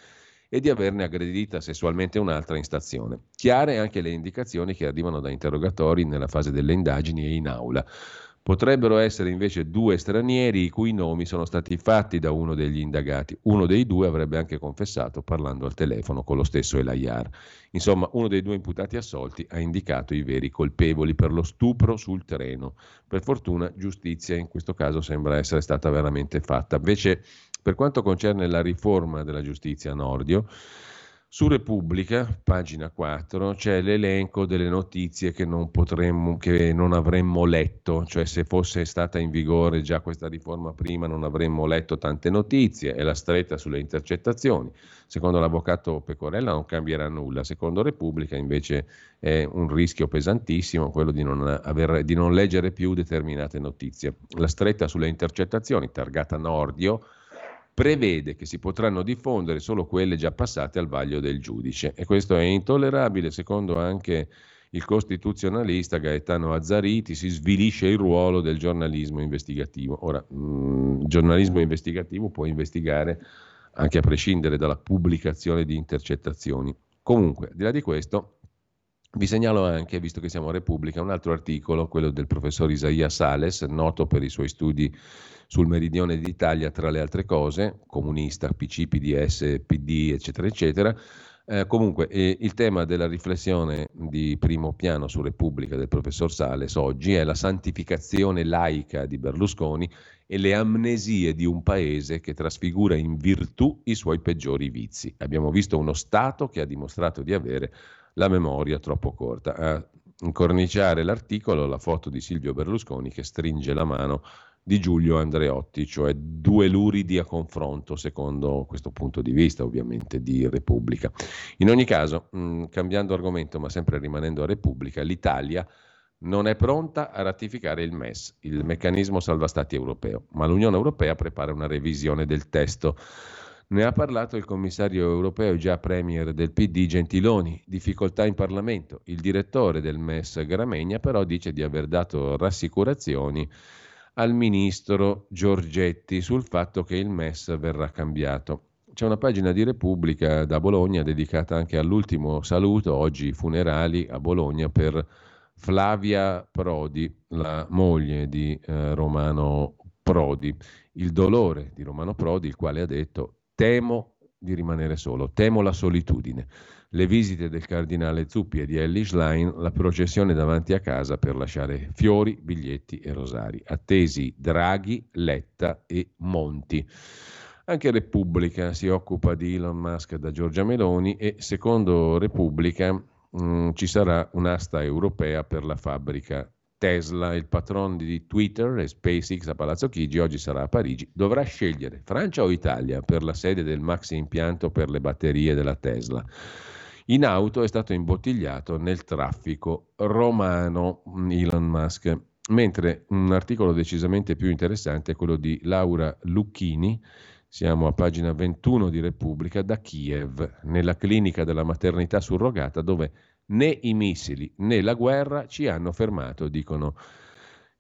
e di averne aggredita sessualmente un'altra in stazione. Chiare anche le indicazioni che arrivano da interrogatori nella fase delle indagini e in aula. Potrebbero essere invece due stranieri i cui nomi sono stati fatti da uno degli indagati. Uno dei due avrebbe anche confessato parlando al telefono con lo stesso Elayar. Insomma, uno dei due imputati assolti ha indicato i veri colpevoli per lo stupro sul treno. Per fortuna giustizia in questo caso sembra essere stata veramente fatta. Invece, per quanto concerne la riforma della giustizia Nordio, su Repubblica, pagina 4, c'è l'elenco delle notizie che non, potremmo, che non avremmo letto, cioè se fosse stata in vigore già questa riforma prima non avremmo letto tante notizie, è la stretta sulle intercettazioni. Secondo l'avvocato Pecorella non cambierà nulla, secondo Repubblica invece è un rischio pesantissimo quello di non, aver, di non leggere più determinate notizie. La stretta sulle intercettazioni, targata Nordio, prevede che si potranno diffondere solo quelle già passate al vaglio del giudice e questo è intollerabile secondo anche il costituzionalista Gaetano Azzariti, si svilisce il ruolo del giornalismo investigativo. Ora, mm, il giornalismo investigativo può investigare anche a prescindere dalla pubblicazione di intercettazioni. Comunque, al di là di questo, vi segnalo anche, visto che siamo a Repubblica, un altro articolo, quello del professor Isaia Sales, noto per i suoi studi sul meridione d'Italia, tra le altre cose, comunista, PC, PDS, PD, eccetera, eccetera. Eh, comunque, eh, il tema della riflessione di primo piano su Repubblica del professor Sales oggi è la santificazione laica di Berlusconi e le amnesie di un paese che trasfigura in virtù i suoi peggiori vizi. Abbiamo visto uno Stato che ha dimostrato di avere la memoria troppo corta. A incorniciare l'articolo la foto di Silvio Berlusconi che stringe la mano di Giulio Andreotti, cioè due luridi a confronto secondo questo punto di vista ovviamente di Repubblica. In ogni caso, mh, cambiando argomento ma sempre rimanendo a Repubblica, l'Italia non è pronta a ratificare il MES, il meccanismo salva stati europeo, ma l'Unione Europea prepara una revisione del testo. Ne ha parlato il commissario europeo, già premier del PD Gentiloni, difficoltà in Parlamento. Il direttore del MES Gramegna però dice di aver dato rassicurazioni al ministro Giorgetti sul fatto che il MES verrà cambiato. C'è una pagina di Repubblica da Bologna dedicata anche all'ultimo saluto, oggi funerali a Bologna per Flavia Prodi, la moglie di eh, Romano Prodi. Il dolore di Romano Prodi, il quale ha detto temo di rimanere solo, temo la solitudine le visite del cardinale Zuppi e di Ellie Schlein, la processione davanti a casa per lasciare fiori, biglietti e rosari. Attesi Draghi, Letta e Monti. Anche Repubblica si occupa di Elon Musk da Giorgia Meloni e secondo Repubblica mh, mm, ci sarà un'asta europea per la fabbrica Tesla, il patron di Twitter e SpaceX a Palazzo Chigi, oggi sarà a Parigi, dovrà scegliere Francia o Italia per la sede del maxi impianto per le batterie della Tesla in auto è stato imbottigliato nel traffico romano Elon Musk. Mentre un articolo decisamente più interessante è quello di Laura Lucchini, siamo a pagina 21 di Repubblica, da Kiev, nella clinica della maternità surrogata dove né i missili né la guerra ci hanno fermato, dicono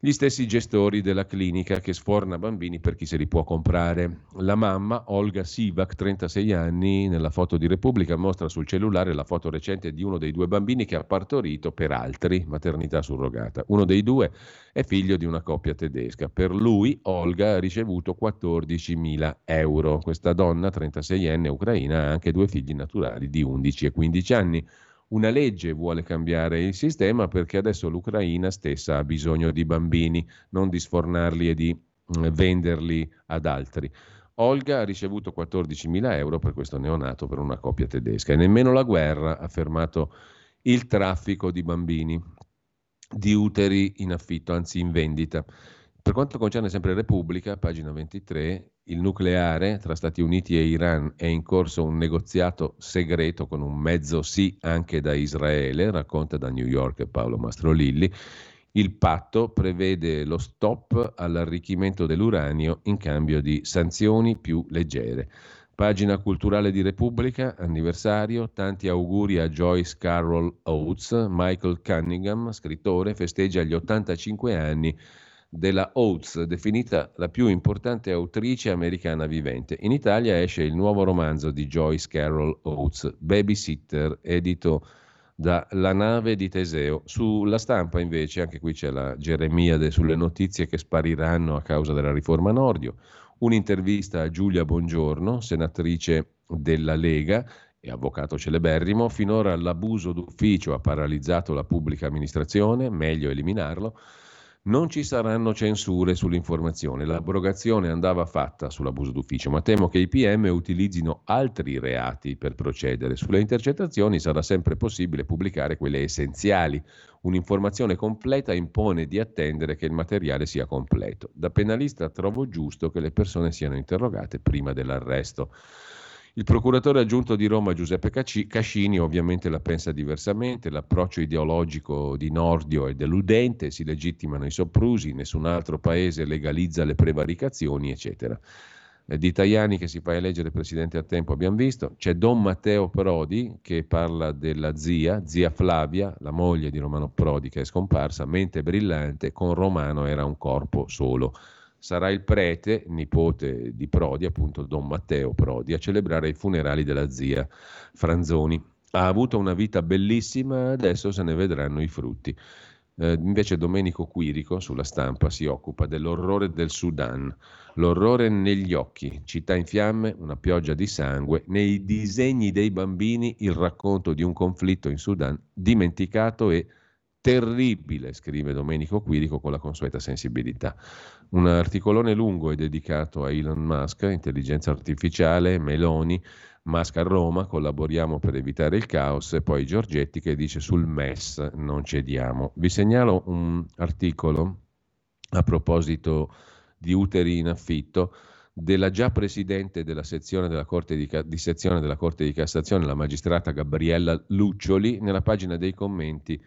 gli stessi gestori della clinica che sforna bambini per chi se li può comprare. La mamma, Olga Sivak, 36 anni, nella foto di Repubblica mostra sul cellulare la foto recente di uno dei due bambini che ha partorito per altri, maternità surrogata. Uno dei due è figlio di una coppia tedesca. Per lui, Olga ha ricevuto 14.000 euro. Questa donna, 36enne ucraina, ha anche due figli naturali di 11 e 15 anni. Una legge vuole cambiare il sistema perché adesso l'Ucraina stessa ha bisogno di bambini, non di sfornarli e di mm, venderli ad altri. Olga ha ricevuto 14.000 euro per questo neonato per una coppia tedesca e nemmeno la guerra ha fermato il traffico di bambini, di uteri in affitto, anzi in vendita. Per quanto concerne sempre Repubblica, pagina 23, il nucleare tra Stati Uniti e Iran è in corso un negoziato segreto con un mezzo sì anche da Israele, racconta da New York Paolo Mastrolilli. Il patto prevede lo stop all'arricchimento dell'uranio in cambio di sanzioni più leggere. Pagina culturale di Repubblica, anniversario, tanti auguri a Joyce Carol Oates, Michael Cunningham, scrittore, festeggia gli 85 anni della Oates, definita la più importante autrice americana vivente. In Italia esce il nuovo romanzo di Joyce Carol Oates, Babysitter, edito da La nave di Teseo. Sulla stampa invece, anche qui c'è la Geremiade sulle notizie che spariranno a causa della riforma Nordio, un'intervista a Giulia Bongiorno, senatrice della Lega, e avvocato celeberrimo, finora l'abuso d'ufficio ha paralizzato la pubblica amministrazione, meglio eliminarlo. Non ci saranno censure sull'informazione, l'abrogazione andava fatta sull'abuso d'ufficio, ma temo che i PM utilizzino altri reati per procedere. Sulle intercettazioni sarà sempre possibile pubblicare quelle essenziali. Un'informazione completa impone di attendere che il materiale sia completo. Da penalista trovo giusto che le persone siano interrogate prima dell'arresto. Il procuratore aggiunto di Roma Giuseppe Cascini ovviamente la pensa diversamente, l'approccio ideologico di Nordio è deludente, si legittimano i soprusi, nessun altro paese legalizza le prevaricazioni, eccetera. Eh, di Tajani che si fa eleggere presidente a tempo abbiamo visto, c'è Don Matteo Prodi che parla della zia, zia Flavia, la moglie di Romano Prodi che è scomparsa, mente brillante, con Romano era un corpo solo sarà il prete, nipote di Prodi, appunto Don Matteo Prodi, a celebrare i funerali della zia Franzoni. Ha avuto una vita bellissima, adesso se ne vedranno i frutti. Eh, invece Domenico Quirico sulla stampa si occupa dell'orrore del Sudan, l'orrore negli occhi, città in fiamme, una pioggia di sangue, nei disegni dei bambini il racconto di un conflitto in Sudan dimenticato e terribile, scrive Domenico Quirico con la consueta sensibilità. Un articolone lungo è dedicato a Elon Musk, intelligenza artificiale, Meloni, Musk a Roma, collaboriamo per evitare il caos, e poi Giorgetti che dice sul MES non cediamo. Vi segnalo un articolo a proposito di uteri in affitto della già presidente della sezione della Corte di, di, sezione della Corte di Cassazione, la magistrata Gabriella Luccioli, nella pagina dei commenti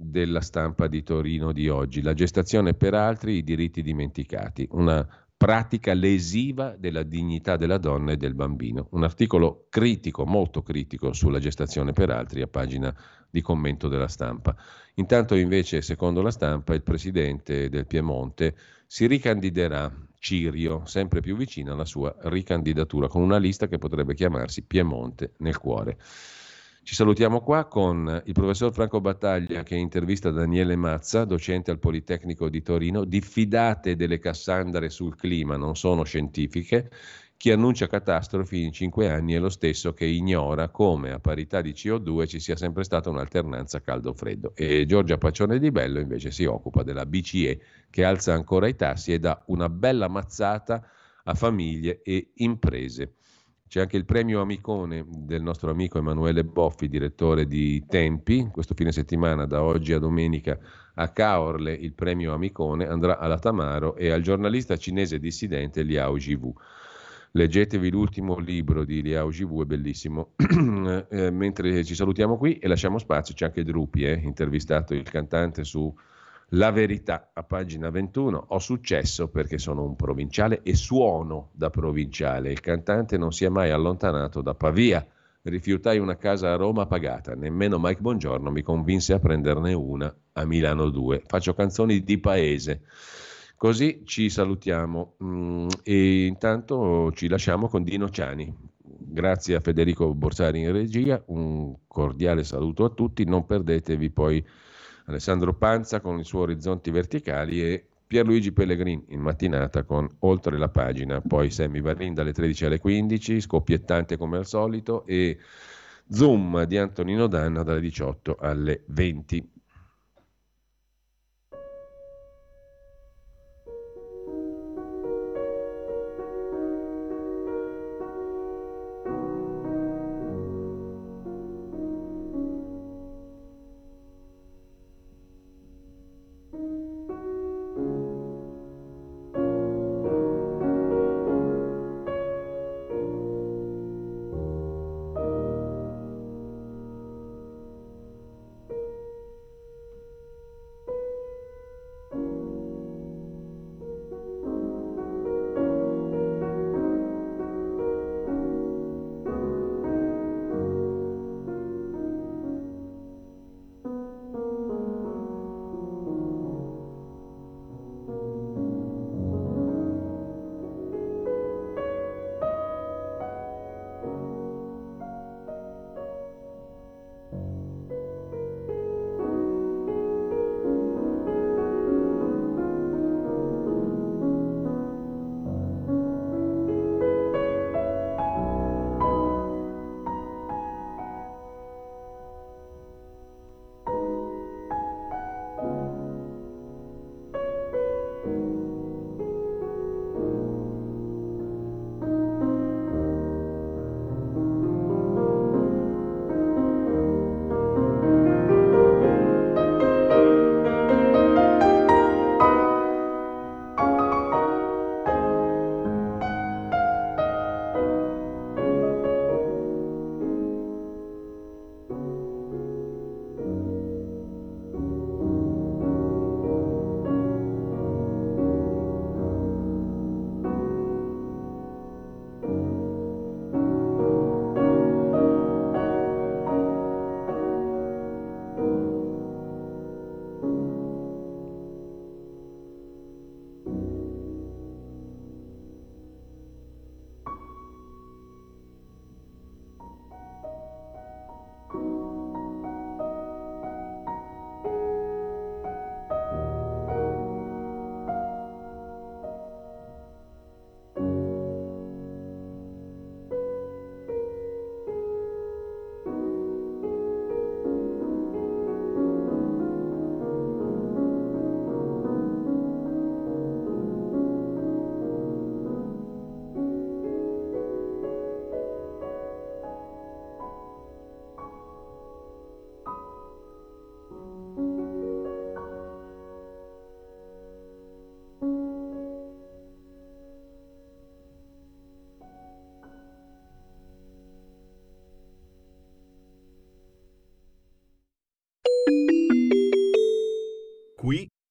della stampa di Torino di oggi. La gestazione per altri, i diritti dimenticati, una pratica lesiva della dignità della donna e del bambino. Un articolo critico, molto critico sulla gestazione per altri a pagina di commento della stampa. Intanto invece, secondo la stampa, il presidente del Piemonte si ricandiderà, Cirio, sempre più vicino alla sua ricandidatura, con una lista che potrebbe chiamarsi Piemonte nel cuore. Ci salutiamo qua con il professor Franco Battaglia che intervista Daniele Mazza, docente al Politecnico di Torino. Diffidate delle Cassandre sul clima, non sono scientifiche. Chi annuncia catastrofi in cinque anni è lo stesso che ignora come a parità di CO2 ci sia sempre stata un'alternanza caldo-freddo. E Giorgia Paccione di Bello invece si occupa della BCE che alza ancora i tassi e dà una bella mazzata a famiglie e imprese. C'è anche il premio Amicone del nostro amico Emanuele Boffi, direttore di Tempi. Questo fine settimana, da oggi a domenica, a Caorle il premio Amicone andrà alla Tamaro e al giornalista cinese dissidente Liao Jivu. Leggetevi l'ultimo libro di Liao Jivu, è bellissimo. eh, mentre ci salutiamo qui e lasciamo spazio, c'è anche Drupi, eh, intervistato il cantante su la verità a pagina 21. Ho successo perché sono un provinciale e suono da provinciale. Il cantante non si è mai allontanato da Pavia. Rifiutai una casa a Roma pagata, nemmeno Mike Bongiorno mi convinse a prenderne una a Milano 2. Faccio canzoni di paese. Così ci salutiamo mm, e intanto ci lasciamo con Dino Ciani. Grazie a Federico Borsari in regia, un cordiale saluto a tutti, non perdetevi poi Alessandro Panza con i suoi orizzonti verticali e Pierluigi Pellegrin in mattinata con Oltre la pagina, poi Sammy Varin dalle 13 alle 15, scoppiettante come al solito e Zoom di Antonino Danna dalle 18 alle 20.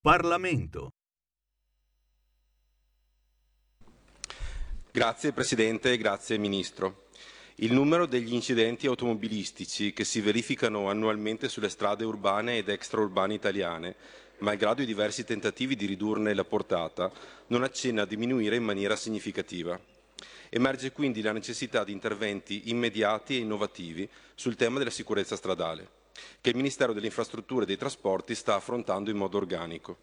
Parlamento. Grazie Presidente e grazie Ministro. Il numero degli incidenti automobilistici che si verificano annualmente sulle strade urbane ed extraurbane italiane, malgrado i diversi tentativi di ridurne la portata, non accenna a diminuire in maniera significativa. Emerge quindi la necessità di interventi immediati e innovativi sul tema della sicurezza stradale che il Ministero delle Infrastrutture e dei Trasporti sta affrontando in modo organico.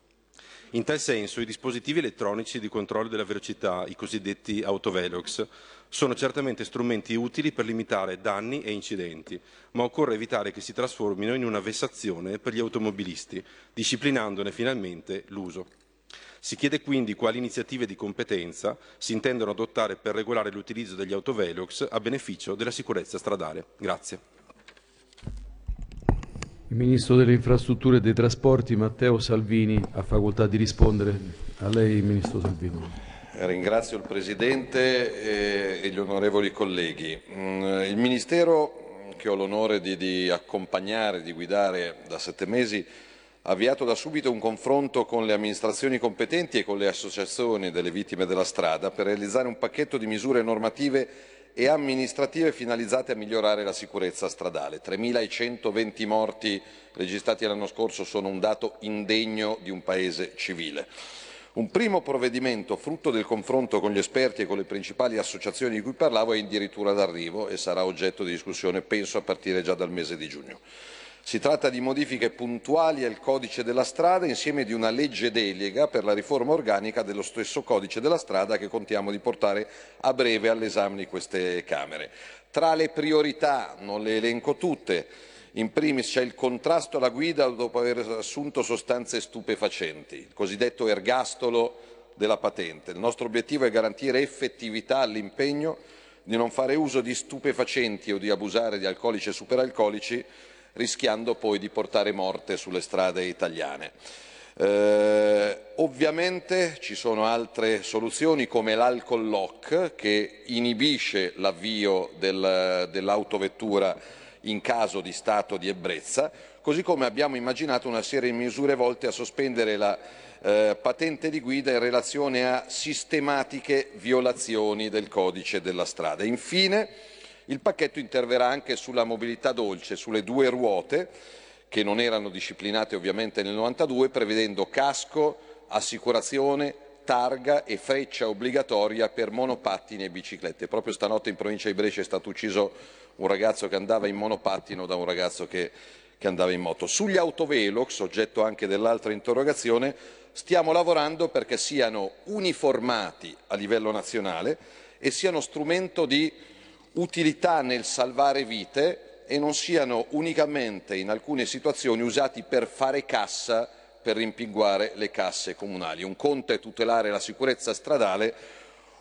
In tal senso i dispositivi elettronici di controllo della velocità, i cosiddetti autovelox, sono certamente strumenti utili per limitare danni e incidenti, ma occorre evitare che si trasformino in una vessazione per gli automobilisti, disciplinandone finalmente l'uso. Si chiede quindi quali iniziative di competenza si intendono adottare per regolare l'utilizzo degli autovelox a beneficio della sicurezza stradale. Grazie. Il Ministro delle Infrastrutture e dei Trasporti Matteo Salvini ha facoltà di rispondere. A lei, Ministro Salvini. Ringrazio il Presidente e gli onorevoli colleghi. Mm, il Ministero che ho l'onore di, di accompagnare, di guidare da sette mesi, ha avviato da subito un confronto con le amministrazioni competenti e con le associazioni delle vittime della strada per realizzare un pacchetto di misure normative e amministrative finalizzate a migliorare la sicurezza stradale. 3.120 morti registrati l'anno scorso sono un dato indegno di un paese civile. Un primo provvedimento, frutto del confronto con gli esperti e con le principali associazioni di cui parlavo, è addirittura d'arrivo e sarà oggetto di discussione, penso, a partire già dal mese di giugno. Si tratta di modifiche puntuali al codice della strada insieme di una legge delega per la riforma organica dello stesso codice della strada che contiamo di portare a breve all'esame di queste Camere. Tra le priorità, non le elenco tutte, in primis c'è il contrasto alla guida dopo aver assunto sostanze stupefacenti, il cosiddetto ergastolo della patente. Il nostro obiettivo è garantire effettività all'impegno di non fare uso di stupefacenti o di abusare di alcolici e superalcolici, rischiando poi di portare morte sulle strade italiane. Eh, ovviamente ci sono altre soluzioni come l'alcol lock che inibisce l'avvio del, dell'autovettura in caso di stato di ebbrezza, così come abbiamo immaginato una serie di misure volte a sospendere la eh, patente di guida in relazione a sistematiche violazioni del codice della strada. Infine, il pacchetto interverrà anche sulla mobilità dolce, sulle due ruote, che non erano disciplinate ovviamente nel 92, prevedendo casco, assicurazione, targa e freccia obbligatoria per monopattini e biciclette. Proprio stanotte in provincia di Brescia è stato ucciso un ragazzo che andava in monopattino da un ragazzo che, che andava in moto. Sugli autovelox, oggetto anche dell'altra interrogazione, stiamo lavorando perché siano uniformati a livello nazionale e siano strumento di utilità nel salvare vite e non siano unicamente in alcune situazioni usati per fare cassa per rimpinguare le casse comunali. Un conto è tutelare la sicurezza stradale,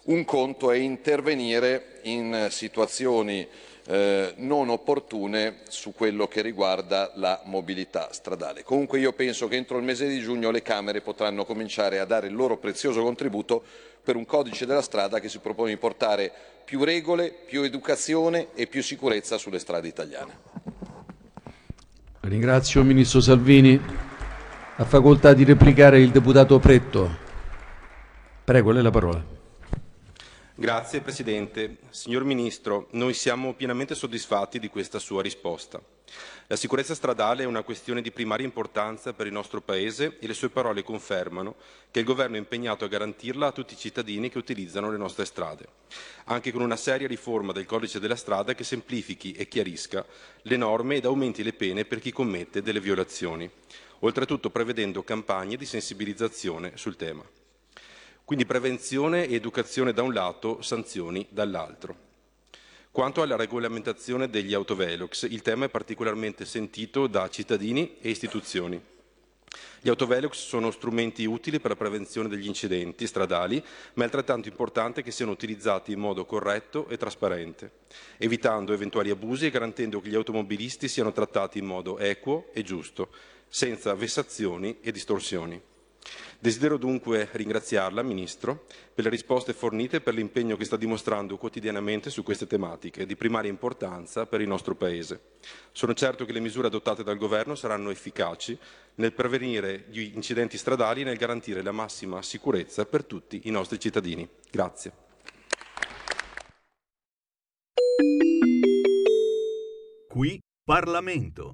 un conto è intervenire in situazioni eh, non opportune su quello che riguarda la mobilità stradale. Comunque io penso che entro il mese di giugno le Camere potranno cominciare a dare il loro prezioso contributo per un codice della strada che si propone di portare più regole, più educazione e più sicurezza sulle strade italiane. Ringrazio il Ministro Salvini. Ha facoltà di replicare il deputato Pretto. Prego, lei la parola. Grazie Presidente. Signor Ministro, noi siamo pienamente soddisfatti di questa sua risposta. La sicurezza stradale è una questione di primaria importanza per il nostro Paese e le sue parole confermano che il Governo è impegnato a garantirla a tutti i cittadini che utilizzano le nostre strade, anche con una seria riforma del codice della strada che semplifichi e chiarisca le norme ed aumenti le pene per chi commette delle violazioni, oltretutto prevedendo campagne di sensibilizzazione sul tema. Quindi prevenzione e educazione da un lato, sanzioni dall'altro. Quanto alla regolamentazione degli autovelox, il tema è particolarmente sentito da cittadini e istituzioni. Gli autovelox sono strumenti utili per la prevenzione degli incidenti stradali, ma è altrettanto importante che siano utilizzati in modo corretto e trasparente, evitando eventuali abusi e garantendo che gli automobilisti siano trattati in modo equo e giusto, senza vessazioni e distorsioni. Desidero dunque ringraziarla, Ministro, per le risposte fornite e per l'impegno che sta dimostrando quotidianamente su queste tematiche di primaria importanza per il nostro Paese. Sono certo che le misure adottate dal Governo saranno efficaci nel prevenire gli incidenti stradali e nel garantire la massima sicurezza per tutti i nostri cittadini. Grazie. Qui Parlamento.